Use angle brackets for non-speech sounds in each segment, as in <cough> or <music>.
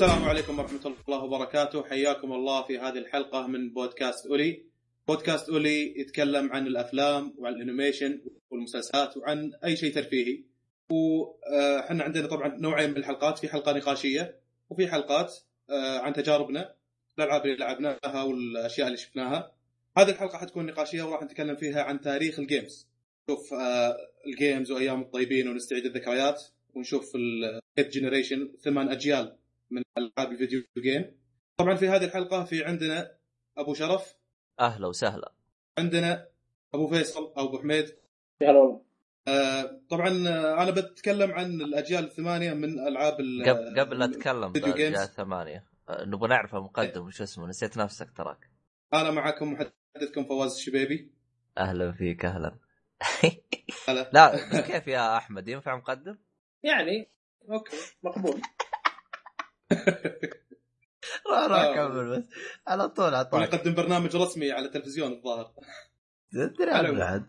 السلام عليكم ورحمة الله وبركاته. حياكم الله في هذه الحلقة من بودكاست أولي. بودكاست أولي يتكلم عن الأفلام وعن ال animation والمسلسلات وعن أي شيء ترفيهي. وحنا عندنا طبعا نوعين من الحلقات. في حلقة نقاشية وفي حلقات آه، عن تجاربنا الألعاب اللي لعبناها والأشياء اللي شفناها. هذه الحلقة حتكون نقاشية وراح نتكلم فيها عن تاريخ ال games نشوف آه، ال games وأيام الطيبين ونستعيد الذكريات ونشوف ال eight generation ثمان أجيال. من ألعاب ال video game طبعا في هذه الحلقة في عندنا أبو شرف أهلا وسهلا. عندنا أبو فيصل أو أبو حميد. هلا والله. آه طبعا آه، أنا بتكلم عن الأجيال الثمانية من ألعاب ال- قبل قبل لا اتكلم games. ثمانية آه، نبغى نعرف المقدم وش اسمه؟ نسيت نفسك تراك. أنا معكم محدثكم فواز الشبيبي. أهلا فيك أهلا. هلا. <laughs> لا بس كيف يا أحمد؟ ينفع مقدم؟ يعني أوكي مقبول. راح راح آه. أكمل بس. على طول اعطاك ونقدم برنامج رسمي على التلفزيون الظاهر. تدري بعد.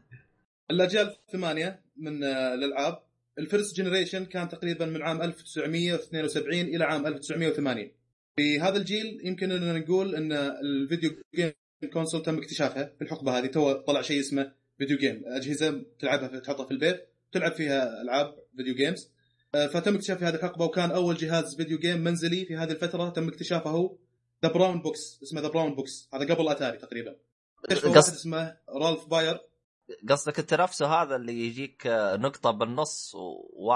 الأجيال الثمانية من آه، الألعاب. ال first generation كان تقريبا من عام 1972 إلى عام 1980 في هذا الجيل يمكن اننا نقول أن ال video game console تم اكتشافها في الحقبه هذه تو طلع شيء اسمه video game أجهزة تلعبها تحطها في البيت تلعب فيها ألعاب video games فتم اكتشاف في هذه الحقبة وكان أول جهاز video game منزلي في هذه الفترة تم اكتشافه هو the brown box اسمه the brown box هذا قبل أتاري تقريبا قصد- اسمه رالف باير قصدك انت نفسه هذا اللي يجيك آه، نقطة بالنص و...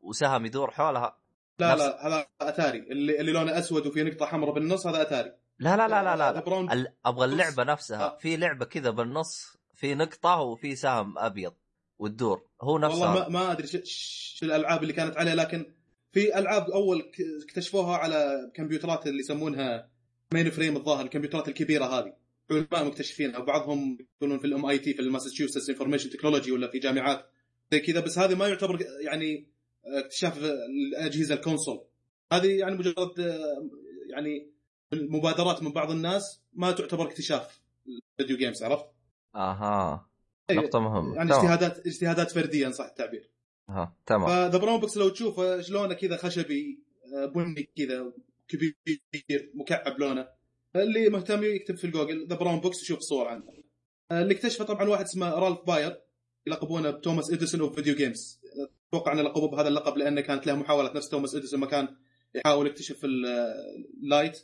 وسهم يدور حولها لا نفس- لا هذا أتاري اللي اللي لونه أسود وفي نقطة حمراء بالنص هذا أتاري لا لا لا لا لا, لا. أبغى اللعبة بص. نفسها آه. في لعبة كذا بالنص في نقطة وفي سهم أبيض وتدور هو نفسه والله. ما, ما أدري شو الألعاب اللي كانت عليه لكن في ألعاب أول اكتشفوها على كمبيوترات اللي يسمونها mainframe الظاهر الكمبيوترات الكبيرة هذه علماء مكتشفينها وبعضهم يكونون في ال MIT في ال Massachusetts information technology ولا في جامعات زي كذا بس هذه ما يعتبر يعني اكتشاف الأجهزة ال console هذه يعني مجرد يعني مبادرات من بعض الناس ما تعتبر اكتشاف ال video games عرفت؟ آها نقطة مهمة. يعني تمام. اجتهادات اجتهادات فردية إن صح التعبير. أها تمام. ف the brown box لو تشوفه شلونه كذا خشبي آه، بني كذا كبير مكعب لونه اللي مهتم يكتب في الجوجل the brown box يشوف صور عنه. آه، اللي اكتشفه طبعا واحد اسمه رالف باير يلقبونه بتوماس إديسون of video games أتوقع أنه لقبوه بهذا اللقب لأنه كانت له محاولات نفس توماس إديسون ما كان يحاول يكتشف ال light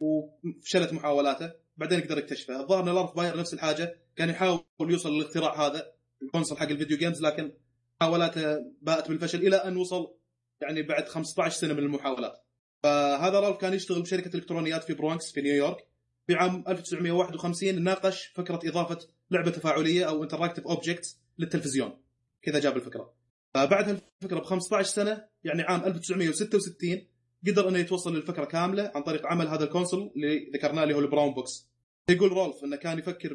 وفشلت محاولاته. بعدين قدر يكتشفه الظاهر إن رالف باير نفس الحاجة كان يحاول يوصل للاختراع هذا ال console حق ال video games لكن محاولاته باءت بالفشل إلى أن وصل يعني بعد 15 سنة من المحاولات. فهذا رالف كان يشتغل بشركة إلكترونيات في برونكس في نيويورك. في عام 1951 ناقش فكرة إضافة لعبة تفاعلية أو interactive objects للتلفزيون. كذا جاب الفكرة. فبعد هالفكره ب 15 سنة يعني عام 1966 قدر أنه يتوصل للفكرة كاملة عن طريق عمل هذا ال console اللي ذكرناه اللي هو ال brown box. يقول رالف إنه كان يفكر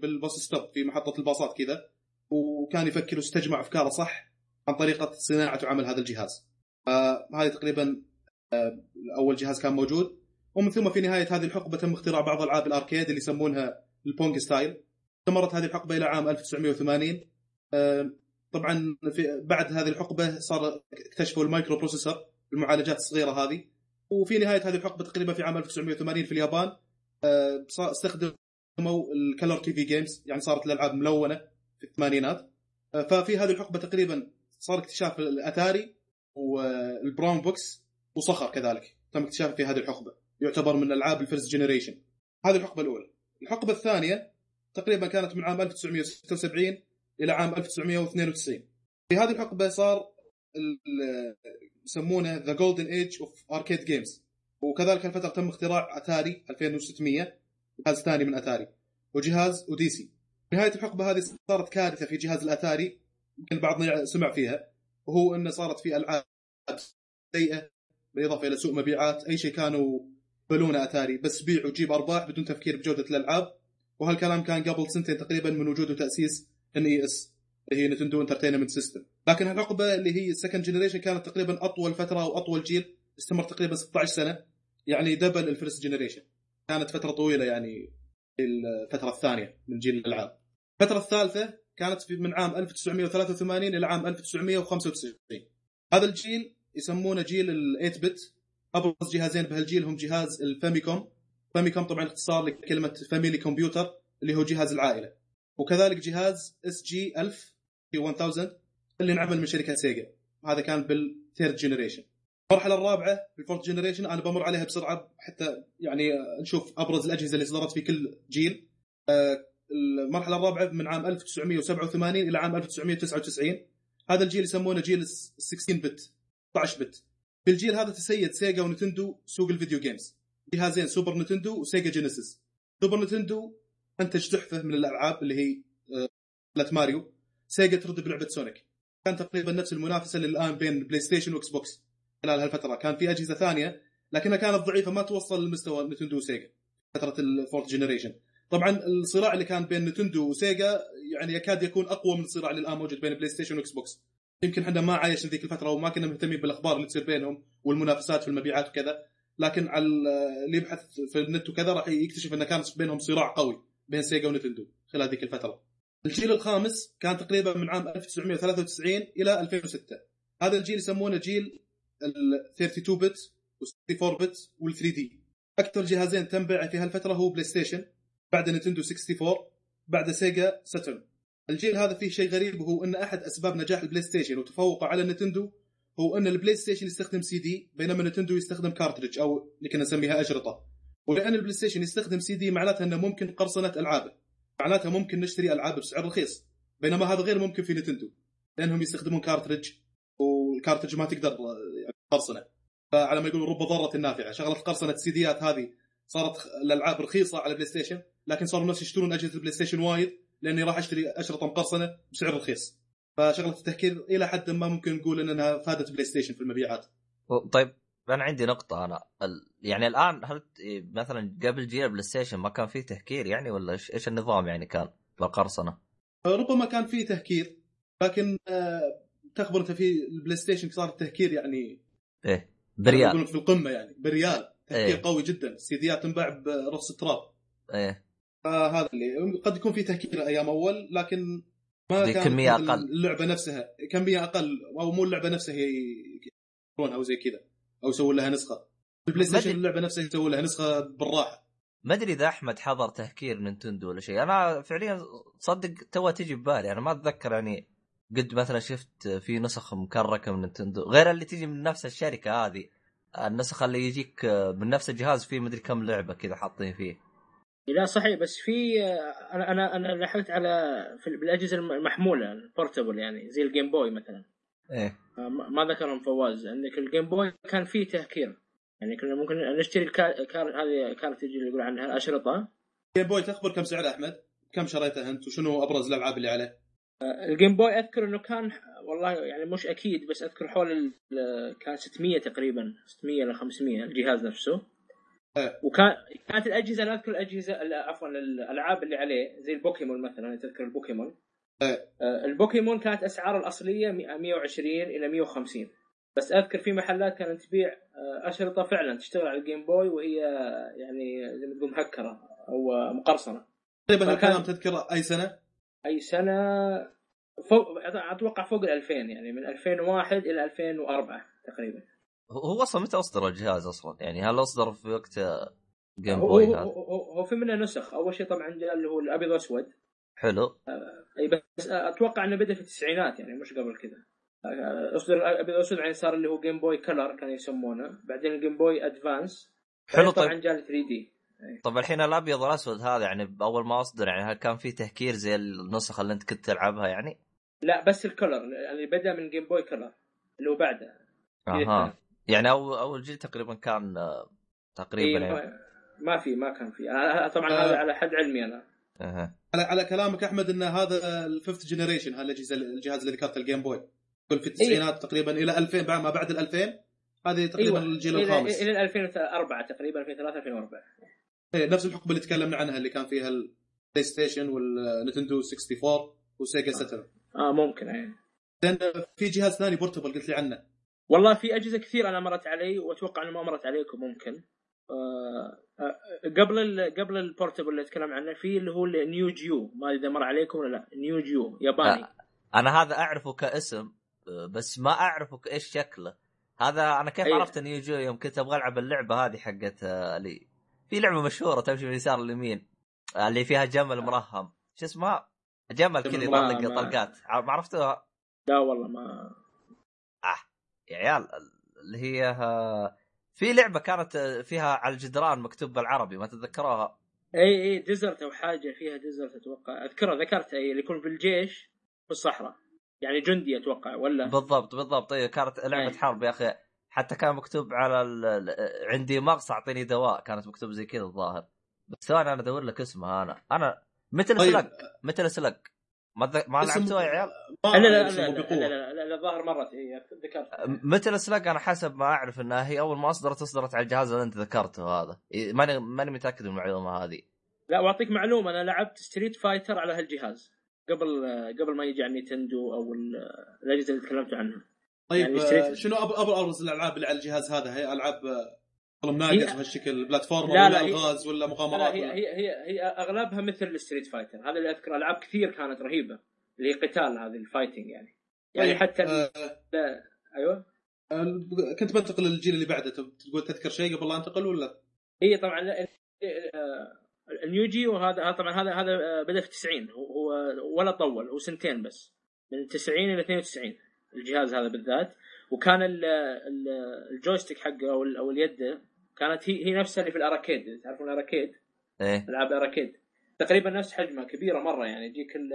بال bus stop في محطة الباصات كذا وكان يفكر واستجمع أفكاره صح عن طريقة صناعة وعمل هذا الجهاز. فهذه تقريبا آه، أول جهاز كان موجود ومن ثم في نهاية هذه الحقبة تم اختراع بعض ألعاب ال arcade اللي يسمونها ال Pong style. استمرت هذه الحقبة إلى عام 1980 آه، طبعا في بعد هذه الحقبة صار اكتشفوا ال microprocessor المعالجات الصغيرة هذه وفي نهاية هذه الحقبة تقريبا في عام 1980 في اليابان آه، استخدموا ال Color TV Games يعني صارت الألعاب ملونة في الثمانينات. آه، ففي هذه الحقبة تقريبا صار اكتشاف الأتاري وال Brown Box وصخر كذلك. تم اكتشافه في هذه الحقبة. يعتبر من العاب ال first generation هذه الحقبة الأولى. الحقبة الثانية تقريبا كانت من عام 1976 إلى عام 1992 في هذه الحقبة صار ال- يسمونه the golden age of arcade games وكذلك الفترة تم اختراع أتاري 2600 جهاز ثاني من أتاري وجهاز أوديسي. نهايه الحقبة هذه صارت كارثة في جهاز الأتاري يمكن بعضنا سمع فيها وهو انه صارت في ألعاب سيئة بالإضافة إلى سوء مبيعات أي شيء كانوا يقبلونه أتاري. بس بيع وجيب أرباح بدون تفكير بجودة الألعاب. وهالكلام كان قبل سنتين تقريبا من وجود وتاسيس NES اللي هي نتندو entertainment system لكن الحقبه اللي هي ال second generation كانت تقريبا أطول فترة وأطول جيل استمر تقريبا 16 سنة. يعني double ال first generation. كانت فترة طويلة يعني الفترة الثانية من جيل الألعاب. الفترة الثالثة كانت من عام 1983 إلى عام 1995 هذا الجيل يسمونه جيل ال 8 bit أبرز جهازين بهالجيل هم جهاز الفاميكوم فاميكوم طبعا اختصار لكلمة family computer اللي هو جهاز العائلة. وكذلك جهاز SG 1000 في 1000 اللي انعمل من شركة سيجا هذا كان بال third generation المرحلة الرابعة بال fourth generation أنا بمر عليها بسرعة حتى يعني نشوف أبرز الأجهزة اللي صدرت في كل جيل. آه، المرحلة الرابعة من عام 1987 إلى عام 1999 هذا الجيل يسمونه جيل 16 bit 16 bit في الجيل هذا تسيد سيجا ونتندو سوق ال video games جهازين سوبر نتندو وسيجا جينيسيس. سوبر نتندو أنتج تحفة من الألعاب اللي هي آه، ماريو. سيجا ترد بلعبة سونيك. كان تقريبا نفس المنافسة اللي الآن بين بلاي ستيشن وإكس بوكس. خلال هالفترة. كان في أجهزة ثانية لكنها كانت ضعيفة ما توصل لمستوى نتندو وسيجا فترة ال fourth generation طبعا الصراع اللي كان بين نتندو وسيجا يعني يكاد يكون أقوى من الصراع اللي الآن موجود بين بلاي ستيشن واكس بوكس يمكن إحنا ما عايشنا ذيك الفترة وما كنا مهتمين بالأخبار اللي تصير بينهم والمنافسات في المبيعات وكذا لكن على اللي يبحث في النت وكذا راح يكتشف انه كان بينهم صراع قوي بين سيجا ونتندو خلال ذيك الفترة. الجيل الخامس كان تقريبا من عام 1993 إلى 2006 هذا الجيل يسمونه جيل ال 32 bit و 64 bit وال 3D أكثر جهازين تم بيعه في هالفترة هو بلاي ستيشن بعد نينتندو 64 بعد سيجا ساترن الجيل هذا فيه شيء غريب وهو إن أحد أسباب نجاح البلاي ستيشن وتفوقه على نينتندو هو إن البلاي ستيشن يستخدم سي دي بينما نينتندو يستخدم cartridge أو اللي كنا نسميها اشرطه ولأن البلاي ستيشن يستخدم سي دي معناتها إنه ممكن قرصنة العابه معناتها ممكن نشتري ألعاب بسعر رخيص. بينما هذا غير ممكن في نينتندو لأنهم يستخدمون cartridge وال cartridge ما تقدر قرصنة. فعلى ما يقولون رب ضارة نافعة. شغلة قرصنة السيديات هذه صارت الألعاب رخيصة على البلاي ستيشن لكن صاروا الناس يشترون أجهزة البلاي ستيشن وايد لأني راح أشتري أشرطة مقرصنة بسعر رخيص. فشغلة التهكير إلى حد ما ممكن نقول إنها فادت بلاي ستيشن في المبيعات. طيب أنا عندي نقطة أنا ال... يعني الآن هل مثلا قبل جيل بلاي ستيشن ما كان فيه تهكير يعني ولا إيش النظام يعني كان بالقرصنة؟ ربما كان فيه تهكير لكن آه، تخبر أنت في البلاي ستيشن صار التهكير يعني إيه بريال. في القمة يعني بريال تهكير إيه؟ قوي جدا. السيديات تنباع برخص التراب. إيه. فهذا اللي قد يكون في تهكير أيام أول لكن ما كان كميه أقل. اللعبة نفسها. كميه أقل أو مو اللعبة نفسها هي أو زي كذا أو يسوون لها نسخة. البلاي ستيشن اللعبة نفسها يسوون لها نسخة بالراحة. ما أدري إذا أحمد حضر تهكير نينتندو ولا شيء. أنا فعليا صدق تو تجي ببالي. أنا ما أتذكر يعني قد مثلا شفت في نسخ مكركة من نينتندو غير اللي تجي من نفس الشركة هذه النسخه اللي يجيك من نفس الجهاز فيه مدري كم لعبة كذا حاطين فيه. لا صحيح بس في أنا أنا أنا لحقت على في بالأجهزة المحمولة ال portable يعني زي الجيم بوي مثلا. إيه. ما ذكرهم فواز عندك الجيم بوي كان فيه تهكير. يعني كنا ممكن نشتري ال car هذه cart اللي يقول عنها اشرطه الجيم بوي تخبر كم سعر أحمد؟ كم شريته أنت؟ وشنو أبرز الألعاب اللي عليه؟ الجيم بوي أذكر إنه كان والله يعني مش أكيد بس أذكر حول كان 600 تقريبا 600 ل 500 الجهاز نفسه أه. وكان كانت الأجهزة أنا أذكر الأجهزة عفوا الألعاب اللي عليه زي البوكيمون مثلا تذكر البوكيمون أه. آه، البوكيمون كانت اسعار الأصلية 120 إلى 150 بس أذكر في محلات كانت تبيع أشرطة فعلا تشتغل على الجيم بوي وهي يعني زي ما تقول مهكرة أو مقرصنة تقريبا الكلام تذكر أي سنة؟ أي سنة؟ فوق أتوقع فوق ال 2000 يعني من 2001 إلى 2004 تقريبا. هو أصلا متى أصدر الجهاز أصلا؟ يعني هل أصدر في وقت جيم بوي هو, هو, هو في منه نسخ. أول شيء طبعا جاء اللي هو الأبيض والاسود حلو. آه، أي بس أتوقع إنه بدأ في التسعينات يعني مش قبل كذا. آه، أصدر ابيض وأسود بعدين صار اللي هو جيم بوي كلر كانوا يسمونه. بعدين الجيم بوي ادفانس حلو طيب طبعا جاء 3D طب الحين الأبيض والأسود هذا يعني اول ما أصدر يعني هل كان في تهكير زي النسخ اللي أنت كنت تلعبها يعني؟ لا بس ال color اللي بدأ من جيم بوي كلر اللي هو بعده أها يعني أول أول جيل تقريبا كان آه، تقريبا إيه يعني. ما في ما كان في طبعا آه. هذا على حد علمي أنا أه. على على كلامك أحمد إن هذا ال fifth generation هذا الجهاز اللي ذكرته الجيم بوي في التسعينات إيه؟ تقريبا إلى 2000 بعد ما بعد ال 2000 هذه تقريبا أيوة. الجيل الخامس إلى 2004 تقريبا 2003 2004 إيه نفس الحقبة اللي تكلمنا عنها اللي كان فيها البلاي ستيشن والنتندو 64 وسيجا ساترن آه. ممكن إيه. لأن في جهاز ثاني portable قلت لي عنه. والله في أجهزة كثير أنا مرت علي وأتوقع إنه ما مرت عليكم ممكن. آه آه قبل قبل ال portable اللي اتكلم عنه في اللي هو النيو جيو ما أدري إذا مر عليكم ولا لا. نيو جيو ياباني. أنا هذا أعرفه كاسم آه، بس ما أعرفه إيش شكله. هذا أنا كيف أي. عرفت النيو جيو يوم كنت أبغى ألعب اللعبة هذه حقت آه، اللي في لعبة مشهورة تمشي من اليسار لليمين آه، اللي فيها جمل مدري شو اسمها؟ جمل كذا يطلق. طلقات ما عرفتوها؟ لا والله ما يا عيال اللي هي آه، في لعبة كانت آه، فيها على الجدران مكتوب بالعربي ما تتذكروها؟ إي إي desert أو حاجة فيها desert أتوقع أذكرها ذكرت إي اللي يكون في الجيش في الصحراء يعني جندي أتوقع ولا بالضبط بالضبط أيوه كانت لعبة أي. حرب يا أخي حتى كان مكتوب على ال... عندي مغص أعطيني دواء. كانت مكتوب زي كذا الظاهر. بس ثواني أنا أدور لك اسمها أنا أنا ميتل طيب. سلق. ميتل سلق. ما. ما لعبتوها يا عيال؟ لا لا لا لا. لا ظهر مرت اي ذكرت. ميتل سلق أنا حسب ما أعرف إنها هي أول ما أصدرت أصدرت على الجهاز اللي أنت ذكرته هذا. ماني ماني متأكد من المعلومة هذه. لا وأعطيك معلومة. أنا لعبت ستريت فايتر على هالجهاز. قبل قبل ما يجي على نينتندو أو ال- الأجهزة اللي تكلمتوا عنها. طيب يعني آه، شنو ابرز الألعاب اللي على الجهاز هذا؟ هي ألعاب آه، ناقص هي- وهالشكل platform لا، ولا لا، ألغاز ولا لا مغامرات هي هي هي, هي أغلبها مثل الستريت فايتر. هذا اللي أذكر ألعاب كثير كانت رهيبة اللي قتال هذه ال fighting يعني. يعني طيب، حتى آه، لا أيوه. آه، كنت بنتقل للجيل اللي بعده تقول تذكر شيء قبل لا انتقل ولا؟ هي طبعا ال- آه، النيو جيو هذا هذا طبعا هذا هذا آه، بدأ في 90 هو هو ولا طول هو سنتين بس من 90 إلى 92 الجهاز هذا بالذات. وكان ال- ال- joystick حقه أو ال- أو اليد كانت هي هي نفسها اللي في ال arcade تعرفون ال arcade إيه. ألعاب ال arcade تقريبا نفس حجمها كبيرة مرة يعني. يجيك ال-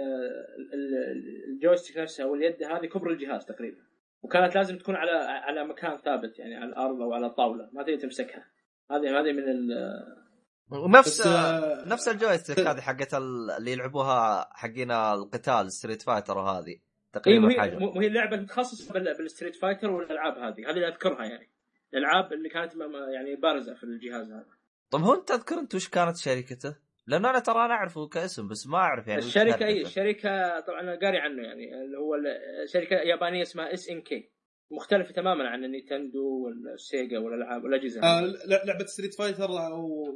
ال- ال joystick نفسها واليد هذه كبر الجهاز تقريبا. وكانت لازم تكون على على مكان ثابت يعني على الأرض أو على طاولة. ما تقدر تمسكها. هذه هذه من ال ونفس آه، نفس ال joystick هذه حقت ال- اللي يلعبوها حقين القتال ستريت فايتر وهذه تقريبا هي حاجة. مو هي اللعبة متخصصه بال- بالستريت فايتر والألعاب هذه. هذه اللي أذكرها يعني. الألعاب اللي كانت يعني بارزة في الجهاز هذا. طب هو أنت تذكر أنت وش كانت شركته؟ لأنه أنا ترى أنا أعرفه كاسم بس ما أعرف يعني الشركة اي. الشركة طبعا أنا قاري عنه يعني. اللي هو ال- شركة يابانية اسمها إس إن كي. مختلفة تماما عن النينتندو والسيجا والألعاب والأجهزة آه، لعبة ستريت فايتر أو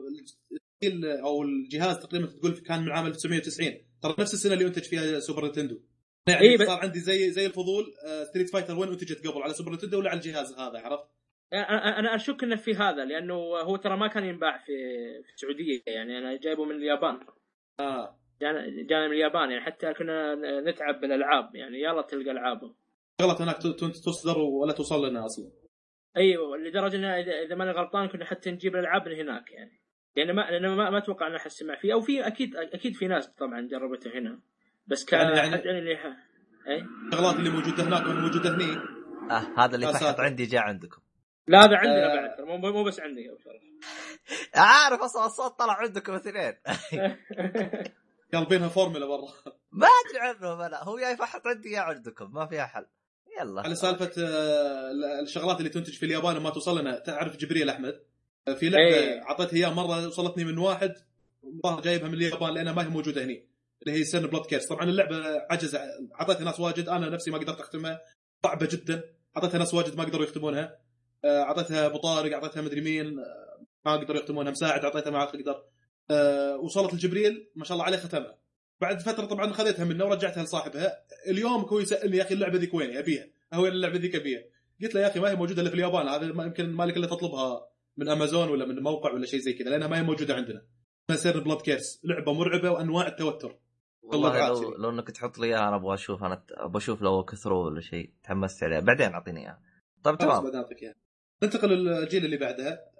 الجيل أو الجهاز تقريبا تقول كان من عام 1990 ترى نفس السنة اللي انتج فيها سوبر نينتندو. يعني إيه، صار عندي زي زي الفضول ستريت فايتر وين انتجت قبل على سوبر نينتندو ولا على الجهاز هذا عرفت؟ أنا أنا أشك إنه في هذا لأنه هو ترى ما كان ينباع في في السعودية يعني أنا جايبه من اليابان. آه. جانا جانا من اليابان يعني حتى كنا نتعب بالألعاب يعني يلا تلقى ألعابه. غلط هناك تصدر ولا توصل لنا أصلا. أيوه لدرجة ان اذا ماني غلطان كنا حتى نجيب الألعاب من هناك يعني. لأن ما لأن ما, ما أتوقع ان احد سمع فيه أو في أكيد أكيد في ناس طبعا جربته هنا. بس كان يعني- يعني يعني- يعني اللي ح- اي الشغلات اللي موجودة هناك واللي موجودة هني. آه هذا اللي يا فحط. عندي جاء عندكم. لا هذا عندنا آه. بعد مو مو بس عندي <laughs> عارف أصلا الصوت طلع عندكم اثنين. <laughs> قلبينها فورمولا برا. ما أدري عنهم أنا هو يا يفحط عندي يا عندكم ما فيها حل. يلا. على سالفة آه، الشغلات اللي تنتج في اليابان وما توصل لنا تعرف جبريل أحمد؟ آه، في لعبة إيه. أعطيتها إياه مرة وصلتني من واحد جايبها من اليابان لأنها ما هي موجودة هني. اللي هي سن بلاد كيرس طبعا اللعبة عجز أعطيتها ناس واجد. أنا نفسي ما قدرت أختمها. صعبة جدا. أعطيتها ناس واجد ما قدروا يختمونها. آه، أعطيتها أبو طارق أعطيتها مدري مين آه، ما قدروا يختمونها. مساعد أعطيتها ما عاد آه، وصلت الجبريل. ما شاء الله عليه ختمها. بعد فترة طبعا خذيتها منه ورجعتها لصاحبها. اليوم هو يسالني يا أخي اللعبة ذيك وين؟ أبيها. هو اللعبة ذيك أبيها. قلت له يا أخي ما هي موجودة إلا في اليابان. هذا يمكن مالك إلا تطلبها من أمازون ولا من موقع ولا شيء زي كذا لأنها ما هي موجودة عندنا. سير بلاد كيرس لعبة مرعبة وأنواع التوتر. والله لو. لو انك تحط لي اياها أنا أبغى أشوف أنا أبغى أشوف لو كثروا ولا شيء تحمست عليها. بعدين اعطيني اياها. طيب تمام. بعدين أعطيك إياها. ننتقل للجيل اللي بعدها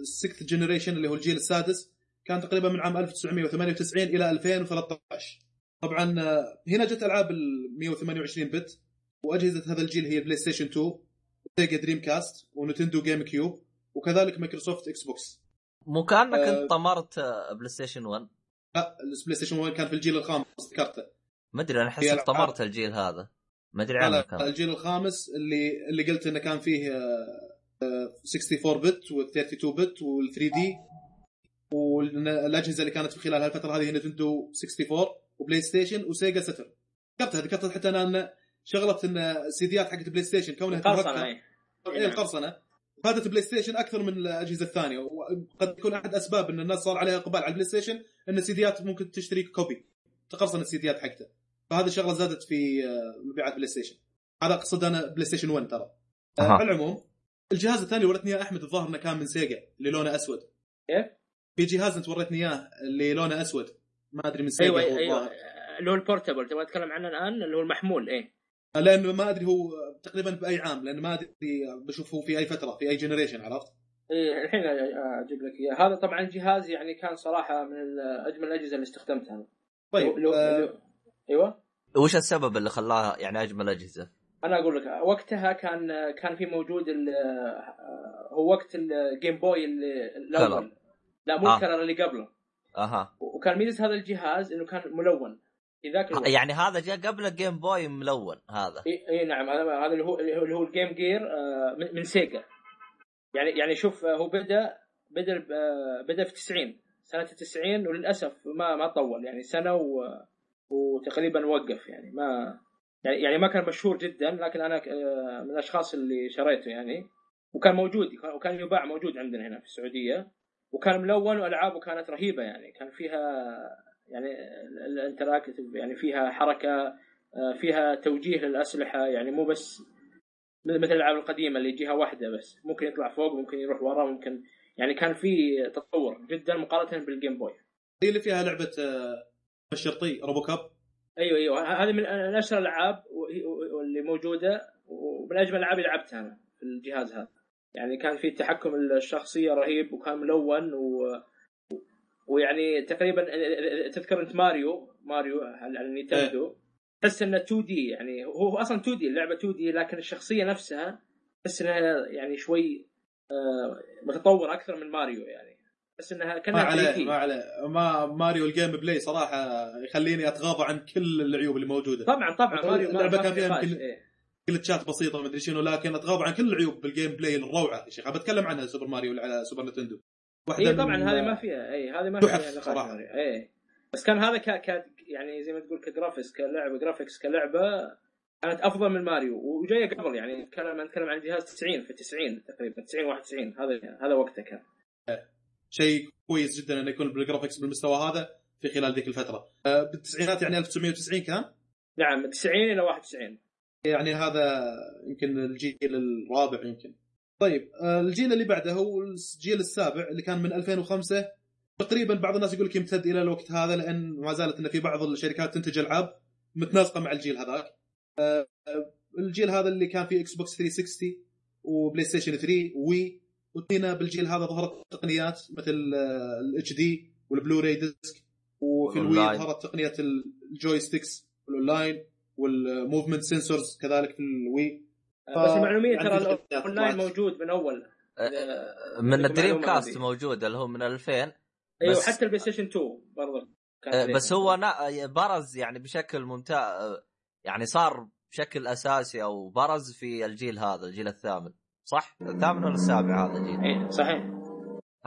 ال sixth generation اللي هو الجيل السادس كان تقريبا من عام 1998 إلى 2013 طبعا آه، هنا جت ألعاب ال 128 bit وأجهزة هذا الجيل هي بلاي ستيشن 2 وسيجا دريم كاست ونتندو جيم كيوب وكذلك مايكروسوفت إكس بوكس مو كأنك آه. انت طمرت بلاي ستيشن 1 لا البلاي ستيشن 1 كان في الجيل الخامس ذكرته ما أدري أنا الألعاب. طمرت الجيل هذا. ما أدري لا عنه كان. الجيل الخامس اللي اللي قلت إنه كان فيه آه، آه، 64 bit وال 32 bit وال 3D والأجهزة اللي كانت في خلال هالفترة هذه هي نتندو 64 وبلاي ستيشن وسيجا ساترن ذكرتها ذكرت حتى أنا أن شغله إن السيديات حقت بلاي ستيشن كونها قرصنه تمهكر- اي اي القرصنة. فادت بلاي ستيشن أكثر من الأجهزة الثانية. وقد يكون أحد أسباب إن الناس صار عليها إقبال على البلاي ستيشن إن السيديات ممكن تشتري copy. تقرصن السيديات حقته. فهذه الشغله زادت في آه، مبيعات بلاي ستيشن. هذا أقصد أنا بلاي ستيشن 1 ترى. آه،. على العموم الجهاز الثاني وريتني إياه أحمد الظاهر إنه كان من سيجا اللي لونه أسود. كيف؟ في جهاز أنت وريتني إياه اللي لونه أسود. ما أدري من Sega أيوه هو أيوه. الظاهر. اللي هو ال portable تبغى أتكلم عنه الآن؟ اللي هو المحمول إيه. لأنه ما أدري هو تقريبا بأي عام لأن ما أدري بشوف هو في أي فترة في أي generation عرفت؟ إيه الحين أجيب لك اياه هذا طبعا جهاز يعني كان صراحة من أجمل الأجهزة اللي استخدمتها طيب لو- آه لو- أيوه وش السبب اللي خلاها يعني أجمل أجهزة؟ أنا أقول لك وقتها كان كان في موجود ال- هو وقت ال Game Boy ال- الأول Color. لا مو آه. ال Color اللي قبله أها وكان ميزة هذا الجهاز إنه كان ملون يعني هذا جاء قبل ال Game Boy ملون هذا. اي إي نعم هذا هذا اللي هو اللي هو ال Game Gear آه، من Sega يعني يعني شوف آه، هو بدا بدأ آه، بدأ في 90 سنة 90 وللأسف ما ما طول. يعني سنة و وتقريبا وقف. يعني ما يعني يعني ما كان مشهور جدا لكن أنا من الأشخاص اللي شريته يعني. وكان موجود وكان يباع موجود عندنا هنا في السعودية. وكان ملون وألعابه كانت رهيبة يعني. كان فيها يعني ال interactive يعني فيها حركة آه، فيها توجيه للأسلحة يعني مو بس مثل الألعاب القديمة اللي جهة واحدة بس ممكن يطلع فوق ممكن يروح ورا ممكن يعني كان في تطور جدا مقارنة بال Game Boy هي اللي فيها لعبة آه، الشرطي RoboCop أيوه أيوه هذه من أشهر الألعاب واللي موجودة ومن أجمل الالعاب اللي لعبتها أنا في الجهاز هذا. يعني كان في تحكم الشخصية رهيب وكان ملون و ويعني تقريبا تذكر أنت ماريو ماريو على النينتندو تحس إنه 2 دي يعني هو أصلا 2 دي اللعبة 2 دي لكن الشخصية نفسها تحس إنها يعني شوي آه، متطور أكثر من ماريو يعني. تحس إنها ما كانها عليه 3D. ما عليه. ما Mario ال gameplay صراحة يخليني أتغاضى عن كل العيوب اللي موجودة. طبعا طبعا ماريو ما- اللعبة ما كان في فيها يمكن- إيه. glitch ات بسيطة ما أدري شنو لكن أتغاضى عن كل العيوب بال gameplay الروعة يا شيخ بتكلم عنها Super Mario على Super Nintendo. واحدة اي طبعا هذه ما فيها اي هذه ما فيها صراحة. ماريو. اي بس كان هذا ك... ك يعني زي ما تقول ك graphics كلعبة graphics كلعبة كانت أفضل من ماريو وجاية قبل يعني نتكلم نتكلم عن جهاز 90 في 90 تقريبا 90 91 هذا هذا وقته كان. شيء كويس جدا إنه يكون بالجرافكس بالمستوى هذا في خلال ذيك الفترة. آه، بالتسعينات يعني 1990 كان؟ نعم 90 إلى 91 يعني هذا يمكن الجيل الرابع يمكن. طيب آه، الجيل اللي بعده هو الجيل السابع اللي كان من 2005 تقريبا بعض الناس يقول لك يمتد إلى الوقت هذا لأن ما زالت إن في بعض الشركات تنتج ألعاب متناسقة مع الجيل هذاك. آه، آه، الجيل هذا اللي كان فيه Xbox 360 و PlayStation 3 Wii وهنا بالجيل هذا ظهرت تقنيات مثل ال HD وال Blu-ray disc وفي ال Wii. ظهرت تقنية ال joysticks وال online وال movement sensors كذلك في ال Wii. بس المعلومية ترى الاونلاين. موجود من أول من عندكم ال Dreamcast. موجود اللي هو من 2000 أيوه بس- حتى ال PlayStation 2 برضه كان آه،. بس هو نا- برز يعني بشكل ممتاز يعني صار بشكل أساسي أو برز في الجيل هذا الجيل الثامن صح؟ الثامن ولا السابع هذا الجيل؟ إيه صحيح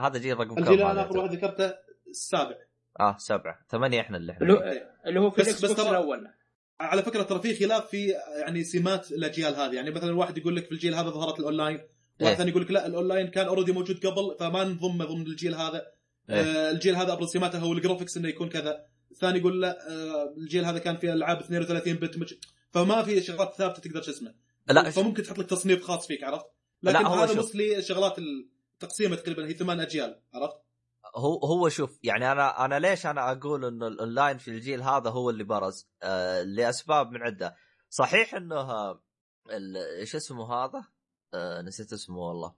هذا جيل رقم كم الجيل هذا أنا اخر؟ واحد ذكرته السابع آه سبعة ثمانية إحنا اللي اللي إحنا هو اللي هو في بس- ال Xbox الأول على فكرة ترى في خلاف في يعني سمات الأجيال هذه. يعني مثلا واحد يقول لك في الجيل هذا ظهرت الأونلاين واحد إيه. ثاني يقول لك لا الأونلاين كان already موجود قبل فما نضمه ضمن الجيل هذا. إيه. آه الجيل هذا ابرز سماته هو ال graphics إنه يكون كذا. الثاني يقول لا آه الجيل هذا كان فيه ألعاب 32 bit مج... فما في شغلات ثابتة تقدر شو اسمه لا. فممكن تحط لك تصنيف خاص فيك عرفت؟ لكن هذا. مصلي شغلات التقسيمه تقريبا هي ثمان أجيال عرفت؟ هو هو شوف يعني أنا أنا ليش أنا أقول إنه الاونلاين في الجيل هذا هو اللي برز؟ آه لأسباب من عدة. صحيح إنه آه، إيش اسمه هذا؟ آه نسيت اسمه والله.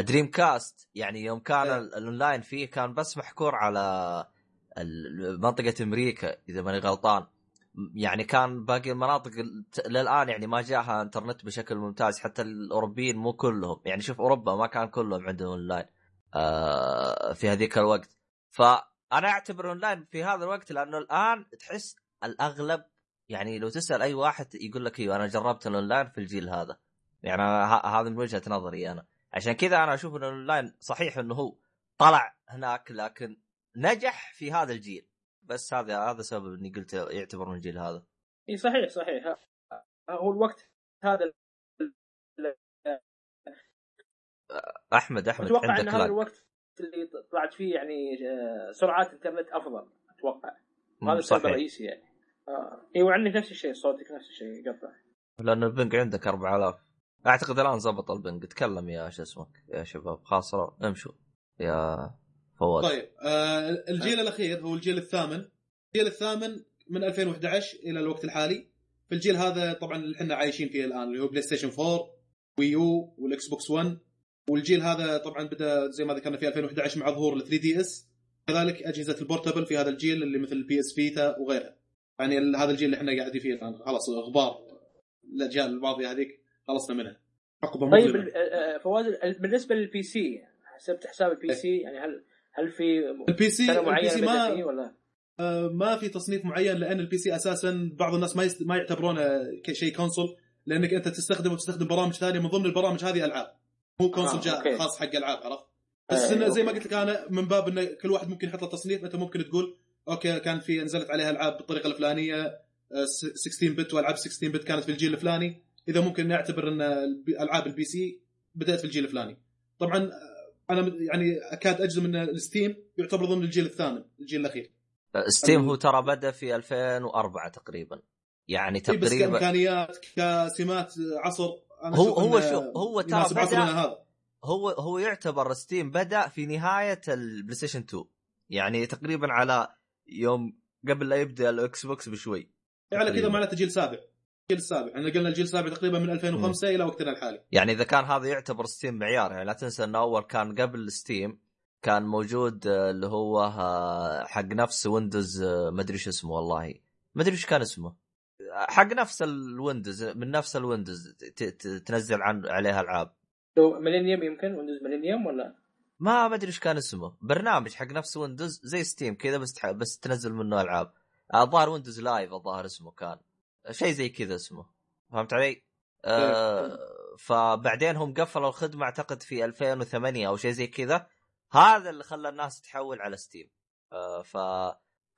Dreamcast يعني يوم كان إيه. ال- الاونلاين فيه كان بس محكور على منطقة أمريكا إذا ماني غلطان. يعني كان باقي المناطق ال- للآن يعني ما جاها إنترنت بشكل ممتاز حتى الأوروبيين مو كلهم. يعني شوف أوروبا ما كان كلهم عندهم اونلاين في هذيك الوقت. فأنا أعتبر أونلاين في هذا الوقت لأنه الآن تحس الأغلب يعني لو تسأل أي واحد يقول لك أيوه أنا جربت الأونلاين في الجيل هذا. يعني هذا من وجهة نظري أنا. عشان كذا أنا أشوف إن الأونلاين صحيح إنه هو طلع هناك لكن نجح في هذا الجيل. بس هذا هذا سبب إني قلت يعتبر من الجيل هذا. إي صحيح صحيح. هو الوقت هذا أحمد أحمد أتوقع إن هذا الوقت اللي طلعت فيه يعني آه، سرعات انترنت أفضل أتوقع. هذا السبب الرئيسي يعني. آه. اي وعندك نفس الشيء صوتك نفس الشيء يقطع لأنه ال ping عندك 4000 أعتقد الآن زبط ال ping تكلم يا شو اسمك يا شباب. خلاص امشوا يا فواز. طيب آه الجيل الأخير هو الجيل الثامن. الجيل الثامن من 2011 إلى الوقت الحالي. في الجيل هذا طبعا اللي إحنا عايشين فيه الآن اللي هو PlayStation 4 و Wii U وال Xbox 1 والجيل هذا طبعا بدأ زي ما ذكرنا في 2011 مع ظهور ال 3 DS كذلك أجهزة ال portable في هذا الجيل اللي مثل ال PS Vita وغيرها. يعني هذا الجيل اللي إحنا قاعدين فيه الآن. خلاص غبار الأجيال الماضية هذيك خلصنا منها. حقبه طيب ال- آه، فواز ال- بالنسبة لل PC حسبت حساب ال PC يعني هل هل في ال PC ال PC ما ولا؟ آه، ما في تصنيف معين لأن ال PC أساسا بعض الناس ما يست... ما يعتبرونه كشيء console لأنك أنت تستخدم وتستخدم برامج ثانية. من ضمن البرامج هذه ألعاب. مو console آه، جاء okay. خاص حق ألعاب عرفت؟ بس آه، إنه زي ما. قلت لك أنا من باب إنه كل واحد ممكن يحط له تصنيف أنت ممكن تقول okay كان في نزلت عليها ألعاب بالطريقة الفلانية آه، س- 16 bit وألعاب 16 bit كانت في الجيل الفلاني. إذا ممكن نعتبر إن ألعاب ال PC بدأت في الجيل الفلاني. طبعا آه، أنا يعني أكاد أجزم إن ال Steam يعتبر ضمن الجيل الثامن الجيل الأخير. Steam هو ترى بدأ في 2004 تقريبا. يعني إي بس تقريبا كإمكانيات كسمات عصر هو هو شوف هو ترى بدا هو هو يعتبر Steam بدأ في نهاية ال PlayStation 2 يعني تقريبا على يوم قبل لا يبدأ ال Xbox بشوي. على كذا. معناته جيل سابع. الجيل السابع إحنا قلنا الجيل السابع تقريبا من 2005 إلى وقتنا الحالي. يعني إذا كان هذا يعتبر Steam معيار يعني لا تنسى إنه أول كان قبل Steam كان موجود آه، اللي هو آه، حق نفس Windows آه، ما أدري شو اسمه والله. ما أدري إيش كان اسمه. حق نفس الويندوز من نفس الويندوز تنزل عن عليها العاب. لو ميلينيوم يمكن؟ ويندوز ميلينيوم ولا؟ ما ما ادري إيش كان اسمه. برنامج حق نفس ويندوز زي ستيم كذا بس تح... بس تنزل منه ألعاب. الظاهر ويندوز لايف الظاهر اسمه كان. شيء زي كذا اسمه. فهمت علي؟ آه فبعدين هم قفلوا الخدمة أعتقد في 2008 أو شيء زي كذا. هذا اللي خلى الناس تحول على ستيم. آه ف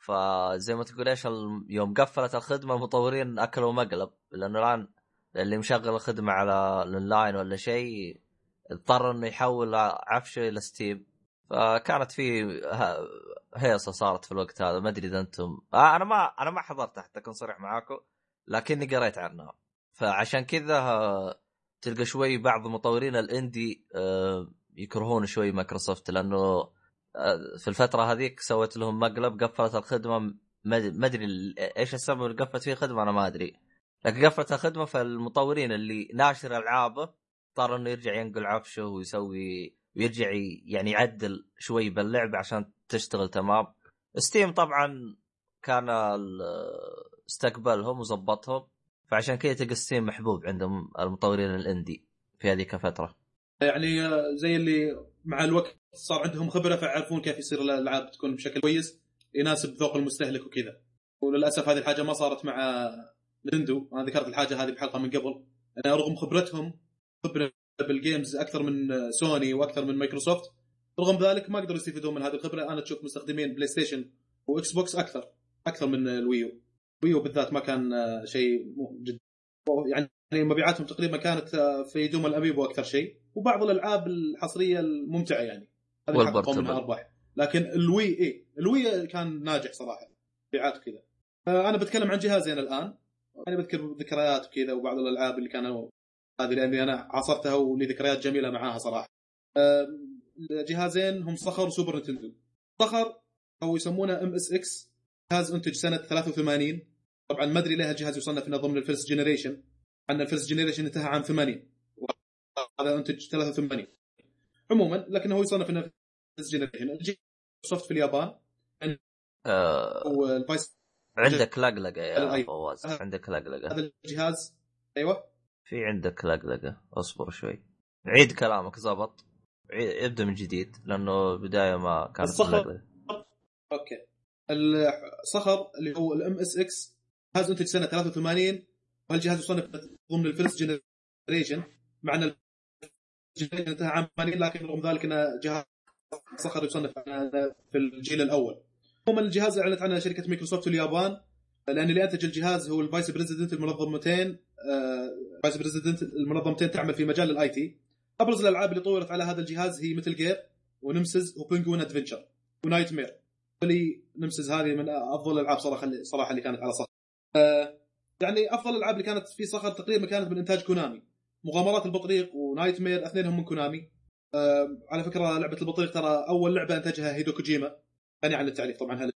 فزي ما تقول إيش يوم قفلت الخدمة المطورين أكلوا مقلب. لأنه الآن اللي مشغل الخدمة على الأونلاين ولا شيء اضطر إنه يحول عفشه إلى ستيم. فكانت في هيصة صارت في الوقت هذا. ما أدري إذا أنتم آه أنا ما أنا ما حضرت حتى أكون صريح معاكم لكني قريت عنها. فعشان كذا آه، تلقى شوي بعض مطورين ال indie آه، يكرهون شوي مايكروسوفت لأنه في الفترة هذيك سوت لهم مقلب قفلت الخدمة ما ادري إيش السبب اللي قفلت فيه الخدمة أنا ما أدري. لكن قفلت الخدمة فالمطورين اللي ناشر العابه اضطر إنه يرجع ينقل عفشه ويسوي ويرجع يعني يعدل شوي باللعبه عشان تشتغل تمام. ستيم طبعا كان استقبلهم وظبطهم فعشان كذا تلقى ستيم محبوب عندهم المطورين ال indie في هذيك الفترة. يعني آه، زي اللي مع الوقت صار عندهم خبرة فيعرفون كيف يصير الألعاب تكون بشكل كويس يناسب ذوق المستهلك وكذا. وللأسف هذه الحاجة ما صارت مع نينتندو. أنا ذكرت الحاجة هذه بحلقة من قبل. أنا رغم خبرتهم خبرة بال games أكثر من سوني وأكثر من مايكروسوفت رغم ذلك ما قدروا يستفيدون من هذه الخبرة. أنا تشوف مستخدمين بلاي ستيشن وإكس بوكس أكثر أكثر من الويو. ويو بالذات ما كان آه، شيء مو- جد يعني مبيعاتهم تقريبا كانت آه، في دوم الاميبو أكثر شيء. وبعض الألعاب الحصرية الممتعة يعني. حققوا منها. ارباح لكن الوي اي الوي كان ناجح صراحة مبيعات وكذا آه، أنا بتكلم عن جهازين الآن. أنا بذكر ذكريات وكذا وبعض الألعاب اللي كانوا هذه لأني أنا عاصرتها ولي ذكريات جميلة معاها صراحة. الجهازين هم صخر وسوبر نتندو. صخر أو يسمونه ام اس إكس جهاز إنتج سنة 83 طبعا ما أدري ليه الجهاز يصنف إنه ضمن ال first generation عندنا ال first generation انتهى عام 80 وهذا انتج 83 عموما لكنه هو يصنف إنه generation. مايكروسوفت في اليابان آه والفايس عندك لقلقة يا. فواز. عندك لقلقة. هذا الجهاز. أيوه. في عندك لقلقة. اصبر شوي. عيد كلامك زبط. عيد- ابدأ من جديد لأنه بداية ما كانت الصخر. لقلقة. okay. الصخر اللي هو الام اس إكس جهاز أنتج سنة 83 وهالجهاز يصنف ضمن ال first generation مع إن 80 لكن رغم ذلك انه جهاز صخر يصنف في الجيل الأول. عموما الجهاز أعلنت عنه شركة مايكروسوفت اليابان لأن اللي أنتج الجهاز هو ال vice president المنظمتين آه، vice president المنظمتين تعمل في مجال ال IT أبرز الألعاب اللي طورت على هذا الجهاز هي Metal Gear و Nemesis و Penguin Adventure و Knightmare لي Nemesis هذه من أفضل الألعاب صراحة اللي صراحة اللي كانت على صخر. آه، يعني أفضل الالعاب اللي كانت في صخر تقريبا كانت من إنتاج كونامي مغامرات البطريق و Knightmare اثنينهم من كونامي. على فكرة لعبة البطريق ترى أول لعبة أنتجها هيدو كوجيما غني عن التعريف طبعا هل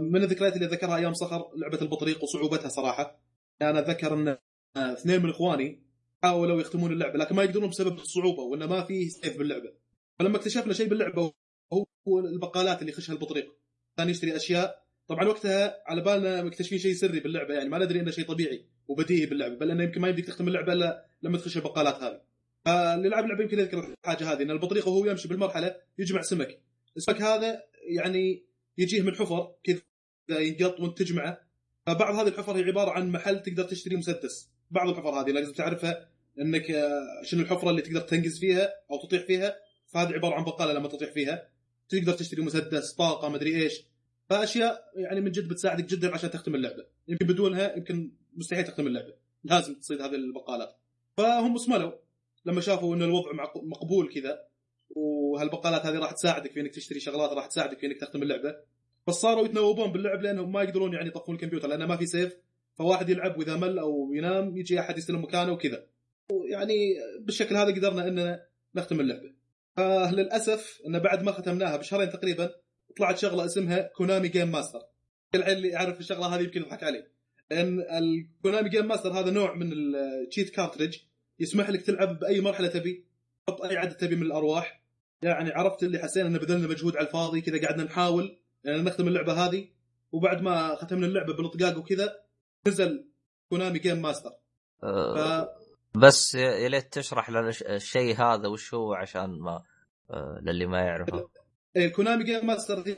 من الذكريات اللي ذكرها أيام صخر لعبة البطريق وصعوبتها صراحة. أنا أتذكر أن اثنين من إخواني حاولوا يختمون اللعبة لكن ما يقدرون بسبب الصعوبة وانه ما في سيف باللعبة. فلما اكتشفنا شيء باللعبة هو البقالات اللي يخشها البطريق. كان يشتري أشياء طبعا وقتها على بالنا مكتشفين شيء سري باللعبة يعني ما ندري إنه شيء طبيعي وبديهي باللعبة بل إنه يمكن ما يمديك تختم اللعبة إلا لما تخش البقالات هذه. فاللي لعب اللعبة يمكن يذكر الحاجة هذه إن البطريق وهو يمشي بالمرحلة يجمع سمك. السمك هذا يعني يجيه من حفر كذا ينقط وانت تجمعه فبعض هذه الحفر هي عبارة عن محل تقدر تشتري مسدس. بعض الحفر هذه لازم تعرفها إنك آه، شنو الحفرة اللي تقدر تنقز فيها أو تطيح فيها. فهذه عبارة عن بقالة لما تطيح فيها. تقدر تشتري مسدس طاقة مدري إيش. فأشياء يعني من جد بتساعدك جدا عشان تختم اللعبة. يمكن بدونها يمكن مستحيل تختم اللعبة. لازم تصيد هذه البقالات. فهم صملوا لما شافوا إن الوضع مقبول كذا وهالبقالات هذه راح تساعدك في إنك تشتري شغلات راح تساعدك في إنك تختم اللعبة. بس صاروا يتناوبون باللعب لأنهم ما يقدرون يعني يطفون الكمبيوتر لأنه ما في save. فواحد يلعب وإذا مل أو ينام يجي أحد يستلم مكانه وكذا. ويعني بالشكل هذا قدرنا إننا نختم اللعبة. فللأسف إن بعد ما ختمناها بشهرين تقريبا طلعت شغلة اسمها Konami Game Master اللي يعرف الشغلة هذه يمكن يضحك عليه. لأن ال Konami Game Master هذا نوع من ال cheat cartridge يسمح لك تلعب بأي مرحلة تبي تحط أي عدد تبي من الأرواح. يعني عرفت اللي حسينا إن بذلنا مجهود على الفاضي كذا قعدنا نحاول يعني نختم اللعبة هذه. وبعد ما ختمنا اللعبة بالطقاق وكذا نزل Konami Game Master ف... بس يا ليت تشرح لنا الش- الشيء هذا وش هو عشان ما آه، للي ما يعرفه. إيه، Konami Game Master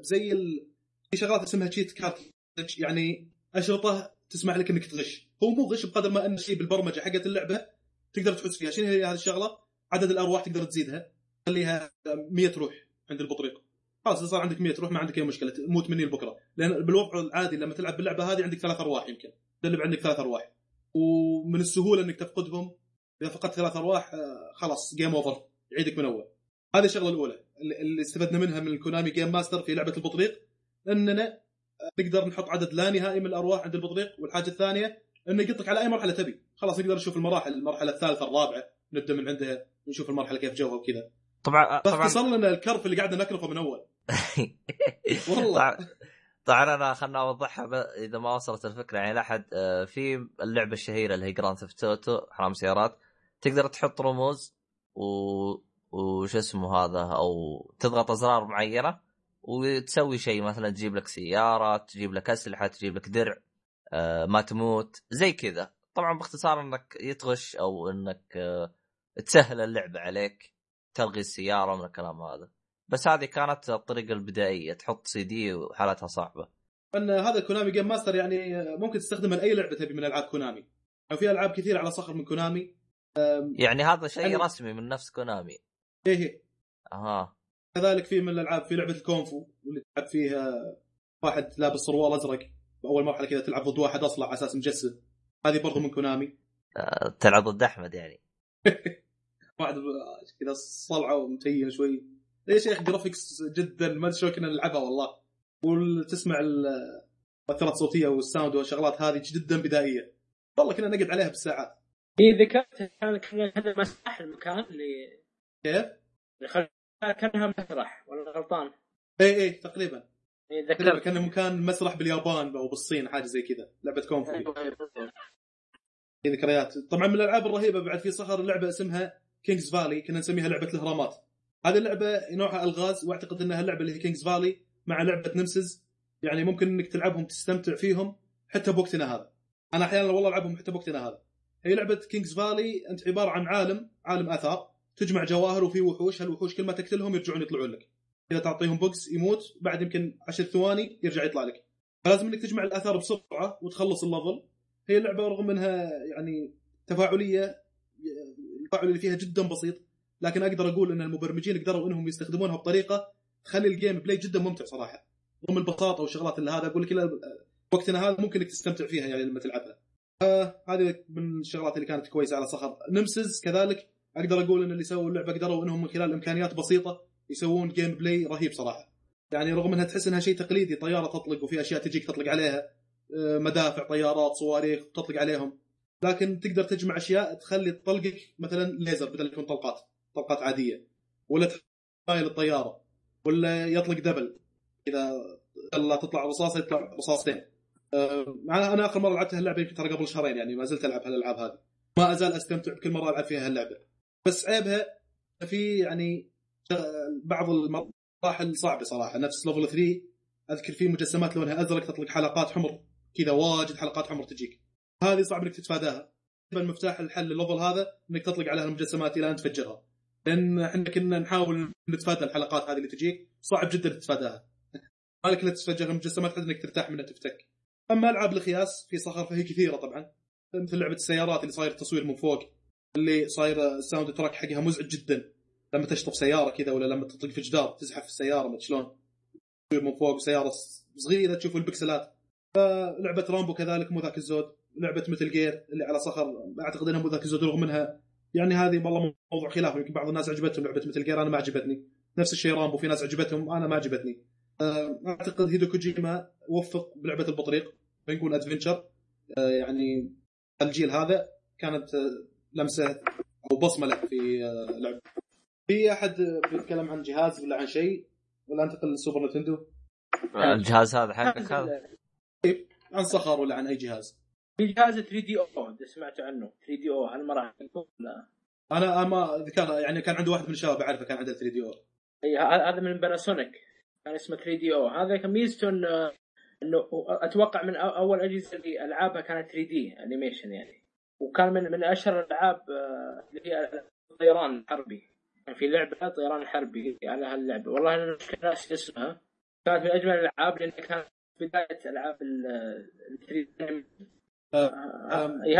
زي ال... في شغلات اسمها cheat cartridge يعني أشرطة تسمح لك إنك تغش. هو مو غش بقدر ما انه شيء بالبرمجة حقت اللعبة تقدر تحوس فيها. شنو هي هذه الشغلة؟ عدد الأرواح تقدر تزيدها. خليها 100 روح عند البطريق. خلاص صار عندك 100 روح ما عندك أي مشكلة تموت مني لبكرة. لأن بالوضع العادي لما تلعب باللعبة هذه عندك ثلاث أرواح يمكن. تقلب عندك ثلاث أرواح. ومن السهولة إنك تفقدهم. إذا فقدت ثلاث أرواح آه، خلاص game over يعيدك من أول. هذه الشغلة الأولى اللي استفدنا منها من ال Konami Game Master في لعبة البطريق أننا نقدر نحط عدد لا نهائي من الأرواح عند البطريق والحاجة الثانية انه يقطك على أي مرحلة تبي. خلاص نقدر نشوف المراحل المرحلة الثالثة الرابعة نبدأ من عندها نشوف المرحلة كيف جوها وكذا. طبعا طبعا. فاختصر لنا الكرف اللي قاعد نكرفه من أول. <laughs> والله. طبعا طبعا أنا خلنا أوضحها ب... إذا ما وصلت الفكرة يعني لاحد آه، في اللعبة الشهيرة اللي هي Grand Theft Auto حرام سيارات تقدر تحط رموز و وش اسمه هذا أو تضغط أزرار معينة وتسوي شيء مثلا تجيب لك سيارة تجيب لك أسلحة تجيب لك درع آه، ما تموت زي كذا. طبعا باختصار إنك تغش أو إنك آه، تسهل اللعبه عليك تلغي السيارة من الكلام هذا. بس هذه كانت الطريقة البدائية تحط سي دي وحالتها صعبة. أن هذا الكونامي Game Master يعني ممكن تستخدمه لأي لعبة تبي من ألعاب كونامي. يعني في ألعاب كثير على صخر من كونامي. يعني هذا شيء حلو. رسمي من نفس كونامي. إيه أها. كذلك في من الألعاب في لعبة الكونغ فو واللي تلعب فيها واحد لابس سروال ازرق بأول مرحلة كذا تلعب ضد واحد أصلع على أساس مجسد هذه برضو من كونامي. آه، تلعب ضد أحمد يعني. <laughs> واحد كذا صلعة ومتين شوي. ليش يا أخي graphics جدا. ما أدري شلون كنا نلعبها والله. وتسمع ال- المؤثرات الصوتية وال sound والشغلات هذه جدا بدائية. والله كنا نقعد عليها بالساعات. هي ذكرت كان هذا مسرح المكان اللي كيف؟ كأنها مسرح ولا غلطان؟ إي إي تقريبا. تقريبا ذكرت. كان مكان مسرح باليابان أو بالصين حاجة زي كذا لعبة كونغ فو في ذكريات طبعا من الألعاب الرهيبة بعد في صخر لعبة اسمها King's Valley كنا نسميها لعبة الاهرامات هذه اللعبة نوعها ألغاز وأعتقد إنها اللعبة اللي هي King's Valley مع لعبة Nemesis يعني ممكن إنك تلعبهم تستمتع فيهم حتى بوقتنا هذا. أنا أحيانا والله ألعبهم حتى بوقتنا هذا. هي لعبة King's Valley أنت عبارة عن عالم عالم آثار. تجمع جواهر وفي وحوش هالوحوش كل ما تقتلهم يرجعون يطلعون لك. إذا تعطيهم بوكس يموت بعد يمكن عشر ثواني يرجع يطلع لك. فلازم إنك تجمع الآثار بسرعة وتخلص ال level. هي اللعبه رغم إنها يعني تفاعلية التفاعل اللي فيها جدا بسيط لكن أقدر أقول إن المبرمجين قدروا إنهم يستخدمونها بطريقة تخلي ال gameplay جدا ممتع صراحة. رغم البساطة والشغلات اللي هذا أقول لك وقتنا هذا ممكن إنك تستمتع فيها يعني لما تلعبها. آه هذه من الشغلات اللي كانت كويسة على صخر. Nemesis كذلك أقدر أقول إن اللي سووا اللعبة قدروا إنهم من خلال إمكانيات بسيطة يسوون gameplay رهيب صراحة. يعني رغم إنها تحس إنها شيء تقليدي طيارة تطلق وفي أشياء تجيك تطلق عليها آه، مدافع طيارات صواريخ تطلق عليهم. لكن تقدر تجمع أشياء تخلي طلقك مثلا ليزر بدل يكون طلقات طلقات عادية ولا تفايل الطيارة ولا يطلق double. إذا لا تطلع رصاصة يطلع رصاصتين. أه أنا آخر مرة لعبت هاللعبة يمكن ترى قبل شهرين يعني ما زلت ألعب هالألعاب هذه. ما أزال أستمتع بكل مرة ألعب فيها هاللعبة. بس عيبها في يعني بعض المراحل صعبة صراحة. نفس level 3 أذكر في مجسمات لونها أزرق تطلق حلقات حمر كذا واجد حلقات حمر تجيك. هذه صعب إنك تتفاداها. المفتاح الحل للل level هذا إنك تطلق عليها المجسمات إلى أن تفجرها. لأن إحنا كنا نحاول نتفادى الحلقات هذه اللي تجيك. صعب جدا تتفاداها. ما لك إلا تفجر المجسمات حتى إنك ترتاح منها تفتك. أما ألعاب القياس في صخر فهي كثيرة طبعا. مثل لعبة السيارات اللي صاير تصوير من فوق. اللي صاير ال sound تراك حقها مزعج جدا. لما تشفط سيارة كذا ولا لما تطلق في جدار تزحف في السيارة ما شلون. من فوق سيارة صغيرة تشوف البكسلات. فلعبة رامبو كذلك مو ذاك الزود. لعبة Metal Gear اللي على صخر أعتقد إنها مو ذاك الزود رغم إنها يعني هذه والله موضوع خلاف يمكن بعض الناس عجبتهم لعبة Metal Gear أنا ما عجبتني. نفس الشيء رامبو في ناس عجبتهم أنا ما عجبتني. أعتقد هيدو كوجيما وفق بلعبة البطريق بنقول ادفنشر يعني الجيل هذا كانت لمسة أو بصمة له في لعبه في أحد بيتكلم عن جهاز ولا عن شيء؟ ولا انتقل للسوبر نتندو؟ الجهاز هذا حقك هذا؟ عن صخر ولا عن أي جهاز؟ في جهاز 3 دي أو إذا سمعتوا عنه. 3 دي أو هل مرة لا. أنا ما ذكر يعني كان عنده واحد من الشباب أعرفه كان عنده 3DO. اي هذا من باناسونيك كان اسمه 3DO. هذا كان ميزته إنه إنه أتوقع من أول أجهزة اللي ألعابها كانت 3D animation يعني. وكان من من أشهر الألعاب اللي هي الطيران الحربي. كان في لعبة طيران حربي على هاللعبة. والله أنا ناسي اسمها. كانت من أجمل الألعاب لأن كانت بداية ألعاب ال 3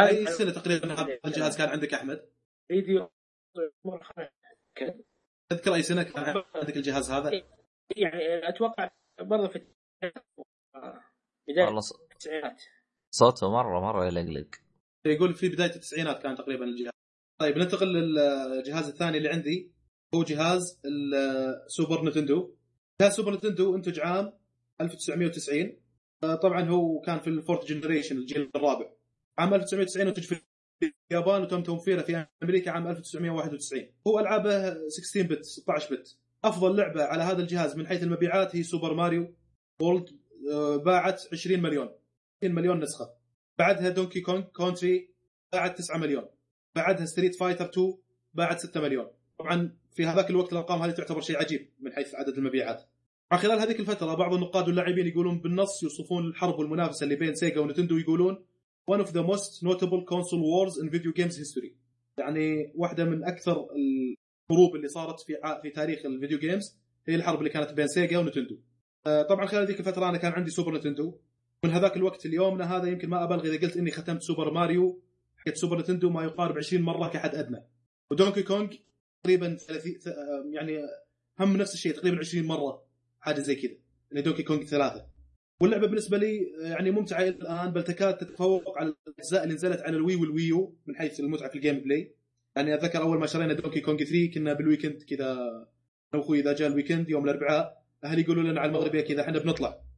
أي سنة تقريبا هذا الجهاز كان عندك أحمد؟ فيديو تذكر أي سنة كان عندك الجهاز هذا؟ يعني أتوقع برضه في بدايه التسعينات. صوته مره مرة يلقلق. يقول في بداية التسعينات كان تقريبا الجهاز. طيب ننتقل للجهاز الثاني اللي عندي. هو جهاز السوبر نتندو جهاز سوبر نتندو انتج عام 1990 طبعا هو كان في ال fourth generation الجيل الرابع. عام 1990 انتج في اليابان وتم توفيره في أمريكا عام 1991 هو العابه 16 bit 16 bit أفضل لعبة على هذا الجهاز من حيث المبيعات هي سوبر ماريو World باعت 20 مليون. 20 مليون نسخة. بعدها دونكي كونغ Country باعت 9 مليون. بعدها ستريت فايتر 2 باعت 6 مليون. طبعا في هذاك الوقت الأرقام هذه تعتبر شيء عجيب من حيث عدد المبيعات. على خلال هذيك الفترة بعض النقاد واللاعبين يقولون بالنص يوصفون الحرب والمنافسه اللي بين سيجا ونتندو يقولون one of the most notable console wars in video games history. يعني واحدة من أكثر الحروب اللي صارت في في تاريخ ال video games هي الحرب اللي كانت بين سيجا ونتندو. طبعا خلال ذيك الفترة أنا كان عندي سوبر نتندو من هذاك الوقت اليومنا هذا يمكن ما أبالغ إذا قلت إني ختمت سوبر ماريو حقت سوبر نتندو ما يقارب 20 مرة كحد أدنى. ودونكي كونغ تقريبا 30 يعني هم نفس الشيء تقريبا 20 مرة حاجة زي كذا يعني دونكي كونغ ثلاثة. واللعبة بالنسبة لي يعني ممتعة الآن بل تكاد تتفوق على الأجزاء اللي نزلت على ال Wii وال Wii U من حيث المتعة في ال gameplay. يعني أتذكر أول ما شرينا دونكي كونغ 3 كنا بال weekend كذا أنا وأخوي إذا جاء ال weekend يوم الأربعاء أهلي يقولوا لنا على المغربية كذا إحنا بنطلع.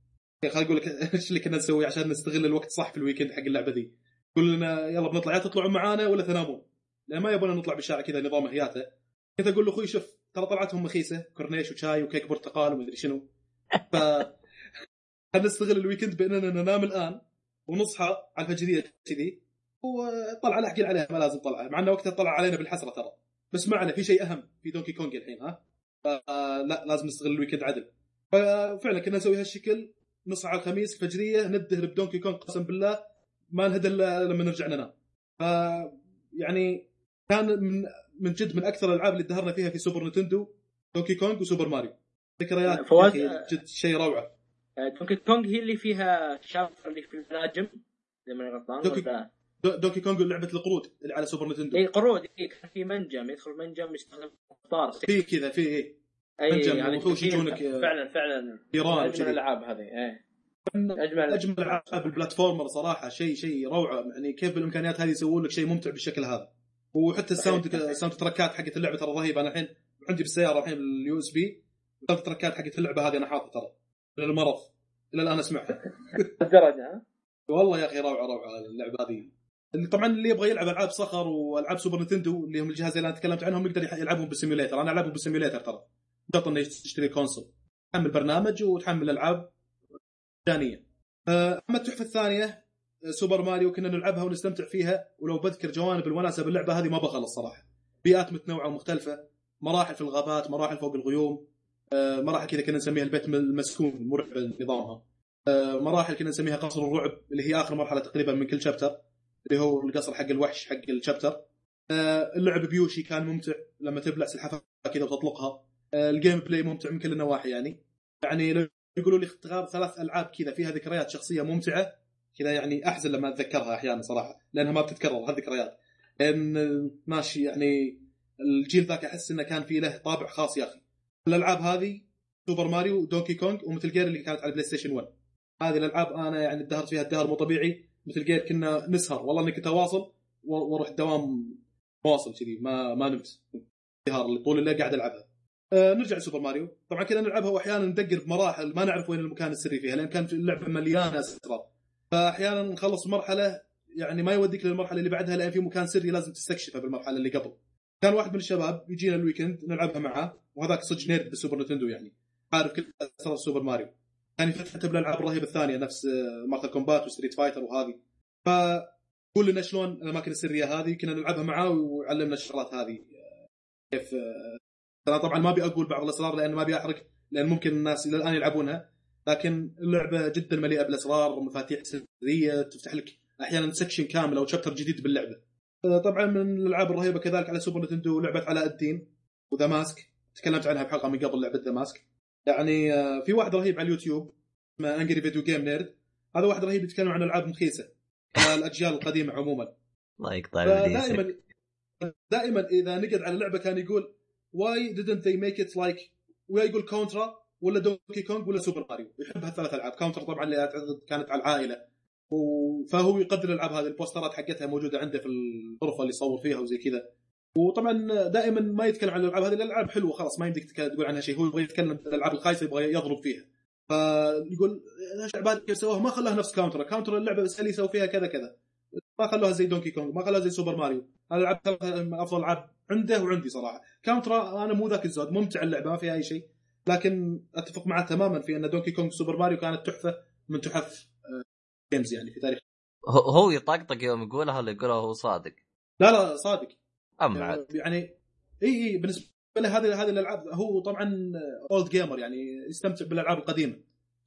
خليني أقول لك <laughs> إيش اللي كنا نسوي عشان نستغل الوقت صح في ال weekend حق اللعبة ذي؟ يقول لنا يلا بنطلع يا تطلعون معانا ولا تنامون؟ لأن ما يبون نطلع بالشارع كذا نظام هياتة كنت أقول له أخوي شوف ترى طلعتهم مخيسه كورنيش وشاي وكيك برتقال ومدري شنو. ف <laughs> نستغل ال weekend بأننا ننام الآن ونصحى على الفجرية كذي؟ وطلع لا أحكي عليها ما لازم طلع مع انه وقتها طلع علينا بالحسرة ترى. بس عليه في شيء أهم في دونكي كونج الحين ها؟ لا لازم نستغل ال weekend عدل. ففعلا كنا نسوي هالشكل. نصحى على الخميس الفجريه ندهر ب Donkey Kong قسم بالله ما نهدى إلا لما نرجع ننام ف يعني كان من من جد من أكثر الألعاب اللي دهرنا فيها في Super Nintendo Donkey Kong و Super Mario. ذكريات فواز؟ جد شيء روعة. Donkey Kong هي اللي فيها شاف اللي في المناجم إذا ماني غلطان ولا؟ Donkey Kong لعبة القرود اللي على Super Nintendo. اي قرود اي كان في منجم يدخل منجم يستخدم قطار في كذا في إيه. أي هذه وحوش. يجونك، فعلا فعلا إنها أجمل. الألعاب هذه إيه. اجمل اجمل ألعاب ال platformer صراحة شيء شيء روعة. يعني كيف بالإمكانيات هذه يسوون لك شيء ممتع بالشكل هذا. وحتى ال sound ال soundtrack ات حقت اللعبة ترى رهيبة. أنا الحين عندي بالسيارة الحين ال USB. ال soundtrack ات حقت اللعبة هذه أنا حاطه ترى. من المرض. إلى الآن أسمعها. <laughs> <laughs> لهالدرجه ها؟ والله يا أخي روعة روعة اللعبة هذه. اللي طبعا اللي يبغى يلعب ألعاب صخر وألعاب Super Nintendo اللي هم الجهاز اللي أنا تكلمت عنهم يقدر يلعبهم بال simulator. أنا ألعبهم بال simulator ترى. شرط إنه تشتري console. تحمل برنامج وتحمل ألعاب مجانيه آه، أما التحفة الثانية آه، Super Mario كنا نلعبها ونستمتع فيها ولو بذكر جوانب الوناسه باللعبه هذه ما بخلص صراحة. بيئات متنوعة ومختلفة مراحل في الغابات مراحل فوق الغيوم آه، مراحل كذا كنا نسميها البيت المسكون مرعب نظامها. مراحل كنا نسميها قصر الرعب اللي هي آخر مرحلة تقريبا من كل chapter اللي هو القصر حق الوحش حق ال chapter اللعب ب Yoshi كان ممتع لما تبلع سلحفاة كذا وتطلقها. ال gameplay ممتع من كل النواحي يعني. يعني لو يقولوا لي اختار ثلاث ألعاب كذا فيها ذكريات شخصية ممتعة كذا يعني أحزن لما أتذكرها أحيانا صراحة لأنها ما بتتكرر هالذكريات لأن آه، ماشي يعني الجيل ذاك أحس إنه كان فيه له طابع خاص يا أخي. الألعاب هذه Super Mario و Donkey Kong و Metal Gear اللي كانت على ال PlayStation 1 هذه الألعاب أنا يعني ادهرت فيها ادهار مو طبيعي. Metal Gear كنا نسهر والله إني كنت أواصل وأروح الدوام واصل كذي ما ما نمت. ادهار اللي طول الليل قاعد ألعبها. أه نرجع ل Super Mario. طبعا كنا نلعبها واحيانا ندقر بمراحل ما نعرف وين المكان السري فيها لأن كانت اللعبة مليانة أسرار. فاحيانا نخلص مرحلة يعني ما يوديك للمرحلة اللي بعدها لأن في مكان سري لازم تستكشفه بالمرحلة اللي قبل. كان واحد من الشباب يجينا ال weekend نلعبها معاه وهذاك صدق nerd بال Super Nintendo يعني. عارف كل أسرار Super Mario. كان يفتح بالألعاب الرهيبة الثانية نفس آه، Mortal Kombat و Street Fighter وهذه. فقول لنا شلون الأماكن السرية هذه كنا نلعبها معاه ويعلمنا الشغلات هذه. آه، كيف آه، أنا طبعا ما أبي أقول بعض الأسرار لأن ما أبي أحرق لأن ممكن الناس إلى الآن يلعبونها. لكن اللعبة جدا مليئة بالأسرار ومفاتيح سرية تفتح لك أحيانا section كامل أو chapter جديد باللعبة. طبعا من الألعاب الرهيبة كذلك على Super Nintendo لعبه علاء الدين و The Mask تكلمت عنها بحلقة من قبل لعبة The Mask يعني آه، في واحد رهيب على اليوتيوب اسمه Angry Video Game Nerd هذا واحد رهيب يتكلم عن ألعاب مخيسة الأجيال القديمة عموما. الله يقطع يديك. فدائما دائما إذا نقد على اللعبه كان يقول why didn't they make it like ويا يقول Contra ولا Donkey Kong ولا Super Mario يحب هالثلاث العاب. Contra طبعا اللي كانت على العائلة. فهو يقدر الالعاب هذه ال poster ات حقتها موجودة عنده في الغرفة اللي يصور فيها وزي كذا. وطبعا دائما ما يتكلم عن الألعاب هذه. الألعاب حلوة خلاص ما يمديك تقول عنها شيء. هو يبغى يتكلم عن الألعاب الخايسة يبغى يضرب فيها. فيقول إيش عباد كيف سووها؟ ما خلاها نفس Contra Contra اللعبة سلسه وفيها كذا كذا. ما خلوها زي Donkey Kong ما خلوها زي Super Mario الألعاب أفضل ألعاب عنده وعندي صراحة. Contra أنا مو ذاك الزود ممتع اللعبة ما فيها أي شيء. لكن أتفق معه تماما في أن Donkey Kong Super Mario كانت تحفة من تحف games يعني في تاريخ. هو هو يطقطق يوم يقولها ولا يقولها وهو صادق؟ لا لا صادق. اما عاد. يعني إي إي بالنسبة له هذه هذه الألعاب هو طبعا old gamer يعني يستمتع بالألعاب القديمة.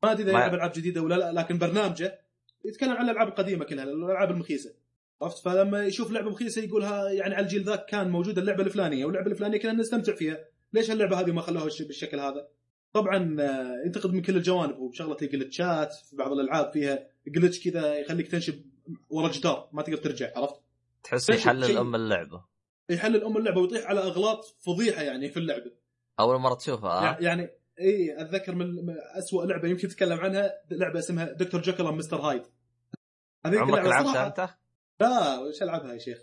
ما أدري إذا يلعب ألعاب جديدة ولا لا لكن برنامجه يتكلم عن الألعاب القديمة كلها الألعاب المخيسة. عرفت؟ فلما يشوف لعبة مخيسة يقولها يعني على الجيل ذاك كان موجوده اللعبة الفلانية واللعبة الفلانية كنا نستمتع فيها. ليش هاللعبة هذه ما خلوها بالش- بالشكل هذا؟ طبعا آه، ينتقد من كل الجوانب. وبشغله جلتشات في بعض الألعاب فيها جلتش كذا يخليك تنشب ورا جدار ما تقدر ترجع عرفت؟ تحس يحلل أم اللعبة. يحلل أم اللعبة ويطيح على أغلاط فضيحة يعني في اللعبة. أول مرة تشوفها ها يعني إي أتذكر من اسوء لعبة يمكن تتكلم عنها لعبة اسمها دكتور جوكل مستر هايد هذيك عمرك لعبتها انت؟ لا وش ألعبها يا شيخ؟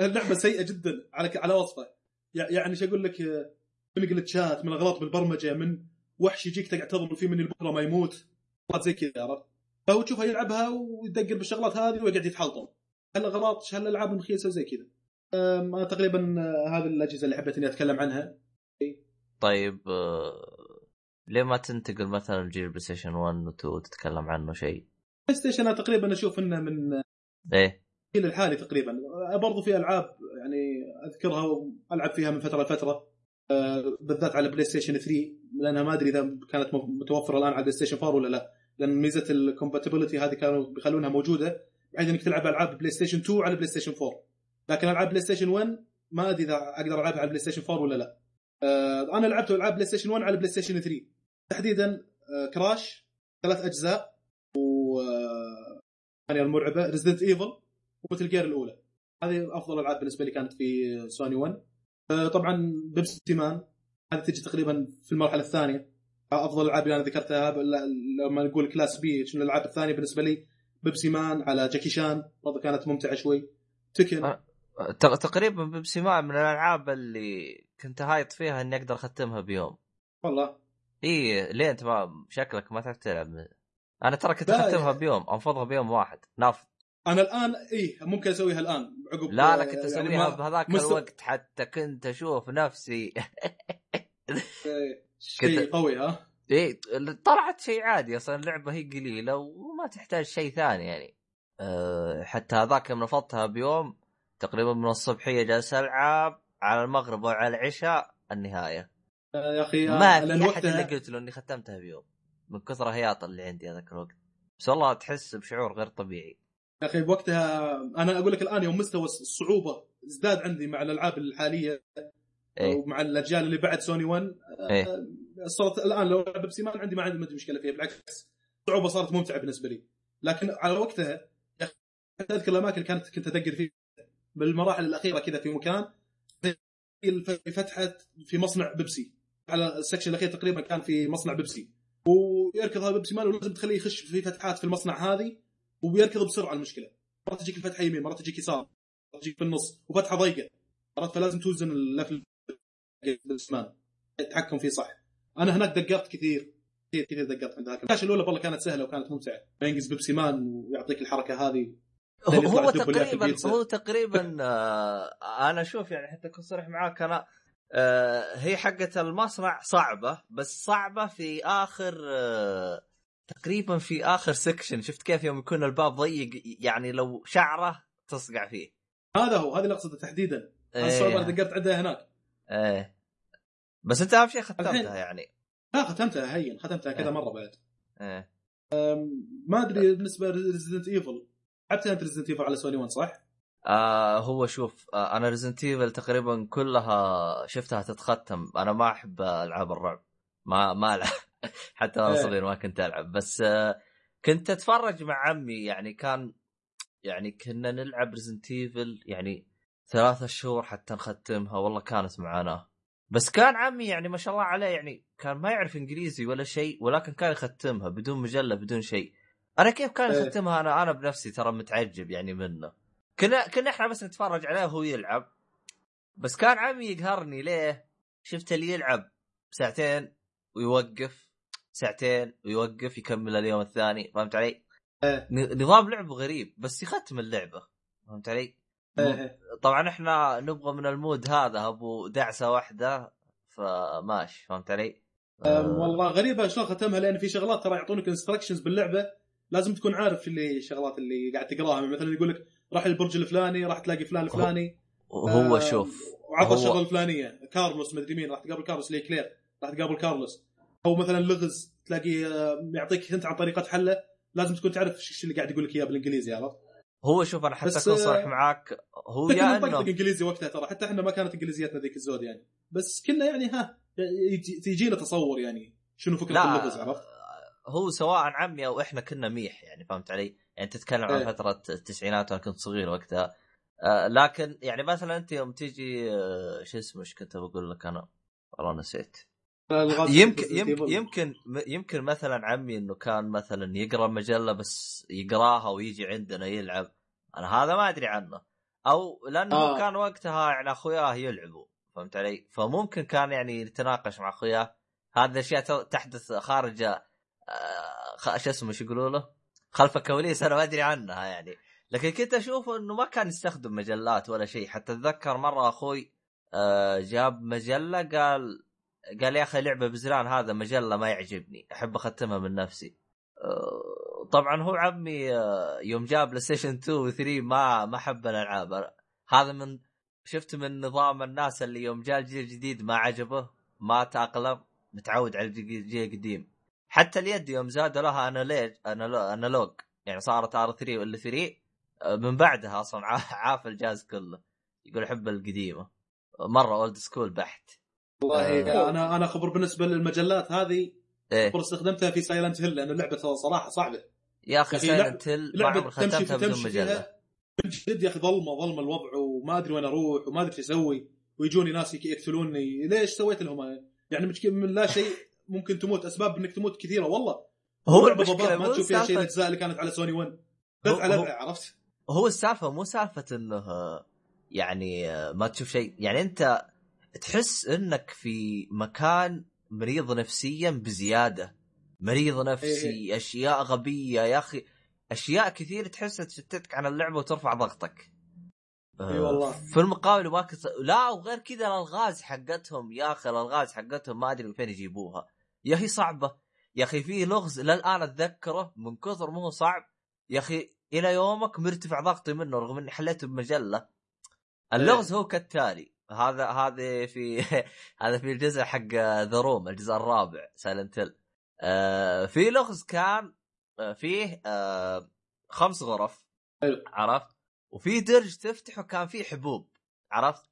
اللعبة سيئة جدا على على وصفة. يع- يعني إيش أقول لك آه، من glitch ات من اغلاط بالبرمجه من وحش يجيك تقعد تضرب فيه من بكره ما يموت. زي كذا عرفت؟ فهو تشوفه يلعبها ويدقر بالشغلات هذه ويقعد يتحلطم. هالاغلاط هالالعاب المخيسه وزي كذا. أنا تقريبا آه، هذه الأجهزة اللي حبيت إني أتكلم عنها. طيب آه، ليه ما تنتقل مثلا جيل PlayStation 1 و 2 وتتكلم عنه شيء؟ PlayStation أنا تقريبا أشوف إنه من إيه. الجيل الحالي تقريبا. برضو في ألعاب يعني أذكرها وألعب فيها من فترة لفترة آه، بالذات على PlayStation 3 لأنها ما أدري إذا كانت متوفرة الآن على PlayStation 4 ولا لا. لأن ميزة ال compatibility هذه كانوا بيخلونها موجودة. بحيث انك تلعب ألعاب PlayStation 2 على PlayStation 4 لكن ألعاب PlayStation 1 ما أدري إذا أقدر ألعبها على PlayStation 4 ولا لا. آه، أنا لعبت ألعاب PlayStation 1 على PlayStation 3 تحديدا آه، Crash ثلاث أجزاء و آه، المرعبة Resident Evil و Metal Gear الأولى. هذه أفضل العاب بالنسبة لي كانت في سوني 1 آه، طبعا Pepsiman هذه تجي تقريبا في المرحلة الثانية. أفضل الألعاب اللي أنا ذكرتها لما نقول class B شنو الألعاب الثانية بالنسبة لي؟ Pepsiman على جاكي شان برضه كانت ممتعة شوي. تكن. ت- تقريبا Pepsiman من الألعاب اللي كنت هايط فيها إني أقدر أختمها بيوم. والله. إي ليه أنت ما شكلك ما تعرف تلعب أنا ترى كنت أختمها بيوم أنفضها بيوم واحد. نافذ أنا الآن إيه ممكن أسويها الآن عقب لا لا كنت يعني اسويها ما- بهذاك مست- الوقت حتى كنت أشوف نفسي. <laughs> شيء كنت- قوي ها؟ إيه طلعت شيء عادي أصلا اللعبة هي قليلة وما تحتاج شيء ثاني يعني. أه حتى هذاك يوم رفضتها بيوم تقريبا من الصبحيه جالس ألعب على المغرب أو على العشاء النهاية. آه، يا أخي آه، ما في أحد اللي قلت له إني ختمتها بيوم من كثر هياط اللي عندي هذاك الوقت. بس والله تحس بشعور غير طبيعي. يا أخي بوقتها أنا أقول لك الآن يوم مستوى الصعوبة ازداد عندي مع الألعاب الحالية إيه. ومع الأجيال اللي بعد سوني 1 إيه. آه، صارت الآن لو ألعب بيبسي مان عندي ما عندي مشكله فيها بالعكس الصعوبه صارت ممتعة بالنسبة لي. لكن على وقتها أذكر الأماكن كانت كنت أدقر فيها. بالمراحل الأخيرة كذا في مكان فتحت في مصنع بيبسي. على ال section الأخير تقريبا كان في مصنع بيبسي. ويركض هذا Pepsiman ولازم تخليه يخش في فتحات في المصنع هذه. وبيركض بسرعة المشكلة. مرات تجيك الفتحة يمين مرات تجيك يسار مرات تجيك في النص وفتحة ضيقة. مرات فلازم توزن اللف ل Pepsiman التحكم فيه صح. أنا هناك دقرت كثير كثير كثير دقرت عند هاك الأولى والله كانت سهلة وكانت ممتعة. ينقز Pepsiman ويعطيك الحركة هذه. هو, تقريبا. هو تقريبا آه أنا أشوف يعني حتى أكون صريح معاك أنا آه هي حقة المصنع صعبة بس صعبة في آخر آه تقريبا في آخر section شفت كيف يوم يكون الباب ضيق يعني لو شعرة تصقع فيه. هذا هو هذا اللي أقصده تحديدا. هذا الصعوبه اللي دقرت عندها هناك. إيه. بس أنت أهم شيء الحين- ختمتها يعني. لا ختمتها هين ختمتها كذا إيه. مرة بعد. إيه. ما أدري بالنسبة ل Resident Evil لعبت أنت Resident Evil على سوني 1 صح؟ آه هو شوف آه أنا Resident Evil تقريبا كلها شفتها تتختم. أنا ما أحب ألعاب الرعب. ما ما ألعب. <laughs> حتى وأنا إيه. صغير ما كنت ألعب. بس آه كنت أتفرج مع عمي. يعني كان يعني كنا نلعب Resident Evil يعني ثلاثة شهور حتى نختمها. والله كانت معاناة بس كان عمي يعني ما شاء الله عليه يعني كان ما يعرف إنجليزي ولا شيء ولكن كان يختمها بدون مجلة بدون شيء. أنا كيف كان إيه. يختمها؟ أنا أنا بنفسي ترى متعجب يعني منه. كنا كنا إحنا بس نتفرج عليه وهو يلعب. بس كان عمي يقهرني ليه؟ شفت اللي يلعب ساعتين ويوقف. ساعتين ويوقف يكمل اليوم الثاني فهمت علي؟ إيه. نظام لعبه غريب بس يختم اللعبة فهمت علي؟ إيه. طبعا إحنا نبغى من ال mode هذا أبو دعسة واحدة فماشي فهمت علي؟ أم، والله غريبة شلون ختمها لأن في شغلات ترى يعطونك instructions باللعبة لازم تكون عارف اللي الشغلات اللي قاعد تقراها مثلا يقول لك راح البرج الفلاني راح تلاقي فلان الفلاني هو آه، شوف وعطى الشغلة الفلانية كارلوس مدري مين راح تقابل كارلوس اللي كلير راح تقابل كارلوس أو مثلا لغز تلاقي آه، يعطيك هنت عن طريقة حله لازم تكون تعرف إيش اللي قاعد يقول لك إياه بالإنجليزي عرفت؟ هو شوف أنا حتى اكون صريح آه، معاك هو يا إنه انجليزي وقتها ترى حتى إحنا ما كانت إنجليزيتنا ذيك الزود يعني بس كنا يعني ها تيجينا تصور يعني شنو فكرة لا اللغز عرفت؟ هو سواء عمي أو إحنا كنا ميح يعني فهمت علي؟ يعني تتكلم عن إيه. فترة التسعينات وأنا كنت صغير وقتها آه لكن يعني مثلا أنت يوم تيجي آه شو اسمه إيش كنت بقول لك أنا؟ والله نسيت يمكن يمكن. يمكن يمكن مثلا عمي إنه كان مثلا يقرأ مجلة بس يقراها ويجي عندنا يلعب أنا هذا ما أدري عنه أو لأنه آه. كان وقتها يعني أخوياه يلعبوا فهمت علي؟ فممكن كان يعني يتناقش مع أخوياه هذه الأشياء تحدث خارج آه، شو اسمه شو يقولوا له؟ خلف الكواليس أنا ما أدري عنها يعني لكن كنت أشوف إنه ما كان يستخدم مجلات ولا شيء حتى أتذكر مرة أخوي آه، جاب مجلة قال قال يا أخي لعبة بزران هذا مجله ما يعجبني أحب أختمها من نفسي. آه، طبعا هو عمي آه، يوم جاب بلاي ستيشن 2 و 3 ما ما حب الألعاب. هذا من شفت من نظام الناس اللي يوم جاء الجيل الجديد ما عجبه ما تأقلم متعود على الجيل القديم حتى اليد يوم زادوا لها analog analog يعني صارت R 3 و L 3 آه، من بعدها أصلا عا- عاف الجهاز كله. يقول أحب القديمة. مرة old school بحت. والله آه. أنا أنا خبر بالنسبة للمجلات هذه إيه. خبر استخدمتها في Silent Hill لأن اللعبه صراحة صعبة. يا أخي Silent Hill ما لعبة عمري تمشي ختمتها بدون تمشي مجلة. جد يا أخي ظلمه ظلمة الوضع وما أدري وين أروح وما أدري إيش أسوي. ويجوني ناس يك- يقتلوني. ليش سويت لهم؟ يعني مش من لا شيء ممكن تموت. أسباب إنك تموت كثيرة والله. هو المشكلة ضباب ما مو تشوف فيها شيء الأجزاء اللي كانت على سوني 1 هو- قطعه هو- لبعه عرفت؟ هو السالفة مو سالفة إنه يعني ما تشوف شيء. يعني أنت تحس إنك في مكان مريض نفسيا بزيادة. مريض نفسي أشياء غبية يا أخي. أشياء كثير تحسها تشتتك عن اللعبة وترفع ضغطك. إي والله. في المقابل يبغاك ت- لا وغير كذا الألغاز حقتهم يا أخي الألغاز حقتهم ما أدري من فين يجيبوها. يا أخي صعبة. يا أخي في لغز للآن أتذكره من كثر ما هو صعب. يا أخي إلى يومك مرتفع ضغطي منه رغم إني حليته بمجلة. اللغز هو كالتالي. هذا هذا في <laughs> هذا في الجزء حق The Room الجزء الرابع Silent آه في لغز كان آه فيه آه خمس غرف. حلو. عرفت؟ وفي درج تفتحه كان فيه حبوب. عرفت؟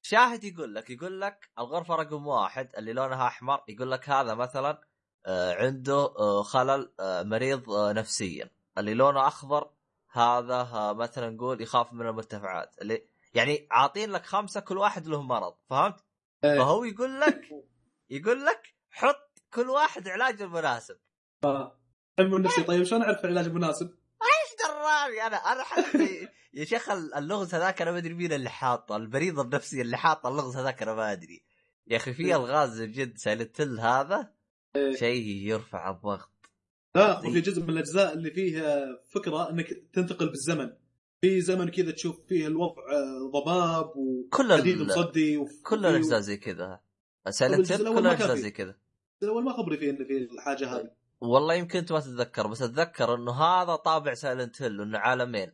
الشاهد يقول لك يقول لك الغرفة رقم واحد اللي لونها أحمر يقول لك هذا مثلا آه، عنده آه، خلل مريض نفسيا. اللي لونه أخضر هذا مثلا نقول يخاف من المرتفعات. اللي يعني عاطين لك خمسة كل واحد له مرض فهمت؟ إيه. فهو يقول لك <laughs> يقول لك حط كل واحد علاج المناسب علم النفسي طيب شلون أعرف العلاج المناسب؟ إيش دراني أنا؟ أنا حتى <laughs> يا شيخ اللغز هذاك أنا ما أدري مين اللي حاطه المريض النفسي اللي حاطه اللغز هذاك أنا ما أدري. يا أخي في ألغاز جد Silent Hill هذا شيء يرفع الضغط. لا وفي جزء من الأجزاء اللي فيه فكرة إنك تنتقل بالزمن. في زمن كذا تشوف فيه الوضع آه، ضباب كل وحديد ال... مصدي كل الأجزاء زي كذا. Silent كل الأجزاء. زي كذا. الأول ما خبري فيه انه في الحاجة هذه. والله يمكن أنت ما تتذكر بس أتذكر إنه هذا طابع Silent Hill إنه عالمين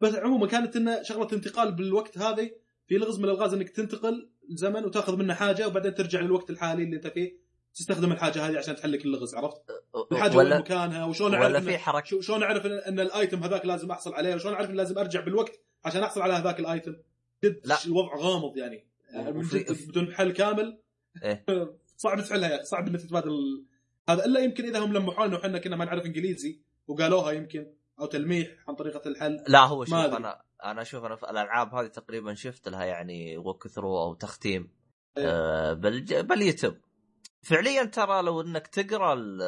بس عموما كانت إنه شغلة انتقال بالوقت هذه في لغز من الالغاز إنك تنتقل زمن وتأخذ منه حاجة وبعدين ترجع للوقت الحالي اللي أنت فيه. تستخدم الحاجة هذه عشان تحلك اللغز عرفت؟ الحاجة وين ولا مكانها وشلون أعرف ولا في حركة شلون أعرف ان الأيتم هذاك لازم أحصل عليه وشلون أعرف إن لازم أرجع بالوقت عشان أحصل على هذاك الأيتم جد لا. الوضع غامض يعني يعني من وفي- جد بدون حل كامل إيه. <laughs> صعب تحلها يا أخي صعب إنك تتبادل هذا إلا يمكن إذا هم لمحوا لنا وحنا كنا ما نعرف إنجليزي وقالوها يمكن أو تلميح عن طريقة الحل لا هو شوف. أنا أنا أشوف أنا في الألعاب هذه تقريبا شفت لها يعني walkthrough أو تختيم إيه. آه بالج... باليوتيوب فعليا ترى لو إنك تقرأ ال-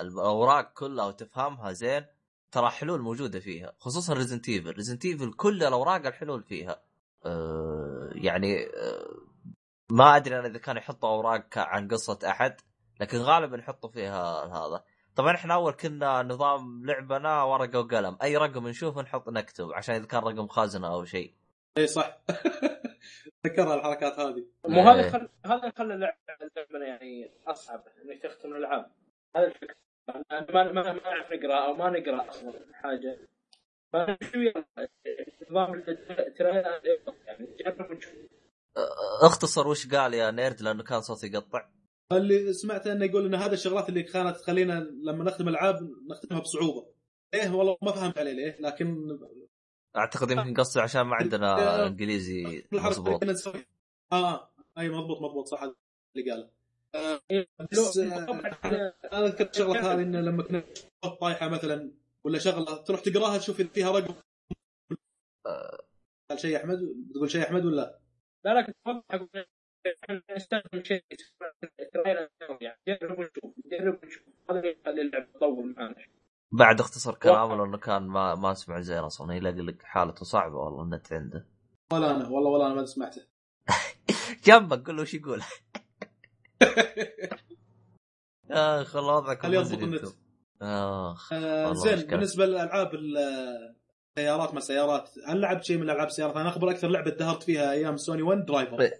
الأوراق كلها وتفهمها زين ترى حلول موجودة فيها خصوصا Resident Evil Resident Evil كل الأوراق الحلول فيها. آه يعني آه ما أدري أنا إذا كانوا يحطوا أوراق عن قصة أحد لكن غالبا يحطوا فيها هذا. طبعا إحنا أول كنا نظام لعبنا ورقة وقلم. أي رقم نشوفه نحط نكتب عشان إذا كان رقم خازنه أو شيء. إي صح. <laughs> تذكرها الحركات هذه. مو هذا إيه. خل... هذا اللي خلى اللعبه اللعبة يعني أصعب إنك تختم الألعاب. هذا الفكرة. ما ما ما نعرف نقرأ أو ما نقرأ أصلا حاجة. فشوي نظام يعني ونشوف. آه، اختصر وش قال يا نيرد لأنه كان صوتي يقطع. اللي سمعته أنه يقول إن هذه الشغلات اللي كانت تخلينا لما نختم العاب نختمها بصعوبة. إيه والله ما فهمت عليه ليه لكن أعتقد يمكن قصدي عشان ما عندنا <laughs> آه، إنجليزي <laughs> مضبوط. آه. أي مضبوط مضبوط صح اللي قاله. آه، بس آه، أنا ذكرت شغلة هذه إنه لما كنا طايحة مثلا ولا شغلة تروح تقراها تشوف إذا فيها رقم. قال شيء يا أحمد؟ بتقول شيء يا أحمد ولا لا؟ لا كنت نستخدم شيء ترايل يعني نجرب ونشوف نجرب ونشوف هذا اللي يخلي اللعبه تطول معنا بعد اختصر كلامه لأنه كان ما ما اسمع زين أصلا. يلاقي لك حالته صعبة والله النت عنده ولا أنا والله ولا أنا ما سمعته. <laughs> جنبك قول له وش يقول. <laughs> اخ والله وضعك خليه يضبط النت. أخ آه زين. بالنسبة للألعاب ال- سيارات ما سيارات هل لعبت شيء من ألعاب السيارات؟ أنا أخبر أكثر لعبة دقرت فيها أيام سوني 1 Driver.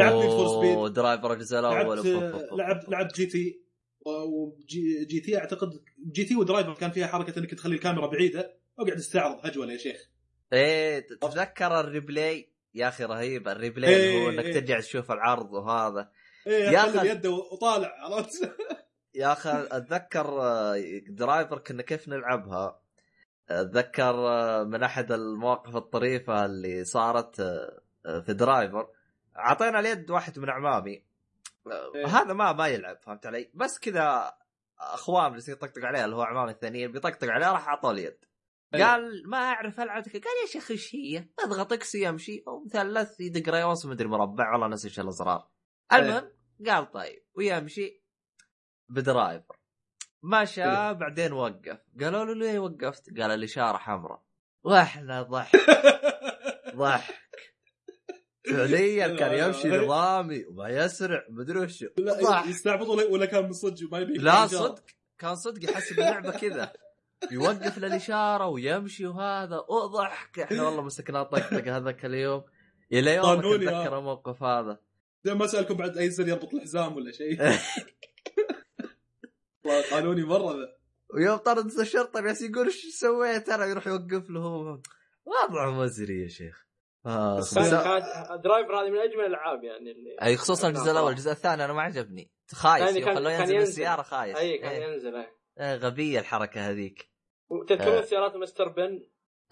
لعبت for Speed Driver الجزء الأول. لعبت لعبت GT و GGT أعتقد GT و Driver كان فيها حركة إنك تخلي الكاميرا بعيدة واقعد استعرض هجولة يا شيخ. إيه تتذكر ال replay؟ يا أخي رهيب ال replay إيه، هو إنك إيه. ترجع تشوف العرض وهذا. إيه يا. أخي يده وطالع عرفت؟ يا أخي أتذكر آه، Driver كنا كيف نلعبها؟ أتذكر آه، من أحد المواقف الطريفة اللي صارت آه، في Driver. أعطينا اليد واحد من أعمامي. إيه. هذا ما ما يلعب فهمت علي بس كذا أخوان بس يطقطق عليه اللي هو اعمامي الثانيين بيطقطق عليه راح اعطوه اليد إيه. قال ما أعرف ألعب قال يا شيخ إيش هي؟ اضغط X يمشي أو مثلث يدق ريوس مدري مربع والله نسي إيش الأزرار. المهم قال طيب ويمشي بدرايفر مشى إيه. بعدين وقف قالوا له ليه وقفت؟ قال الإشارة حمراء وإحنا ضحك <laughs> ضحك فعليا كان يمشي نظامي وما يسرع مدري وش. لا يستعبط ولا كان من صدق ما يبي. لا صدق. كان صدق يحسب اللعبه كذا. يوقف للإشارة ويمشي وهذا. وضحك إحنا والله مسكنا طقطق هذاك اليوم. إلى يوم. اتذكر الموقف هذا. ما اسالكم بعد أي زر يربط الحزام ولا شيء. <laughs> والله قانوني مرة ذا. ويوم طرد الشرطة جالس يقول إيش سويت؟ أنا يروح يوقف له. هو وضع مزري يا شيخ. آه بس Driver هذه من أجمل الألعاب يعني اللي أي خصوصا الجزء الأول الجزء الثاني أنا ما عجبني خايس يعني خلوه ينزل من ينزل. السياره خايس أي كان إيه. ينزل إيه. إيه، غبية الحركة هذيك وتذكرون آه. سيارات مستر بن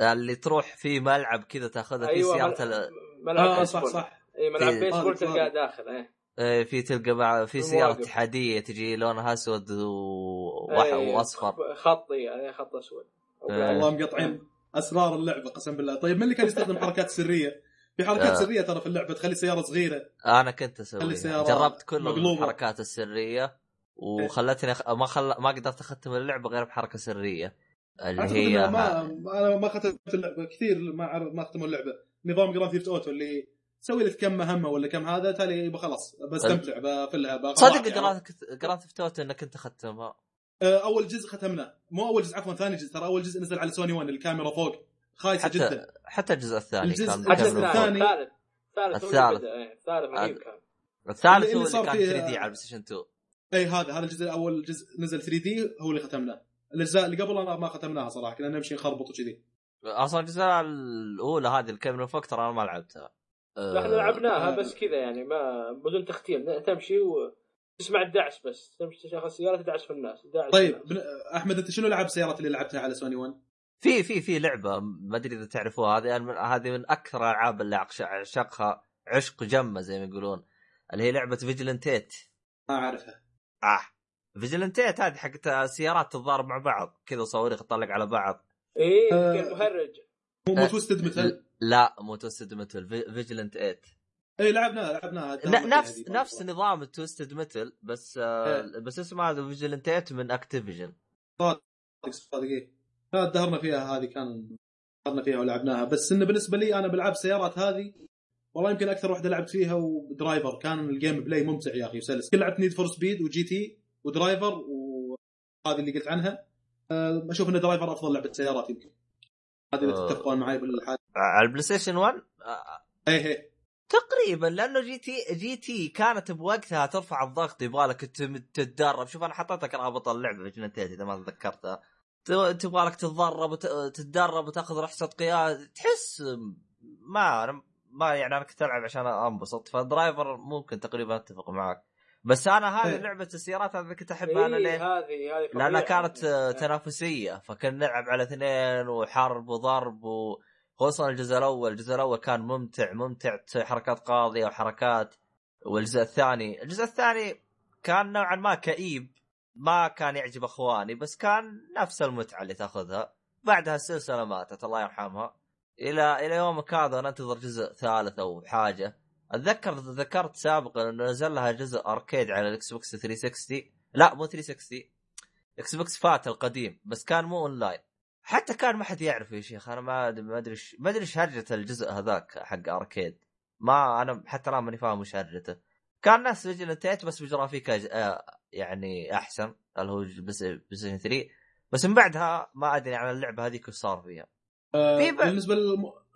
اللي تروح في ملعب كذا تأخذها في أيوه سيارة مل- ملعب آه صح بيسبول صح أي ملعب بيسبول هذه- تلقاه. داخل إيه إيه، في تلقى مع في. سيارة اتحادية تجي لونها أسود و... إيه، وأصفر خطي يعني خط أسود آه. والله مقطعين أسرار اللعبة قسم بالله. طيب من اللي كان يستخدم حركات سرية؟ في حركات آه. سرية ترى في اللعبة تخلي سيارة صغيرة. أنا كنت أسويها. السيارة جربت كل مقلوبة. الحركات السرية وخلتني أخ... ما خل... ما قدرت أختم اللعبة غير بحركة سرية. اللي هي ما أنا ما ختمت اللعبة. كثير ما عرف ما ختموا اللعبة. نظام Grand Theft Auto اللي تسوي لك كم مهمة ولا كم هذا تالي خلاص. بستمتع بفلها صدق. Grand Theft Auto انك انت ختمها أول جزء ختمناه. مو أول جزء عفوا ثاني جزء. ترى أول جزء نزل على سوني 1 الكاميرا فوق. خايسة حتى جدا. حتى الجزء الثاني الجزء- كان الجزء الثاني الثالث. الثالث الثالث. إيه، الثالث رهيب كان الثالث هو اللي صار كان فيه- 3 دي على البلاي Station 2 إي هذا هذا الجزء أول جزء نزل 3D هو اللي ختمناه. الأجزاء اللي قبل أنا ما ختمناها صراحة كنا نمشي نخربط وكذي أصلا الجزء الأولى هذه الكاميرا فوق ترى أنا ما لعبتها. لا إحنا آه، لعبناها آه. بس كذا يعني ما بدون تختيم تمشي وتسمع الدعس بس. تمشي تشغل السياره تدعس في الناس. دعس. في طيب الناس. بن... أحمد أنت شنو لعب سيارات اللي لعبتها على سوني 1 في في في لعبة ما أدري إذا تعرفوها. هذه من- هذه من أكثر الالعاب اللي أعشقها عشق جمة زي ما يقولون اللي هي لعبة Vigilante 8 ما أعرفها. آه. Vigilante 8 هذه حقت السيارات تتضارب مع بعض. كذا صواريخ تطلق على بعض. إيه آه. مو آه، مو Twisted Metal لا مو Twisted Metal Vigilante 8 اي لعبناها لعبناها نفس نفس نظام ال Twisted Metal بس آه إيه. بس اسمه هذا Vigilante 8 من Activision صادق إيه. لا دهرنا فيها هذه كان دهرنا فيها ولعبناها. بس انه بالنسبة لي أنا بالعاب السيارات هذه والله يمكن أكثر واحدة لعبت فيها و Driver كان ال gameplay ممتع يا أخي وسلس. كل لعبت Need for Speed و GT و Driver وهذه اللي قلت عنها. أه، أشوف إن Driver أفضل لعبة سيارات يمكن. هذه اللي آه. تتفقون معي بالحال. على ال PlayStation 1 آه. اي اي تقريبا لأنه GT GT كانت بوقتها ترفع الضغط يبغالك تم- تتدرب شوف أنا حطيت لك رابط اللعبة Vigilante 8 إذا ما تذكرتها ت- تبغالك تتدرب وت- تتدرب وتأخذ رخصه قيادة تحس ما أنا ما يعني أنا كنت ألعب عشان أنبسط فالدرايفر ممكن تقريبا أتفق معك بس أنا هذه إيه. لعبة السيارات هذه كنت احبها أنا إيه ليه؟ هذه هذه لأنها فظيعة. كانت تنافسية فكنا نلعب على اثنين وحرب وضرب و... خصوصا الجزء الأول الجزء الأول كان ممتع ممتع حركات قاضية وحركات. والجزء الثاني الجزء الثاني كان نوعا ما كئيب ما كان يعجب أخواني بس كان نفس المتعة اللي تأخذها. بعدها السلسلة ماتت الله يرحمها. إلى إلى يومك هذا ننتظر جزء ثالث أو حاجة. أتذكر ذكرت سابقا إنه نزل لها جزء arcade على ال Xbox 360 لا مو 360 Xbox فات القديم بس كان مو أونلاين. حتى كان ما حد يعرف يا شيخ أنا ما أدري ما أدري إيش هرجه الجزء هذاك حق arcade. ما أنا حتى الآن ماني فاهم وش هرجته كان نفس Vigilante 8 بس ب graphics. آه يعني أحسن اللي هو بس بس 3 بس من بعدها ما أدري عن اللعبة هذيك وش صار فيها. آه، في ب- بالنسبة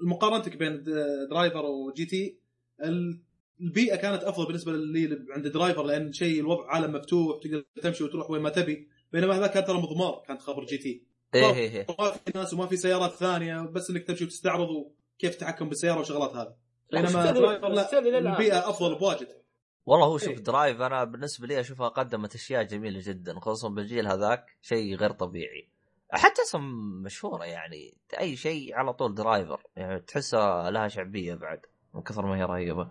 لمقارنتك بين Driver و GT ال- البيئة كانت أفضل بالنسبة لي عند Driver لأن شيء الوضع عالم مفتوح تقدر تمشي وتروح وين ما تبي. بينما هذاك كان ترى مضمار كانت خبر GT. إيه إيه إيه. ما في ناس وما في سيارات ثانية بس إنك تمشي وتستعرض وكيف التحكم بالسيارة والشغلات هذه. بينما Driver لا. البيئة أفضل بواجد. والله هو شوف إيه. Driver أنا بالنسبة لي أشوفها قدمت أشياء جميلة جدا خصوصا بالجيل هذاك شيء غير طبيعي. حتى اسم مشهورة يعني أي شيء على طول Driver يعني تحسها لها شعبية بعد من كثر ما هي رهيبة.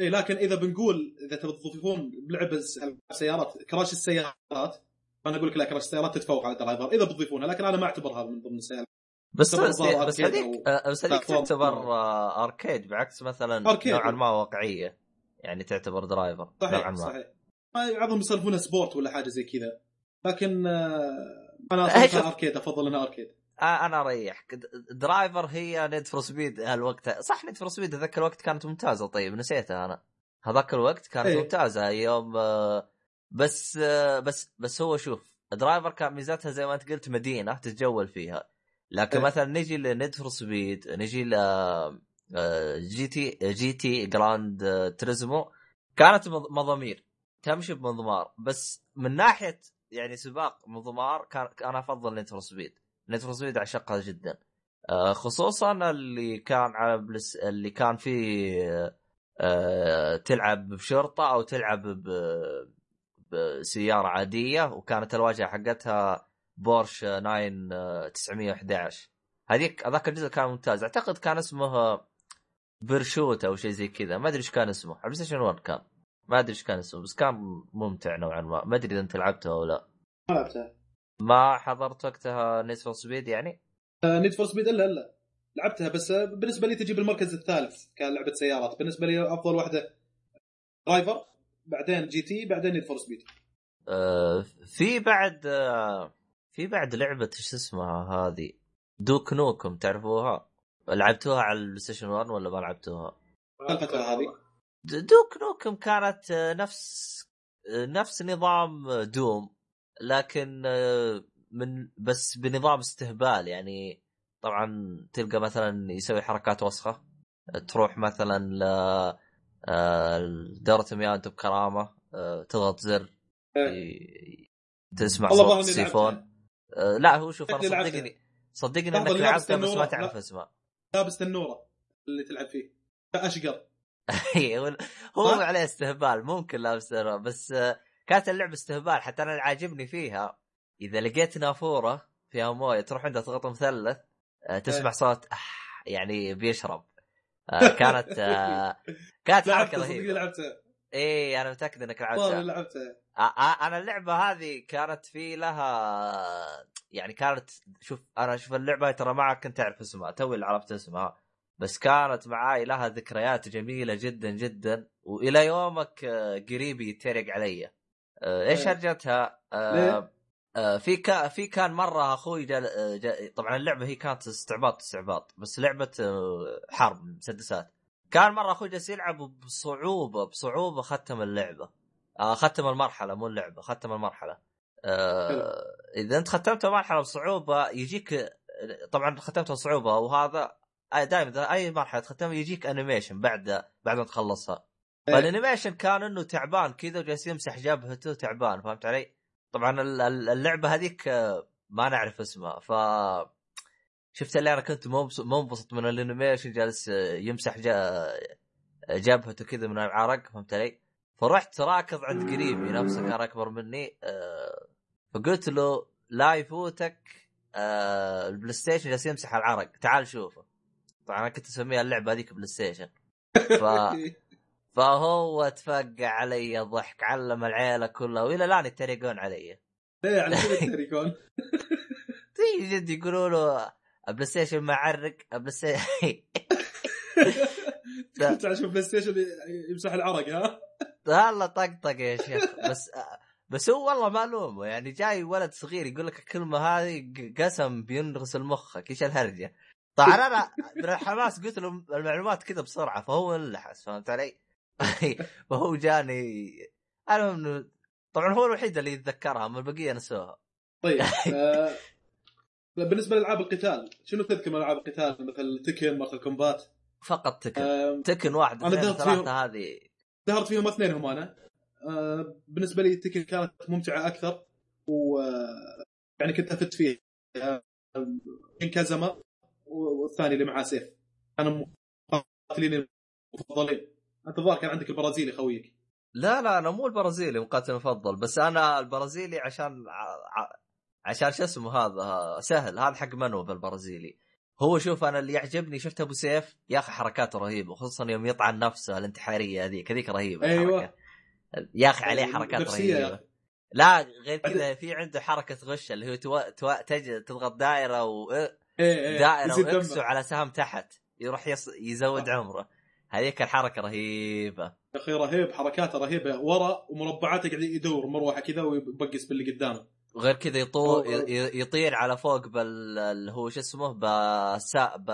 اي لكن إذا بنقول إذا تبي تضيفون بلعبه س- سيارات Crash السيارات فانا أقول لك لا Crash السيارات تتفوق على Driver إذا بتضيفونها لكن أنا ما أعتبرها من ضمن السيارات. بس بس, هذيك آه، بس هذيك. تعتبر آه، arcade بعكس مثلا arcade. نوعا ما واقعية. يعني تعتبر Driver نوعا صحيح. ما صحيح بعضهم يصنفونها sport ولا حاجة زي كذا. لكن آه، أنا. <laughs> أصلا arcade أفضل انها arcade. أنا أريحك. Driver هي Need for Speed هالوقت. صح Need for Speed ذاك الوقت كانت ممتازة. طيب نسيتها أنا. هذاك الوقت كانت إيه. ممتازة. يوم آه، بس بس بس هو شوف Driver كان ميزتها زي ما انت قلت مدينة تتجول فيها. لكن إيه. مثلا نجي ل Need for Speed نجي ل آه، GT GT Gran Turismo كانت مض- مضامير. تمشي بمضمار. بس من ناحية يعني سباق مضمار كان أنا أفضل Need for Speed Need for Speed أعشقها جدا. آه، خصوصا اللي كان على بلس اللي كان فيه آه، تلعب بشرطة أو تلعب ب بسيارة عادية وكانت الواجهة حقتها بورش 9 911 هذيك هذاك الجزء كان ممتاز. أعتقد كان اسمه Pursuit أو شيء زي كذا. ما أدري إيش كان اسمه. على Station 1 كان. ما أدري إيش كان اسمه بس كان ممتع نوعا ما. ما أدري إذا أنت لعبته أو لا. ما لعبتها ما حضرت وقتها Need for Speed يعني؟ Need for Speed الا الا لعبتها بس آه، بالنسبة لي تجي بالمركز الثالث كلعبة سيارات. بالنسبة لي أفضل واحدة Driver بعدين GT بعدين Need for Speed آه، في بعد آه، في بعد لعبة إيش اسمها هذه؟ Duke Nukem تعرفوها؟ لعبتوها على ال PlayStation 1 ولا ما لعبتوها؟ الفترة هذه. د- Duke Nukem كانت آه، نفس آه، نفس نظام آه، Doom لكن آه، من بس بنظام استهبال. يعني طبعا تلقى مثلا يسوي حركات وسخة آه، تروح مثلا ل آه، دورة مياه انت بكرامة آه، تضغط زر ي- تسمع صوت السيفون. آه، لا هو شوف أنا. صدقني صدقني إنك لعبتها بس ما. تعرف لا. اسمها لابس تنوره اللي تلعب فيه اشقر <laughs> هو هو؟ عليه استهبال ممكن لابس تنورة، بس آه، كانت اللعبه استهبال حتى أنا اللي عاجبني فيها إذا لقيت نافورة فيها موية تروح عندها تضغط مثلث تسمع إيه. صوت يعني بيشرب كانت آه، كانت <laughs> حركة رهيبة. لعبتها. إيه أنا متأكد إنك لعبتها. لعبتها. آه، آه، أنا اللعبة هذه كانت في لها يعني كانت شوف أنا شوف اللعبة ترى ما كنت أعرف اسمها توي اللي عرفت اسمها بس كانت معاي لها ذكريات جميلة جدا جدا وإلى يومك آه، قريبي يتريق علي. آه، إيش إيه. هرجتها؟ آه، في كا في كان مرة أخوي جل... جا... طبعا اللعبة هي كانت استعباط استعباط بس لعبة آه، حرب مسدسات. كان مرة أخوي جالس يلعب بصعوبة بصعوبة ختم اللعبة. آه ختم المرحلة مو اللعبة ختم المرحلة. إذا أنت ختمت مرحله بصعوبة يجيك طبعا ختمتها بصعوبة وهذا دائما أي مرحلة تختمها يجيك animation بعد بعد ما تخلصها. إيه. فال animation كان إنه تعبان كذا وجالس يمسح جبهته تعبان فهمت علي؟ طبعا ال- ال- اللعبة هذيك آه، ما نعرف اسمها. ف شفت اللي أنا كنت منبسط من ال animation جالس آه، يمسح جا- جبهته كذا من العرق فهمت علي؟ فرحت راكض عند قريبي نفسه كان أكبر مني آه، فقلت له لا يفوتك آه، ال PlayStation جالس يمسح العرق. تعال شوفه. طبعا أنا كنت أسميها اللعبة هذيك PlayStation ف... <laughs> فهو تفقع علي ضحك علم العيله كلها وإلى الآن يتريقون علي. ليه على كذا التريكون تيجي جد يقولوا له PlayStation معرق PlayStation أشوف PlayStation يمسح العرق ها؟ والله طقطق يا شيخ. بس بس هو والله ما الومه يعني جاي ولد صغير يقول لك الكلمة هذه قسم بينغسل مخك إيش الهرجة؟ طبعا أنا <laughs> من الحماس قلت له المعلومات كذا بسرعة فهو انلحس فهمت علي؟ <laughs> فهو جاني المهم انه طبعا هو الوحيد اللي يتذكرها أما البقية نسوها. طيب <laughs> آه، بالنسبة لألعاب القتال شنو تذكر من ألعاب القتال؟ مثل تكن مثل كومبات؟ فقط تكن. آه، تكن واحد اثنين ذهبت فيهم. هذه. ظهرت فيهم اثنين هم أنا. آه، بالنسبة لي تكن كانت ممتعة أكثر و آه، يعني كنت افت فيها. آه، من كازما والثاني اللي معاه سيف. كانوا مقاتلين المفضلين. أنت الظاهر كان عندك البرازيلي خويك لا لا أنا مو البرازيلي مقاتل المفضل بس أنا البرازيلي عشان عشان شو اسمه هذا سهل هذا حق منو بالبرازيلي هو شوف أنا اللي يعجبني شفت أبو سيف يا أخي حركاته رهيبة خصوصا يوم يطعن نفسه الانتحارية هذيك هذيك رهيبة أيوة. الحركة. يا أخي عليه حركات نفسية يا رهيبة. لا غير كذا في عنده حركة غش اللي هو تو... تو... تج... تضغط دائرة و... إيه إيه دائرة. و X و على سهم تحت يروح يص... يزود عمره هذيك الحركة رهيبة. يا أخي رهيب حركاته رهيبة. ورا ومربعاته قاعد يدور مروحه كذا ويبقس باللي قدامه. وغير كذا يطو... ي- يطير على فوق بال اللي هو شو اسمه؟ بسا ب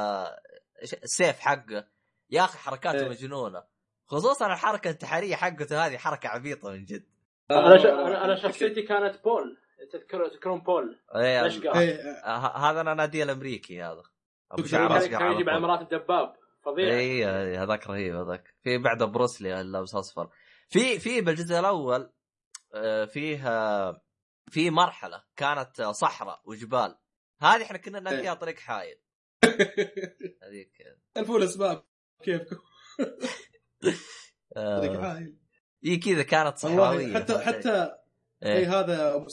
السيف حقه. يا أخي حركاته إيه. مجنونة. خصوصا الحركة الانتحاريه حقته هذه حركة عبيطة من جد. أنا ش... أنا أنا شخصيتي كانت بول. تذكر تذكرون بول؟ إيه، إيه. آه، هذا أنا نادي الامريكي هذا. أبو كان شعر كان يجيب على. مرات الدباب. فظيع. اي هذاك رهيب هذاك. في بعده بروسلي اللابس اصفر في في بالجزء الأول آه، فيه آه، في مرحلة كانت صحراء وجبال. هذه إحنا كنا نلاقيها طريق حايل. <laughs> هذيك. الفول اسباب كيفكم. طريق آه، عايل اي كذا كانت صحراوية. والله حتى؟ حتى اي إيه. هذا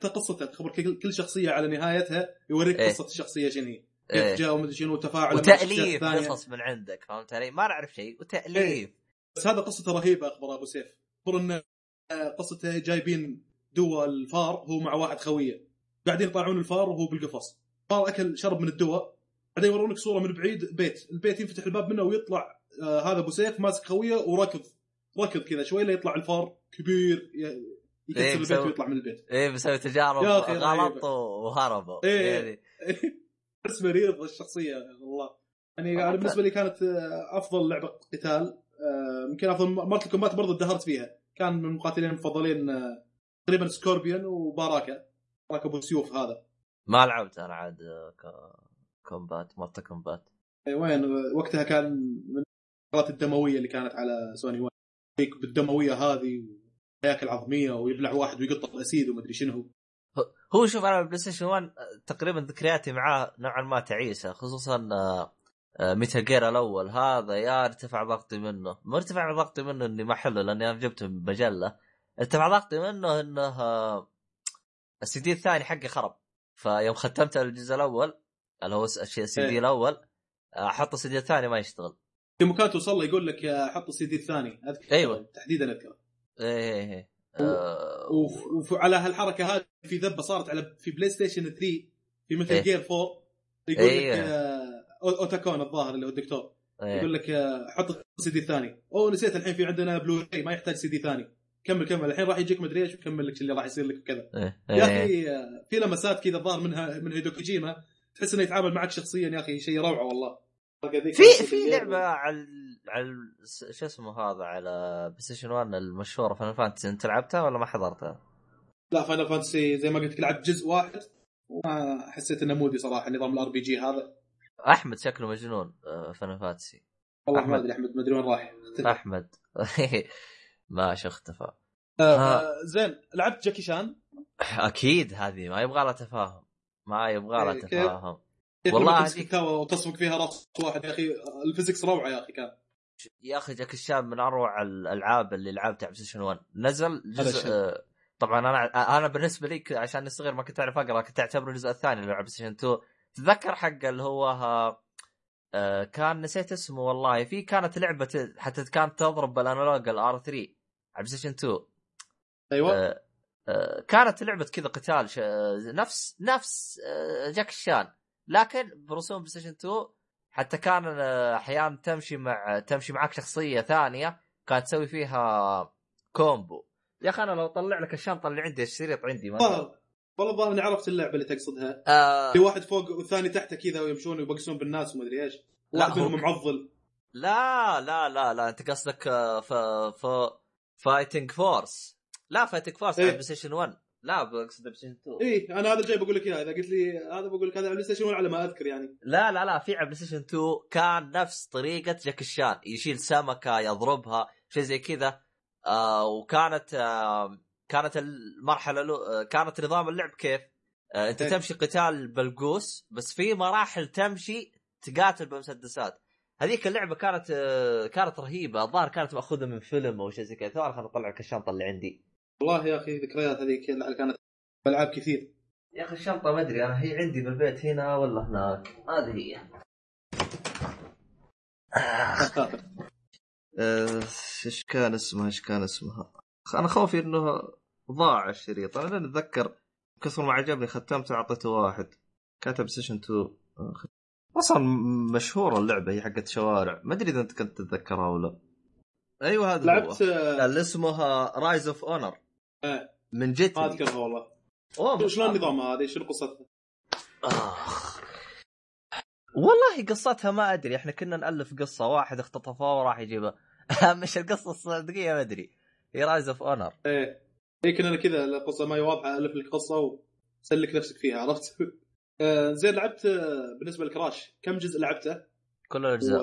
قصته تخبر كل شخصية على نهايتها يوريك إيه. قصة الشخصيه شنو هي إيه. كيف جاء ومدري شنو الشخصيات وتأليف. قصص من عندك فهمت علي؟ ما نعرف شيء وتأليف. بس هذا قصته رهيبة أخبر أبو سيف. اخبر انه آه، قصته جايبين دواء الفار هو مع واحد خوية. قاعدين يطلعون الفار وهو بالقفص. فار أكل شرب من الدواء. بعدين يورونك صورة من بعيد بيت. البيت ينفتح الباب منه ويطلع آه هذا أبو سيف ماسك خوية وركض. ركض كذا شوي ليطلع الفار كبير ي- إيه، يكسر البيت ويطلع من البيت. إيه بيسوي تجارب غلط. وهربوا. إيه. يعني <laughs> بس مريض الشخصيه والله. يعني أنا بالنسبة لي كانت آه، أفضل لعبة قتال. آه، يمكن أفضل Mortal Kombat برضه ادهرت فيها. كان من المقاتلين المفضلين آه، تقريبا Scorpion و Baraka. Baraka أبو سيوف هذا. ما لعبت أنا عاد Kombat Mortal Kombat. أي وين؟ وقتها كان من القرارات الدموية اللي كانت على سوني وين بالدموية هذه وهياكل عظميه ويبلع واحد ويقطع ال acid ومدري شنو. هو شوف أنا ال PlayStation 1 تقريبا ذكرياتي معاه نوعا ما تعيسة خصوصا آه، آه، Metal Gear الأول. هذا يا ارتفع ضغطي منه. ما ارتفع ضغطي منه إني ما حلو لأني أنا جبته من مجله ارتفع ضغطي منه إنه آه، السي دي الثاني حقي خرب. فيوم ختمت الجزء الأول اللي هو السي دي إيه. الأول آه، أحط السي دي الثاني ما يشتغل. في مكان توصل له يقول لك آه، حط السي دي الثاني. أذكر أيوة. تحديدا اذكر إيه إيه آه، وف- وعلى هالحركة هذه في ذبة صارت على في PlayStation 3 في Metal إيه. Gear 4 يقول إيه. لك آه، Otacon الظاهر اللي هو الدكتور إيه. يقول لك آه، حط السي دي الثاني أوه نسيت الحين في عندنا بلو راي ما يحتاج سي دي ثاني كمل كمل الحين راح يجيك مدري إيش وكمل لك اللي راح يصير لك وكذا إيه. يا إيه. أخي آه، في لمسات كذا الظاهر منها من Hideo Kojima تحس إنه يتعامل معك شخصيا يا أخي شيء روعة والله في في لعبة على على شو اسمه هذا على PlayStation 1 المشهورة Final Fantasy أنت لعبتها ولا ما حضرتها؟ لا Final Fantasy زي ما قلت لك لعبت جزء واحد وما حسيت إنه mood ي صراحة نظام ال RPG هذا. أحمد شكله مجنون آه، Final Fantasy والله ما. أدري أحمد ما أدري وين راح أحمد. <laughs> ماشي اختفى. آه، آه. آه، زين لعبت جاكي شان أكيد هذه ما يبغى لها تفاهم. ما يبغى لها إيه،؟ تفاهم. والله وتصفق فيها راس واحد يا أخي. ال physics روعة يا أخي كان. يا أخي جاكي شان من أروع الألعاب اللي لعبتها على PlayStation 1 نزل جزء. آه، طبعا أنا أنا بالنسبة لي عشان صغير ما كنت أعرف أقرأ كنت أعتبره الجزء الثاني اللي على PlayStation 2 تتذكر حق اللي هو آه، آه، كان نسيت اسمه والله. في كانت لعبة حتى كانت تضرب بال analog ال R 3 على PlayStation 2 أيوه. آه، آه، كانت لعبة كذا قتال ش... آه، نفس نفس آه، جاكي شان. لكن برسوم PlayStation 2 حتى كان آه، أحيانا تمشي مع تمشي معك شخصية ثانية كانت تسوي فيها combo. يا أخي أنا لو طلع لك الشنطه اللي عندي الشريط عندي ما والله والله الظاهر اني عرفت اللعبة اللي تقصدها. آه. في واحد فوق والثاني تحته كذا ويمشون ويبقسون بالناس ومدري إيش. لا، واحد منهم معضل. لا لا لا لا أنت قصدك آه، ف ف Fighting Force. لا Fighting Force إيه. على PlayStation 1 لا بقصد PlayStation 2 اي أنا هذا الجاي بقول لك إياه إذا قلت لي هذا بقول لك هذا على ال PlayStation 1 على ما أذكر يعني. لا لا لا في على PlayStation 2 كان نفس طريقة جاكي شان يشيل سمكة يضربها شيء زي كذا. آه وكانت آه كانت المرحلة لو آه كانت نظام اللعب كيف؟ آه أنت إيه. تمشي قتال بالقوس بس في مراحل تمشي تقاتل بمسدسات هذيك اللعبة كانت آه كانت رهيبة الظاهر كانت مأخوذة من فيلم أو شيء زي كذا. خليني اطلع لك الشنطه اللي عندي. والله يا أخي ذكريات هذيك اللي كانت ألعاب كثير. يا أخي الشنطة ما أدري أنا هي عندي بالبيت هنا ولا هناك؟ هذه هي. آه، إيش كان اسمها؟ إيش كان اسمها؟ أنا خوفي إنه ضاع الشريط. أنا لين أتذكر كثر ما عجبني ختمته أعطيته واحد. كاتب سيشن 2 آه، أصلا مشهورة اللعبة هي حقت شوارع. ما أدري إذا أنت كنت تتذكرها ولا أيوه هذا لعبت هو. آه، اللي اسمها Rise of Honor. من جد ما اذكرها والله أوه، شلون نظامها هذه شنو قصتها؟ آخ. والله قصتها ما أدري إحنا كنا نألف قصة واحد اختطفوه وراح يجيبها <laughs> مش القصة الصدقية ما أدري هي Rise of Honor إيه يمكن أنا كذا القصة ما هي واضحة ألف لك قصة وسلك نفسك فيها عرفت؟ <laughs> آه، زين لعبت آه، بالنسبة ل Crash كم جزء لعبته؟ كل الأجزاء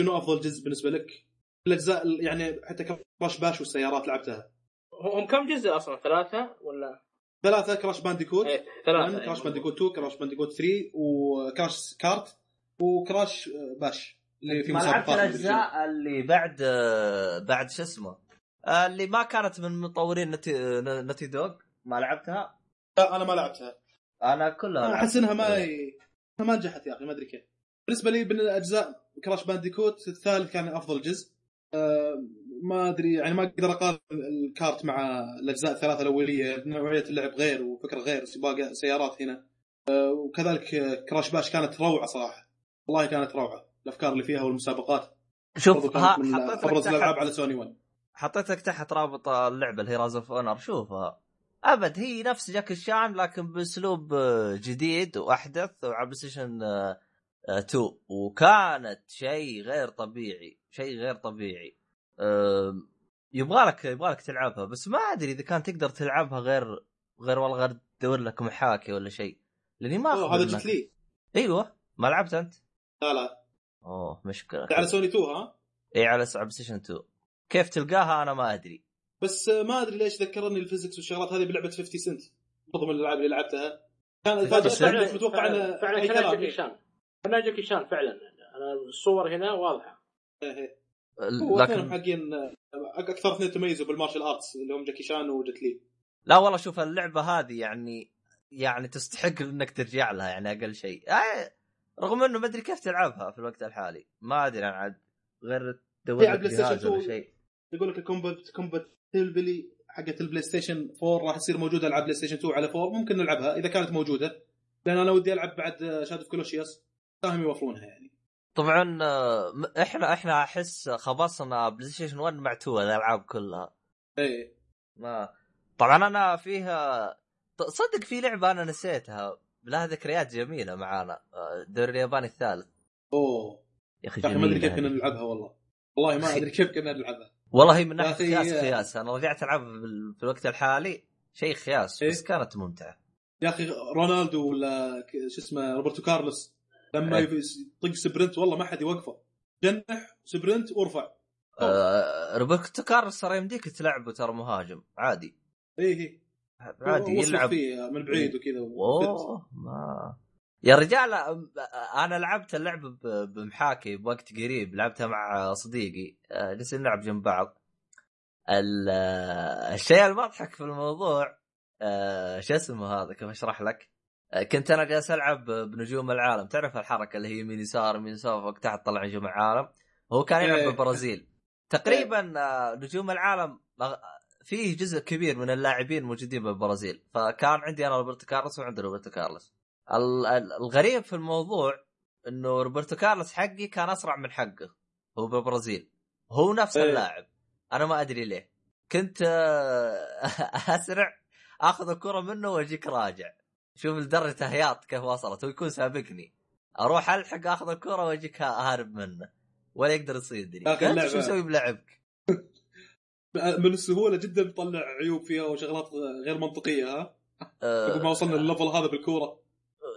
شنو أفضل جزء بالنسبة لك؟ الأجزاء يعني حتى Crash Bash والسيارات لعبتها. هم كم جزء أصلا؟ ثلاثة ولا؟ ثلاثة Crash Bandicoot. إيه ثلاثة Crash إيه. Bandicoot 2 Crash Bandicoot 3 و Crash Kart و Crash آه، Bash. اللي في ما لعبت مسابقات الأجزاء اللي بعد آه، بعد شو اسمه؟ آه، اللي ما كانت من مطورين Naughty, Naughty Dog ما لعبتها؟ لا أنا ما لعبتها. أنا كلها أنا. أحس إنها ما ما نجحت يا أخي ما أدري كيف. بالنسبة لي من الاجزاء Crash Bandicoot الثالث كان أفضل جزء. آه، ما أدري يعني ما أقدر أقارن ال Kart مع الأجزاء الثلاثة الأولية نوعية اللعب غير وفكره غير سباق سيارات هنا. آه، وكذلك Crash Bash كانت روعة صراحة. والله كانت روعة الأفكار اللي فيها والمسابقات. شوف حطيت أبرز الألعاب على سوني 1 حطيت لك تحت رابط اللعبة اللي هي Rise of Honor شوفها. أبد هي نفس جاكي شان لكن بأسلوب جديد وأحدث وعلى ستيشن 2 وكانت شيء غير طبيعي شيء غير طبيعي. آم، يبغالك يبغالك تلعبها بس ما أدري إذا كان تقدر تلعبها غير غير والله غير تدور لك محاكي ولا شيء. لأني ما هذا. جت لي. أيوه. ما لعبت أنت؟ لا لا. أوه مشكلة. على سوني 2 ها؟ اي على بلاي ستيشن 2 كيف تلقاها؟ أنا ما أدري. بس آه، ما أدري ليش ذكرني ال physics والشغلات هذه بلعبة 50 سنت. برضو من الألعاب اللي لعبتها. كان بس فاجأ فعلاً- كنت متوقع انه فعلا كلام. كان جاكي شان فعلا. أنا الصور هنا واضحة. لكن حقين أكثر اثنين تميزوا بال martial arts اللي هم جاكي شان وجت لي. لا والله شوف اللعبة هذه يعني يعني تستحق إنك ترجع لها يعني أقل شيء. آه رغم إنه ما أدري كيف تلعبها في الوقت الحالي. ما أدري أنا عاد غير تدور البلاي ستيشن جهاز ولا 2. شيء. يقول لك ال compat compatibility حقت البلاي ستيشن 4 راح تصير موجودة على بلاي ستيشن 2 على 4 ممكن نلعبها إذا كانت موجودة. لأن أنا ودي ألعب بعد Shadow of Colossus فاهم يوفرونها يعني. طبعا آه، إحنا إحنا أحس خبصنا بلاي ستيشن 1 مع 2 الألعاب كلها. إيه. ما طبعا أنا فيها صدق في لعبة أنا نسيتها لها ذكريات جميلة معانا آه، الدوري الياباني الثالث. أوه. يا أخي ما أدري كيف كنا. نلعبها والله. والله ما أدري كيف كنا نلعبها. والله هي من ناحية خياس آه. خياس أنا رجعت ألعب في الوقت الحالي شيء خياس إيه؟ بس كانت ممتعة. يا أخي رونالدو ولا شو اسمه روبرتو كارلوس. لما إيه. يطق sprint والله ما حد يوقفه. جنح sprint وارفع. آه روبرتو كارلوس ترى يمديك تلعبه ترى مهاجم عادي. إيه إيه. عادي يلعب. فيه من بعيد وكذا وفت. اوه ما. يا رجال أنا لعبت اللعبه بمحاكي بوقت قريب لعبتها مع صديقي. آه، جالسين نلعب جنب بعض. آه، الشيء المضحك في الموضوع آه، شو اسمه هذا؟ كيف أشرح لك؟ آه، كنت أنا جالس ألعب بنجوم العالم. تعرف الحركة اللي هي يمين يسار يمين يسار فوق تحت طلع نجوم العالم؟ هو كان يلعب إيه. بالبرازيل. تقريبا آه، نجوم العالم فيه جزء كبير من اللاعبين موجودين بالبرازيل. فكان عندي أنا روبرتو كارلوس وعندي روبرتو كارلوس. ال- ال- الغريب في الموضوع إنه روبرتو كارلوس حقي كان أسرع من حقه هو بالبرازيل. هو نفس إيه. اللاعب. أنا ما أدري ليه. كنت آه، <laughs> أسرع آخذ الكرة منه وأجيك راجع. شوف لدرجة هياط كيف وصلت. هو يكون سابقني. أروح ألحق أخذ الكرة وأجيك هارب منه. ولا يقدر يصيدني شو مسوي بلعبك؟ <laughs> من السهولة جدا بيطلع عيوب فيها وشغلات غير منطقية ها؟ آه، ما وصلنا لل level هذا بالكورة.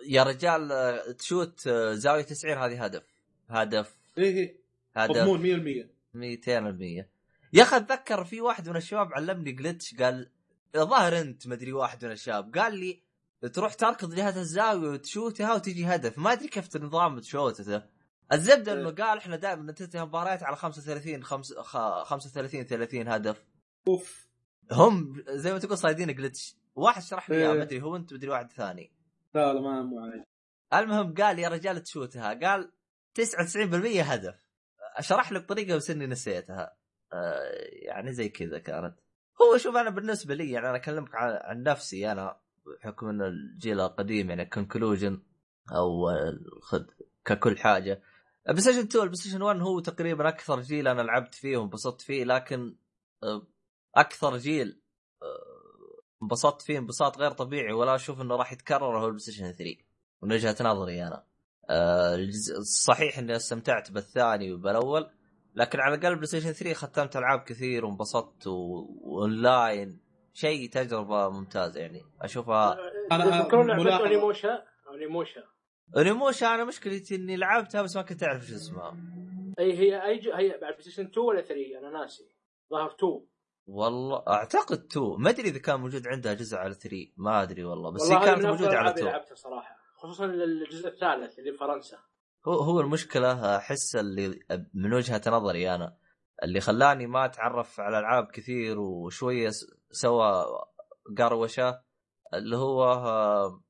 يا رجال آه، تشوت آه، زاوية 90 هذه هدف. هدف. إيه إيه. هدف. مضمون 100% 200% يا أخي أتذكر في واحد من الشباب علمني جلتش قال ظاهر أنت مدري واحد من الشباب قال لي تروح تركض جهه الزاوية وتشوتها وتجي هدف. ما أدري كيف نظام تشوتته الزبدة انه قال إحنا دائما ننتهي المباريات على 35 خمس- خ- 35 30 هدف. أوف. هم زي ما تقول صايدين جلتش واحد شرح لي إياه إيه. ما أدري هو أنت مدري واحد ثاني. لا لا ما عليك. المهم قال يا رجال تشوتها. قال 99% هدف. شرح لي بطريقه بس إني نسيتها. آه، يعني زي كذا كانت. هو شوف أنا بالنسبة لي يعني أنا أكلمك عن, عن نفسي أنا بحكم ان الجيل القديم يعني conclusion أو الخد ككل حاجة. بلاي ستيشن 2 البلاي ستيشن 1 هو تقريبا أكثر جيل أنا لعبت فيه وانبسطت فيه لكن آه، أكثر جيل آه، انبسطت فيه انبساط غير طبيعي ولا أشوف إنه راح يتكرر هو البلاي ستيشن 3 من وجهة نظري أنا. آه، صحيح إني استمتعت بالثاني وبالأول لكن على الأقل بلاي ستيشن 3 ختمت ألعاب كثير وانبسطت واونلاين شيء تجربة ممتازة يعني. أشوفها ملاحظة. Onimusha؟ Onimusha. Onimusha أنا مشكلتي إني لعبتها بس ما كنت أعرف شو اسمها. أي هي أي ج... هي بعد بلاي ستيشن 2 ولا 3 أنا ناسي. ظهر 2 والله أعتقد 2 ما أدري إذا كان موجود عندها جزء على 3 ما أدري والله بس والله هي كانت موجودة على الألعاب اللي 2 لعبتها صراحة. خصوصا الجزء الثالث اللي في فرنسا. هو هو المشكلة أحس اللي من وجهة نظري أنا اللي خلاني ما أتعرف على ألعاب كثير وشوية سوى قروشة اللي هو آه،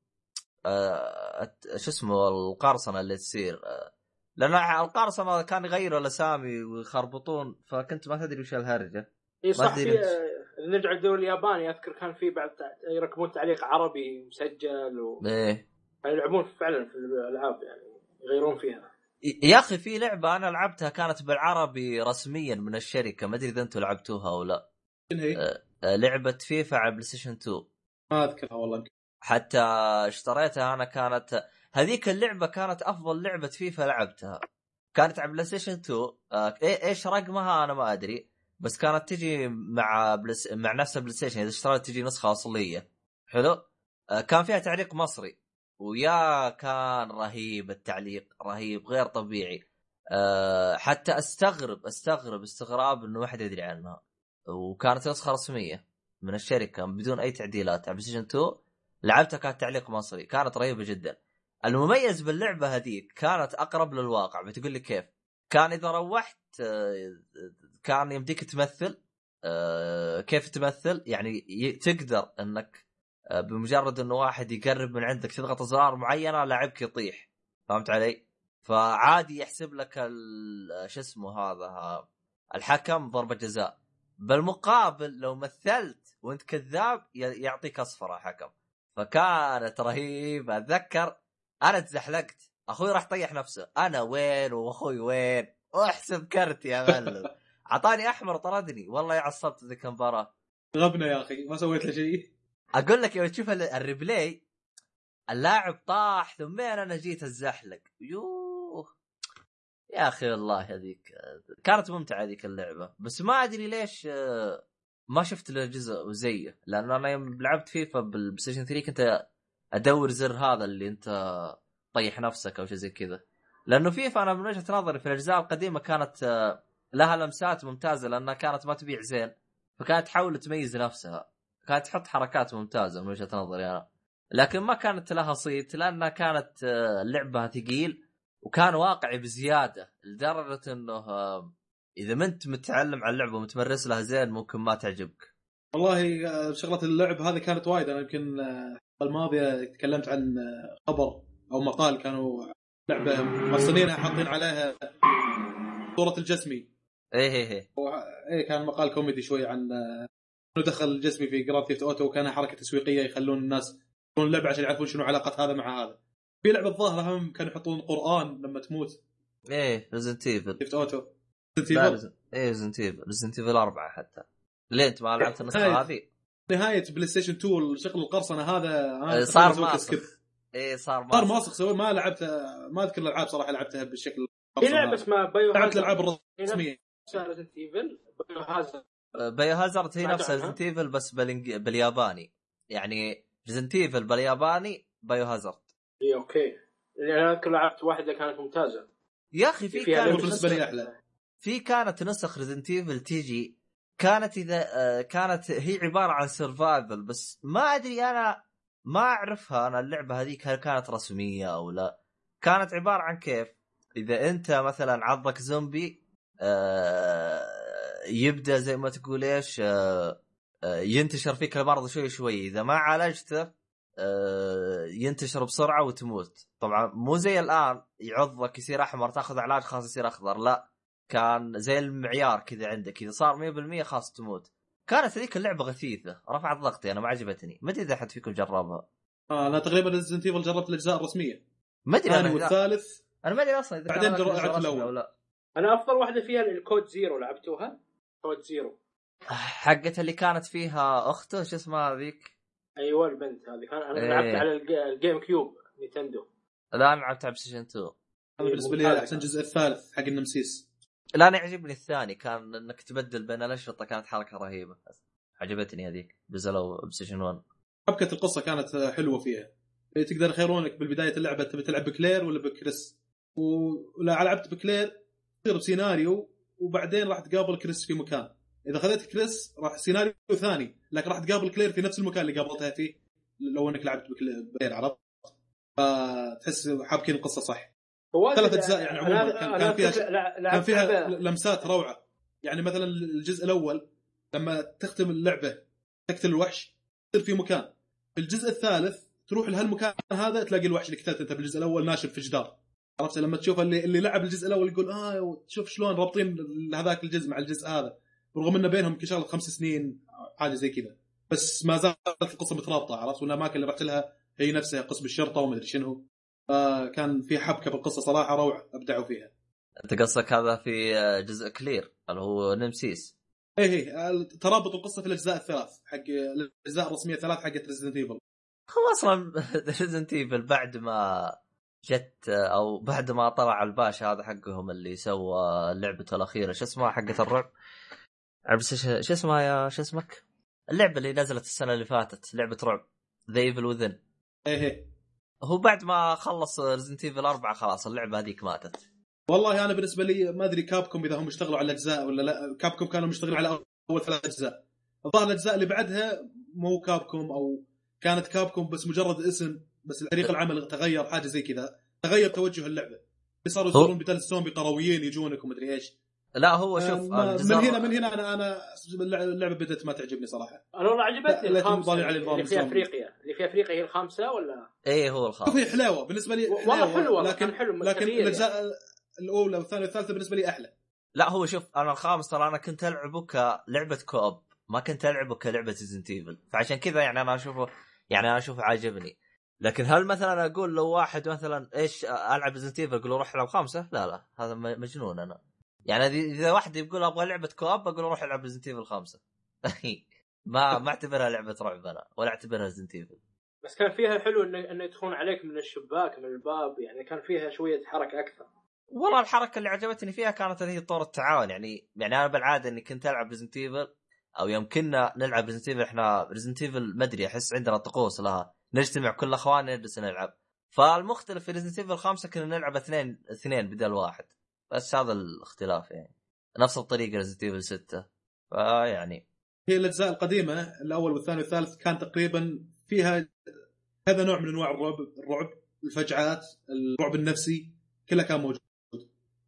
آه، شو اسمه القرصنة اللي تصير آه، لأن القرصنة كان يغيروا الأسامي ويخربطون فكنت ما تدري وش الهرجة إي صح. آه، نرجع للدوري الياباني أذكر كان في بعد يركبون تعليق عربي مسجل و... إيه يعني يلعبون فعلا في الألعاب يعني يغيرون فيها يا أخي في لعبة أنا لعبتها كانت بالعربي رسميا من الشركة ما أدري إذا أنتم لعبتوها أو لا شنو هي؟ آه، لعبة فيفا على بلاي ستيشن 2 ما أذكرها والله. حتى اشتريتها أنا كانت هذيك اللعبة كانت أفضل لعبة فيفا لعبتها. كانت على بلاي ستيشن 2 آه، إيه- إيش رقمها أنا ما أدري. بس كانت تجي مع بلس... مع نفس البلاي ستيشن إذا اشتريت تجي نسخة أصلية. حلو؟ آه، كان فيها تعليق مصري. ويا كان رهيب التعليق رهيب غير طبيعي. أه حتى أستغرب أستغرب أستغراب إنه ما حد يدري عنها. وكانت نسخة رسمية من الشركة بدون أي تعديلات على PlayStation 2 لعبتها كانت تعليق مصري كانت رهيبة جدا. المميز باللعبة هذيك كانت أقرب للواقع بتقول لي كيف؟ كان إذا روحت آه، كان يمديك تمثل آه، كيف تمثل؟ يعني تقدر إنك آه، بمجرد إنه واحد يقرب من عندك تضغط زرار معينة لاعبك يطيح. فهمت علي؟ فعادي يحسب لك شو اسمه هذا الحكم ضربة جزاء. بالمقابل لو مثلت وانت كذاب يعطيك اصفر الحكم فكانت رهيبة. أتذكر أنا تزحلقت أخوي راح طيح نفسه. أنا وين وأخوي وين؟ أحسب كرت يا معلم. أعطاني أحمر طردني. والله عصبت ذيك المباراة. غبنا يا أخي. ما سويت له شيء. أقول لك يوم تشوف ال- ال replay. اللاعب طاح ثم أنا جيت أتزحلق. يوه. يا أخي والله هذيك كانت ممتعة هذيك اللعبة. بس ما أدري ليش ما شفت له جزء زيه. لأنه أنا يوم لعبت FIFA بال PlayStation 3 كنت أدور زر هذا اللي أنت طيح نفسك أو شيء زي كذا. لأنه فيفا أنا من وجهة نظري في الأجزاء القديمة كانت لها لمسات ممتازة لأنها كانت ما تبيع زين. فكانت تحاول تميز نفسها. كانت تحط حركات ممتازة من وجهة نظري أنا. لكن ما كانت لها صيت لأنها كانت آه، لعبه ثقيل. وكان واقعي بزيادة لدرجة إنه آه، إذا ما أنت متعلم على اللعبه ومتمرس لها زين ممكن ما تعجبك. والله آه، شغلة اللعب هذه كانت وايد. أنا يمكن آه، الماضية تكلمت عن خبر أو مقال كانوا لعبة مصنعينها حاطين عليها صورة الجسمي. إيه إيه إيه. إيه كان مقال كوميدي شوي عن إنه دخل الجسمي في Grand Theft Auto وكانها حركة تسويقية يخلون الناس يشوفون اللعبة عشان يعرفون شنو علاقة هذا مع هذا. في لعبه الظاهر هم كانوا يحطون قرآن لما تموت إيه ريزنت ايفل ثيفت أوتو لا ريزن- إيه ريزنت ايفل ريزنت ايفل أربعة حتى ليه أنت ما لعبت النسخة. هذه؟ نهاية بلاي ستيشن 2 شغل القرصنة هذا أنا إيه، صار. سكيب. إيه صار صار ماسخ ماسخ سوي ما لعبت ما أذكر الألعاب صراحة لعبتها بالشكل في لعبة. اسمها بايو لعبت الألعاب الرسمية ريزنت ايفل بايو هازارد بايو هازارد هي سمعت نفس عنها؟ ريزنت ايفل بس. بالياباني يعني Resident Evil بالياباني Biohazard إي okay. اللي أنا اذكر لعبت واحدة كانت ممتازة. يا أخي في كانت بالنسبة لي نسخ... أحلى. في كانت نسخ Resident Evil تيجي. كانت إذا آه، كانت هي عبارة عن survival بس ما أدري أنا ما أعرفها أنا اللعبة هذيك هل كانت رسمية أو لا. كانت عبارة عن كيف؟ إذا أنت مثلا عضك زومبي آه، يبدأ زي ما تقول إيش آه، ينتشر فيك المرض شوي شوي. إذا ما عالجته ينتشر بسرعة وتموت. طبعا مو زي الآن يعضك يصير أحمر تاخذ علاج خلاص يصير أخضر لا. كان زي المعيار كذا عندك إذا صار 100% خلاص تموت. كانت هذيك اللعبة غثيثة. رفعت ضغطي أنا ما عجبتني. ما أدري إذا أحد فيكم جربها. آه أنا تقريبا Resident Evil جربت الأجزاء الرسمية. ما أدري أنا والثالث. أنا ما أدري أصلا إذا بعدين جربت لا. أنا أفضل واحدة فيها ال Code Zero لعبتوها؟ كود زيرو. حقت اللي كانت فيها أخته شو اسمها هذيك؟ أيوه البنت هذه. كان أنا إيه. لعبت على الج- ال GameCube Nintendo. لا أنا لعبتها على Station 2 هذا بالنسبة لي أحسن جزء الثالث حق ال Nemesis. لا أنا يعجبني الثاني. كان إنك تبدل بين الاشرطه كانت حركة رهيبة. عجبتني هذيك. نزلوا PlayStation 1 حبكة القصة كانت حلوة فيها. تقدر يخيرونك بالبداية اللعبه تبي تلعب بكلير ولا بكريس؟ ولا لعبت بكلير تصير بسيناريو وبعدين راح تقابل كريس في مكان. إذا خذيت كريس راح سيناريو ثاني لكن راح تقابل كلير في نفس المكان اللي قابلتها فيه لو إنك لعبت بكلير عرفت فتحس حابكين القصة صح. ثلاث أجزاء يعني عموما كان, كان فيها كان فيها لمسات روعة. يعني مثلا الجزء الأول لما تختم اللعبة تقتل الوحش تصير في مكان. في الجزء الثالث تروح لهالمكان هذا تلاقي الوحش اللي قتلته أنت بالجزء الأول ناشف في جدار. عرفت؟ لما تشوف اللي اللي لعب الجزء الأول يقول آه شوف شلون رابطين هذاك الجزء مع الجزء هذا. رغم انه بينهم شغله خمس سنين حاجة زي كذا. بس ما زالت القصة مترابطة عرفت؟ والاماكن اللي رحت لها هي نفسها قسم الشرطة ومدري شنو. كان في حبكة بالقصة صراحة روعة أبدعوا فيها. أنت قصدك هذا في جزء كلير اللي هو Nemesis إيه إيه ترابط القصة في الأجزاء الثلاث حق الأجزاء الرسمية الثلاث حقت Resident Evil هو أصلا <laughs> Resident Evil بعد ما جت أو بعد ما طلع الباشا هذا حقهم اللي سوى لعبته الأخيرة شو اسمها حقه الرعب؟ شو اسمها يا شو اسمك؟ اللعبة اللي نزلت السنة اللي فاتت لعبة رعب The Evil Within إيه هو بعد ما خلص Resident Evil 4 خلاص اللعبة هذيك ماتت. والله أنا بالنسبة لي ما أدري كابكم إذا هم اشتغلوا على الأجزاء ولا لا. كابكم كانوا مشتغلين على أول ثلاث أجزاء. الظاهر الأجزاء اللي بعدها مو كابكم أو كانت كابكم بس مجرد اسم بس طريق العمل تغير حاجة زي كذا. تغير توجه اللعبة. صاروا يصورون بدل السومبي قرويين يجونك ومدري إيش. لا هو شوف من هنا من هنا أنا أنا اللعبة بدأت ما تعجبني صراحة. أنا والله عجبتني الخامسة. اللي في أفريقيا. اللي في أفريقيا هي الخامسة ولا؟ إيه هو الخامس هي حلاوه بالنسبة لي والله حلوة. لكن حلو لكن الأجزاء يعني. الأولى والثانية والثالثة بالنسبة لي أحلى. لا هو شوف أنا الخامس ترى أنا كنت ألعبه كلعبة co-op ما كنت ألعبه كلعبة Resident Evil فعشان كذا يعني أنا اشوفه يعني أنا أشوفه عاجبني. لكن هل مثلا أقول لو واحد مثلا إيش ألعب Resident Evil أقول له روح ألعب خامسة؟ لا لا هذا مجنون أنا. يعني اذا واحد يقول أبغى لعبة co-op أقول روح ألعب Resident Evil خامسه ما ما أعتبرها لعبة رعب أنا ولا أعتبرها Resident Evil بس كان فيها حلو انه إنه يدخلون عليك من الشباك من الباب يعني كان فيها شوية حركة أكثر. والله الحركة اللي عجبتني فيها كانت اللي هي طور التعاون يعني يعني أنا بالعادة إني كنت ألعب Resident Evil أو يوم كنا نلعب Resident Evil إحنا Resident Evil ما أدري أحس عندنا طقوس لها. نجتمع كل أخواننا نجلس نلعب. فالمختلف في Resident Evil خمسة كنا نلعب اثنين اثنين بدل واحد. بس هذا الاختلاف يعني. نفس الطريقة Resident Evil 6 فيعني. هي الأجزاء القديمة الأول والثاني والثالث كان تقريبا فيها هذا نوع من أنواع الرعب الرعب الفجعات الرعب النفسي كلها كان موجود.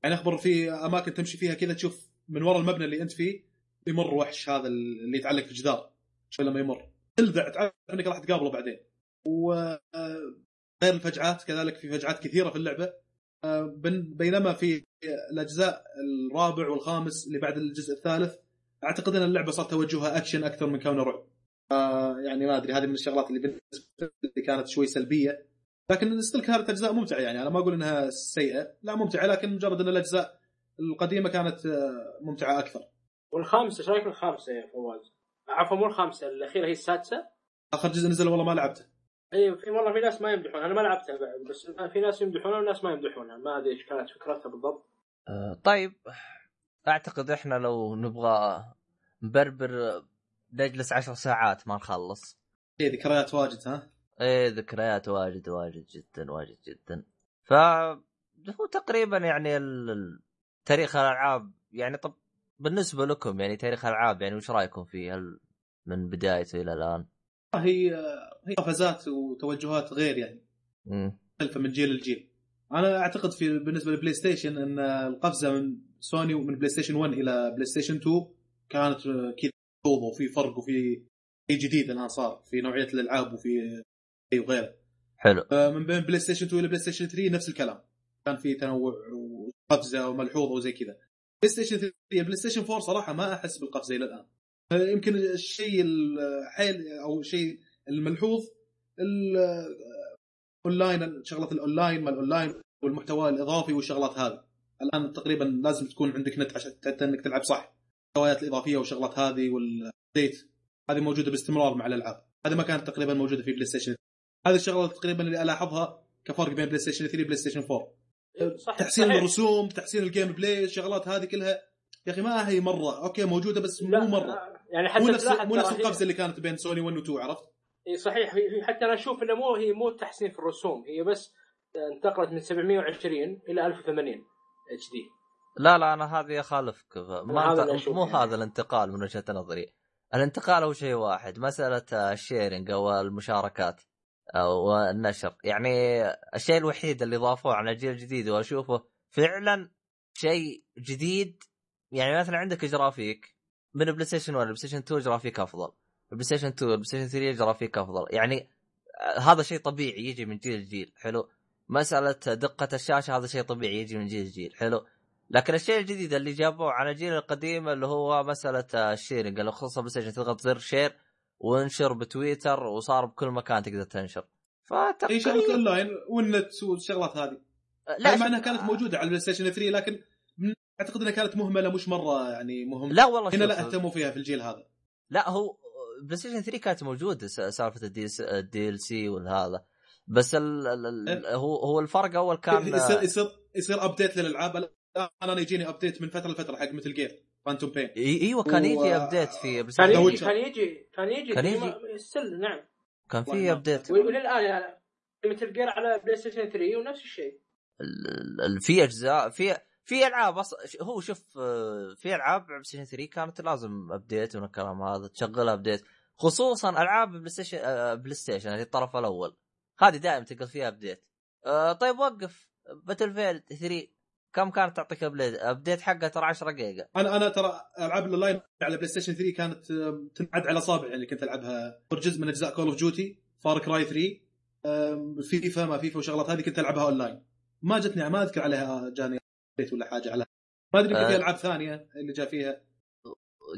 يعني أخبر في أماكن تمشي فيها كذا تشوف من وراء المبنى اللي أنت فيه يمر وحش هذا اللي يتعلق في الجدار شوي لما يمر. تلذع تعرف إنك راح تقابله بعدين. وغير الفجعات كذلك في فجعات كثيرة في اللعبة. بينما في الأجزاء الرابع والخامس اللي بعد الجزء الثالث أعتقد إن اللعبة صار توجهها أكشن أكثر من كونه رعب. آه، يعني ما أدري هذه من الشغلات اللي بالنسبة لي كانت شوي سلبية. لكن still كانت أجزاء ممتعة يعني أنا ما أقول إنها سيئة. لا ممتعة لكن مجرد إن الأجزاء القديمة كانت آه، ممتعة أكثر. والخامسة إيش رأيك الخامسة يا فواز؟ عفوا مو الخامسة الأخيرة هي السادسة؟ آخر جزء نزل والله ما لعبته. في والله في ناس ما يمدحون. أنا ما لعبتها بعد بس في ناس يمدحونها وناس ما يمدحونها ما أدري إيش كانت فكرتها بالضبط. آه طيب. أعتقد إحنا لو نبغى نبربر نجلس عشر ساعات ما نخلص. إيه ذكريات واجد ها؟ إيه ذكريات واجد واجد جدا واجد جدا. ف هو تقريبا يعني تاريخ الألعاب يعني طب بالنسبة لكم يعني تاريخ الألعاب يعني وش رأيكم فيه؟ هل من بدايته إلى الآن؟ هي هي قفزات وتوجهات غير يعني. مختلفة من جيل لجيل. أنا أعتقد في بالنسبة لل PlayStation إن القفزة من سوني ومن PlayStation 1 إلى PlayStation 2 كانت كذا وفي فرق وفي شيء جديد الآن صار في نوعية الألعاب وفي اي وغيره. حلو. من بين PlayStation 2 إلى PlayStation 3 نفس الكلام. كان في تنوع وقفزة وملحوظة وزي كذا. PlayStation 3 PlayStation 4 صراحة ما أحس بالقفزة إلى الآن. يمكن الشيء الحيل أو الشيء الملحوظ الاونلاين شغلة الاونلاين ما الاونلاين والمحتوى الإضافي والشغلات هذه. الآن تقريبا لازم تكون عندك نت عشان إنك تلعب صح. الهوايات الإضافية والشغلات هذه وال update هذه موجودة باستمرار مع الألعاب. هذه ما كانت تقريبا موجودة في PlayStation هذه الشغلة تقريبا اللي ألاحظها كفرق بين PlayStation 3 و PlayStation 4 صح تحسين صحيح. الرسوم تحسين ال gameplay الشغلات هذه كلها يا أخي ما هي مرة. okay موجودة بس مو مرة. يعني حتى مو نفس مو نفس القفزة اللي كانت بين سوني 1 و 2 عرفت؟ إي صحيح. حتى أنا أشوف إنه مو هي مو تحسين في الرسوم. هي بس انتقلت من 720 إلى 1080 HD لا لا أنا هذه أخالفك. ما هذا أشوفه مو يعني. هذا الانتقال من وجهة نظري. الانتقال هو شيء واحد. مسألة ال sharing أو المشاركات أو النشر. يعني الشيء الوحيد اللي ضافوه على الجيل الجديد وأشوفه فعلا شيء جديد يعني مثلا عندك جرافيك من PlayStation 1 PlayStation 2 جرافيك أفضل. PlayStation 2 PlayStation 3 جرافيك أفضل. يعني آه، هذا شيء طبيعي يجي من جيل لجيل حلو. مسألة دقة الشاشة هذا شيء طبيعي يجي من جيل لجيل حلو. لكن الشيء الجديد اللي جابوه على الجيل القديم اللي هو مسألة ال sharing اللي خصوصا PlayStation تضغط زر share وانشر بتويتر وصار بكل مكان تقدر تنشر. اي شغله فتقريبا اونلاين والنت والشغلات هذه؟ لا مع إنها كانت موجودة على ال PlayStation 3 لكن أعتقد إنها كانت مهملة مش مرة يعني مهم. لا والله هنا لا أهتموا فيها في الجيل هذا. لا هو PlayStation 3 كانت موجودة س- سالفة ال DLC والهذا. بس ال ال ال هو هو الفرق أول كان <laughs> يصير يصير يصير update للألعاب. الآن أنا يجيني update من فترة لفترة حق مثل Metal Gear Phantom Pain إيوه كان و- يجي update في Play كان يجي. كان يجي كان يجي كان يجي. still نعم. كان في. update وللآن يعني مثل Gear على PlayStation 3 ونفس الشيء. ال- ال- في أجزاء في في ألعاب أص... هو شوف آه، في ألعاب PlayStation 3 كانت لازم update من الكلام هذا تشغلها update خصوصا ألعاب PlayStation آه، PlayStation اللي الطرف الأول. هذه دائما تلقى فيها update آه، طيب وقف. Battlefield 3 كم كانت تعطيك update update حقها ترى 10 جيجا. أنا أنا ترى ألعاب الأونلاين على PlayStation 3 كانت تنعد على اصابع يعني كنت ألعبها جزء من أجزاء Call of Duty Far Cry 3 آم، فيفا ما فيفا وشغلات هذه كنت ألعبها اونلاين ما جتني ما أذكر عليها جاني. update ولا حاجة على ما أدري في آه. العاب ثانية اللي جاء فيها.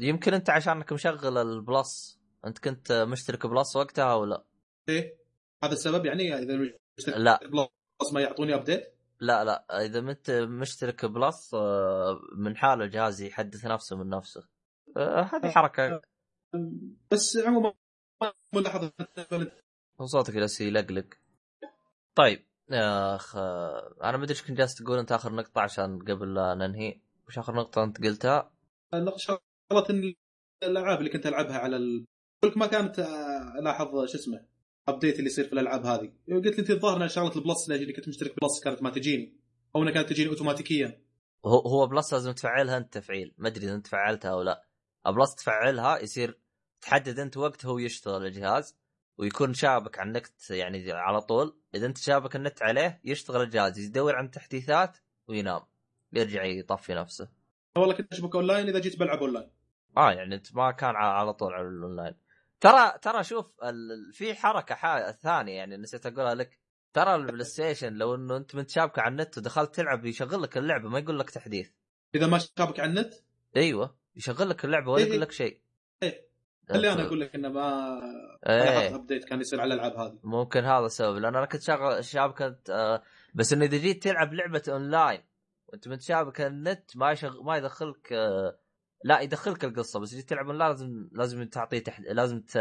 يمكن أنت عشانك مشغل ال Plus. أنت كنت مشترك Plus وقتها ولا؟ إيه. هذا السبب يعني إذا مشترك لا. Plus ما يعطوني update لا لا. إذا انت مشترك بلس آه، من حاله الجهاز يحدث نفسه من نفسه. آه، هذه حركة. بس عموما ما ملاحظه صوتك جالس يلقلق. طيب. اخ آه، أنا ما أدري إيش كنت جالس تقول أنت آخر نقطة عشان قبل لا ننهي. وش آخر نقطة أنت قلتها؟ شغلة الألعاب اللي كنت ألعبها على ال... قلت ما كانت آه، ألاحظ شو اسمه update اللي يصير في الألعاب هذه. قلت لي انت الظاهر ان شغلة ال Plus اللي كنت مشترك Plus كانت ما تجيني أو إنها كانت تجيني أوتوماتيكيا. هو هو Plus لازم تفعلها أنت تفعيل. ما أدري إذا أنت فعلتها أو لا. Plus تفعلها يصير تحدد أنت وقت هو يشتغل الجهاز. ويكون شابك على النت يعني على طول. إذا أنت شابك النت عليه يشتغل الجهاز يدور عن تحديثات وينام يرجع يطفي نفسه. والله كنت أشبك أونلاين إذا جيت بلعب أونلاين. آه يعني أنت ما كان على طول على الأونلاين. ترى ترى شوف ال... في حركة ح... ثانية يعني نسيت أقولها لك. ترى ال PlayStation لو إنه أنت مو شابك على النت ودخلت تلعب يشغل لك اللعبة ما يقول لك تحديث. إذا ما شابك على النت؟ أيوه يشغل لك اللعبة ولا إيه. يقول لك شيء. إيه. اللي أنا أقول لك إنه ما إيه. يحط update كان يصير على الألعاب هذه. ممكن هذا السبب لأن أنا كنت شغل شابكه آه بس إنه إذا جيت تلعب لعبة اونلاين وأنت مو شابك النت ما يشغ... ما يدخلك آه لا يدخلك القصة بس جيت تلعب اونلاين لازم لازم تعطيه تحد... لازم ت...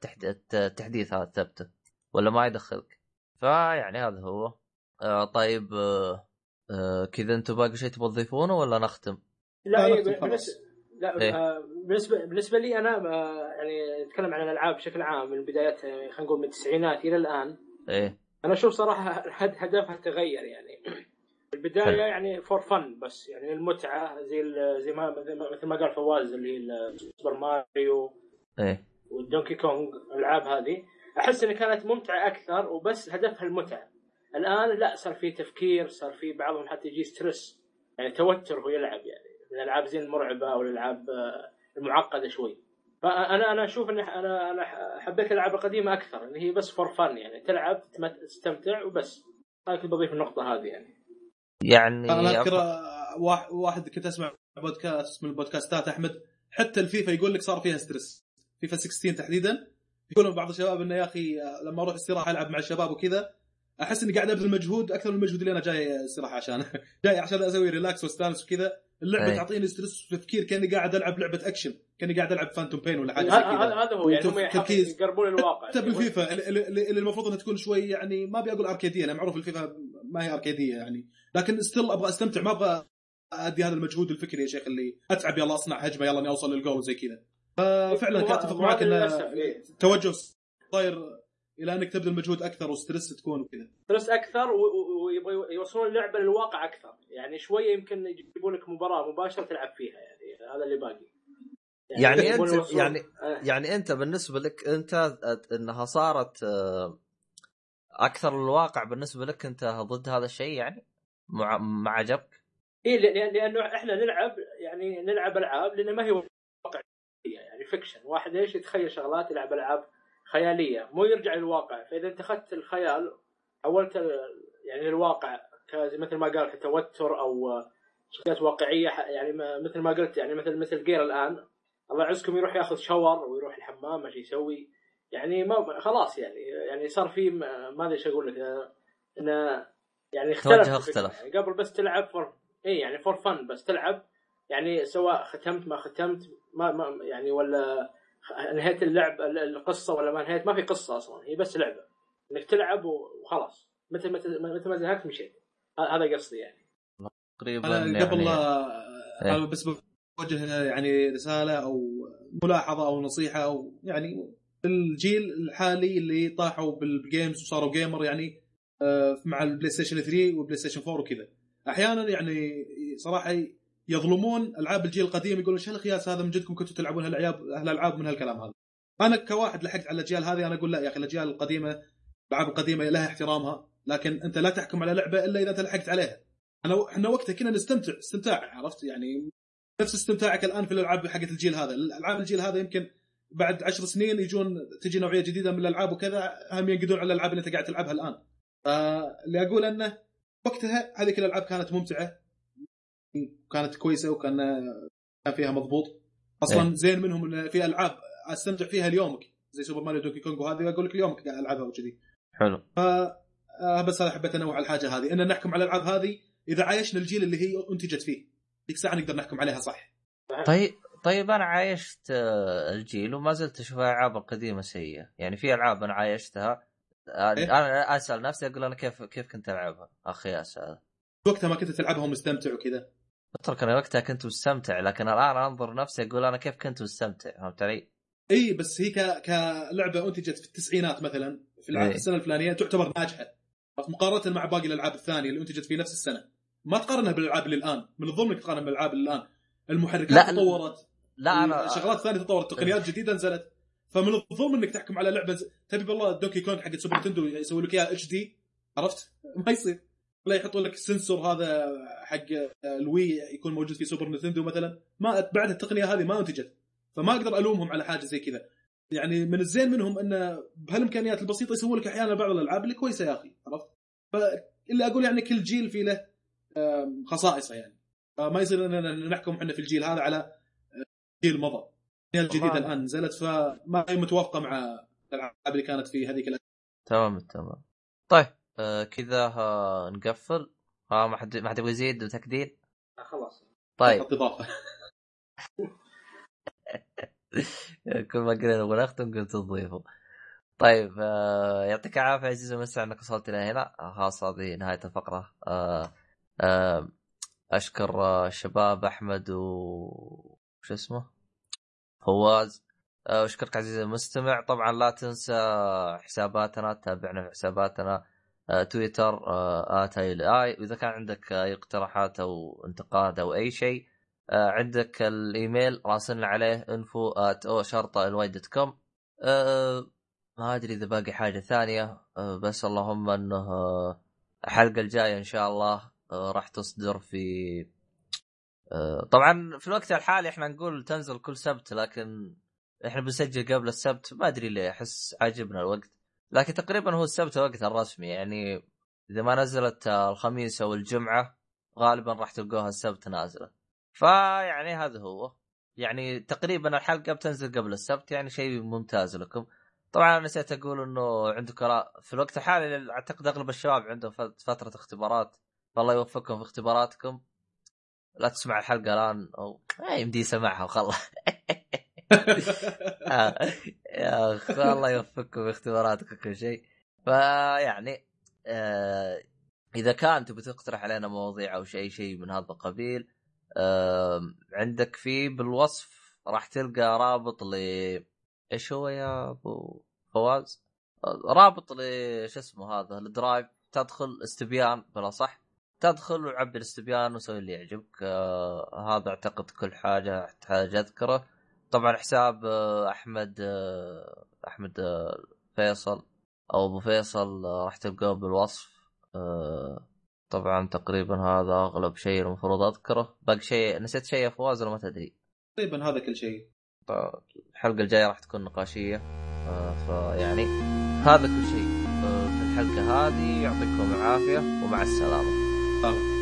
تحد... الت- التحديث هذا ثبته ولا ما يدخلك. فيعني هذا هو. آه طيب آه آه كذا أنتم باقي شيء تبغى تضيفونه ولا نختم؟ لا لا، إيه. بالنسبة لا إيه. آه، بالنسبة بالنسبة لي أنا آه، يعني أتكلم عن الألعاب بشكل عام من بدايتها يعني خلينا نقول من التسعينات إلى الآن. إيه. أنا أشوف صراحة هد- هدفها تغير يعني. البداية حلو. يعني for fun بس يعني المتعه زي زي ما مثل ما قال فواز اللي هي سوبر ماريو إيه. والدونكي كونغ الألعاب هذه. أحس إنها كانت ممتعة أكثر وبس هدفها المتعة. الآن لا صار في تفكير صار في بعضهم حتى يجي stress يعني توتر وهو يلعب يعني. الالعاب زي المرعبه أو الألعاب آه، المعقدة شوي. فانا أنا أشوف ان أنا أنا حبيت الألعاب القديمة أكثر إن هي بس for fun يعني تلعب تمت- تستمتع وبس. أنا كنت بضيف النقطة هذه يعني. يعني أنا أذكر واحد- واحد كنت أسمع بودكاست من البودكاستات أحمد حتى الفيفا يقول لك صار فيها stress. فيفا 16 تحديدا. يقولون بعض الشباب إنه يا أخي آه، لما أروح استراحة ألعب مع الشباب وكذا أحس إني قاعد أبذل مجهود أكثر من المجهود اللي أنا جاي استراحة عشانه. <laughs> جاي عشان أسوي relax واستانس وكذا. اللعبة أي. تعطيني stress وتفكير كأني قاعد ألعب لعبة أكشن كأني قاعد ألعب Phantom Pain ولا حاجة زي هذا هذا هو يعني هم يقربون الواقع حتى <laughs> بالفيفا اللي, المفروض إنها تكون شوي يعني ما أبي أقول اركيديه لأن معروف الفيفا ما هي اركيديه يعني. لكن still أبغى أستمتع ما أبغى أدي هذا المجهود الفكري يا شيخ اللي أتعب يلا أصنع هجمة يلا اني أوصل للجول وزي كذا. ففعلا اتفق معك ان. توجه صاير إلى أنك تبذل مجهود أكثر و stress تكون وكذا. درس أكثر و- و- ويبغوا يوصلون اللعبة للواقع أكثر. يعني شوية يمكن يجيبوا لك مباراة مباشرة تلعب فيها يعني هذا اللي باقي. يعني يبغون انت يعني آه. يعني أنت بالنسبة لك أنت إنها صارت آه، أكثر الواقع بالنسبة لك أنت ضد هذا الشيء يعني؟ مع ما عجبك إي لأن- لأنه إحنا نلعب يعني نلعب ألعاب لأن ما هي واقعيه يعني فيكشن واحد إيش يتخيل شغلات يلعب ألعاب خيالية مو يرجع للواقع فإذا انت اخذت الخيال حولته يعني للواقع ك- مثل ما قال توتر أو شخصيات واقعية يعني ما- مثل ما قلت يعني مثل مثل جير الآن الله يعزكم يروح يأخذ shower ويروح الحمام ماشي يسوي يعني ما خلاص يعني يعني صار في ما أدري إيش أقول لك انه يعني اختلف توجه. اختلف. يعني قبل بس تلعب for a يعني for fun بس تلعب يعني سواء ختمت ما ختمت ما, ما يعني ولا انهيت اللعب ال- القصة ولا ما انهيت ما في قصة أصلا هي بس لعبة. إنك تلعب وخلاص. متى متى متى ما زهقت مشيت. هذا قصدي يعني. تقريبا أنا قبل يعني. أنا بس بوجه يعني رسالة أو ملاحظة أو نصيحة أو يعني الجيل الحالي اللي طاحوا بال games وصاروا gamer يعني آه، مع البلاي ستيشن 3 والبلاي ستيشن 4 وكذا. أحيانا يعني صراحة يظلمون العاب الجيل القديم يقولون إيش هالقياس هذا من جدكم كنتوا تلعبون هالالعاب هالألعاب من هالكلام هذا؟ أنا كواحد لحقت على الأجيال هذه أنا أقول لا يا أخي الأجيال القديمة الالعاب القديمة لها احترامها لكن أنت لا تحكم على لعبة إلا إذا أنت لحقت عليها. انا إحنا وقتها كنا نستمتع استمتاع عرفت؟ يعني نفس استمتاعك الآن في الألعاب حقت الجيل هذا. الألعاب الجيل هذا يمكن بعد عشر سنين يجون تجي نوعية جديدة من الألعاب وكذا هم ينقدون على الألعاب اللي أنت قاعد تلعبها الآن. فاللي أقول أنه وقتها هذه الألعاب كانت ممتعة كانت كويسة وكان كان فيها مضبوط. أصلا إيه. زين منهم في ألعاب أستمتع فيها ليومك زي سوبر ماريو دونكي كونغ وهذه أقول لك اليومك قاعد ألعبها وكذي. حلو. آه بس هذا حبيت انوه على الحاجة هذه. إن نحكم على الألعاب هذه إذا عايشنا الجيل اللي هي انتجت فيه ذيك الساعة نقدر نحكم عليها صح. طيب طيب أنا عايشت آه، الجيل وما زلت أشوف الالعاب القديمه سيئة. يعني في ألعاب أنا عايشتها آه، إيه؟ أنا أسأل نفسي أقول أنا كيف كيف كنت ألعبها؟ أخي أسأل. وقتها ما كنت تلعبها ومستمتع وكذا. اترك أنا وقتها كنت مستمتع لكن الآن أنظر نفسي أقول أنا كيف كنت مستمتع فهمت علي؟ إي بس هي ك... كلعبة أنتجت في التسعينات مثلا في الع... إيه. السنة الفلانية تعتبر ناجحة مقارنة مع باقي الألعاب الثانية اللي أنتجت في نفس السنة ما تقارنها بالألعاب اللي الآن من الظلم إنك تقارن بالألعاب اللي الآن المحركات لا، تطورت لا أنا شغلات ثانية تطورت تقنيات جديده نزلت فمن الظلم إنك تحكم على لعبة ز- تبي بالله دونكي كونغ حق سوبر نينتندو يسوي لك إياها HD عرفت؟ <laughs> ما يصير ولا يحطوا لك ال sensor هذا حق الوي يكون موجود في سوبر نينتندو مثلا ما بعد التقنية هذه ما انتجت فما أقدر ألومهم على حاجة زي كذا يعني من الزين منهم انه بهالإمكانيات البسيطة يسوون لك أحيانا بعض الألعاب اللي كويسة يا أخي عرفت؟ فاللي أقول يعني كل جيل في له خصائصه يعني فما يصير إننا نحكم إحنا في الجيل هذا على آه، جيل مضى الجديدة. الآن نزلت فما هي متوافقة مع الألعاب اللي كانت في هذيك. تمام تمام طيب آه كذا آه نقفل ها ما حد ما حد يبغى يزيد تكدير خلاص. طيب. إضافة. <laughs> كل ما قلنا نبغى نختم قلت تضيفوا طيب آه يعطيك العافية عزيز المستمع إنك وصلت إلى هنا. آه، خلاص هذه نهاية الفقرة. آه آه أشكر آه الشباب أحمد و شو اسمه؟ فواز. آه، أشكرك عزيزي المستمع. طبعا لا تنسى حساباتنا تابعنا في حساباتنا. آه، تويتر آه، at آي. وإذا كان عندك أي اقتراحات أو انتقاد أو أي شيء آه، عندك الإيميل راسلنا عليه info at O شرطة L Y dot com. آه، ما أدري إذا باقي حاجة ثانية. آه، بس اللهم إنه آه، الحلقة الجاية إن شاء الله آه، راح تصدر في آه، طبعا في الوقت الحالي إحنا نقول تنزل كل سبت لكن إحنا بنسجل قبل السبت. ما أدري ليه أحس عاجبنا الوقت. لكن تقريبا هو السبت الوقت الرسمي يعني إذا ما نزلت الخميس أو الجمعة غالبا راح تلقوها السبت نازلة. فيعني هذا هو. يعني تقريبا الحلقة بتنزل قبل السبت يعني شيء ممتاز لكم. طبعا أنا نسيت أقول إنه عندكم في الوقت الحالي أعتقد أغلب الشباب عندهم فت- فترة اختبارات. فالله يوفقكم في اختباراتكم. لا تسمع الحلقة الآن أو آه، يمدي سمعها وخلاص. <laughs> <laughs> يا اخ الله يوفقكم في اختباراتكم كل شيء. فيعني آه إذا كان تبي تقترح علينا مواضيع أو شيء شيء من هذا القبيل آه عندك في بالوصف راح تلقى رابط ل إيش هو يا أبو فواز؟ رابط ل شو اسمه هذا ال Drive تدخل استبيان بلا صح تدخل وعبي الاستبيان وسوي اللي يعجبك. آه هذا أعتقد كل حاجة احتاج أذكره. طبعا حساب آه أحمد آه أحمد آه فيصل أو أبو فيصل راح تلقاه بالوصف. طبعا تقريبا هذا أغلب شيء المفروض أذكره. باقي شيء نسيت شيء يا فواز ولا ما تدري؟ تقريبا هذا كل شيء. طيب، الحلقة الجاية راح تكون نقاشية. فيعني هذا كل شيء في الحلقة هذه. يعطيكم العافية ومع السلامة. طبعا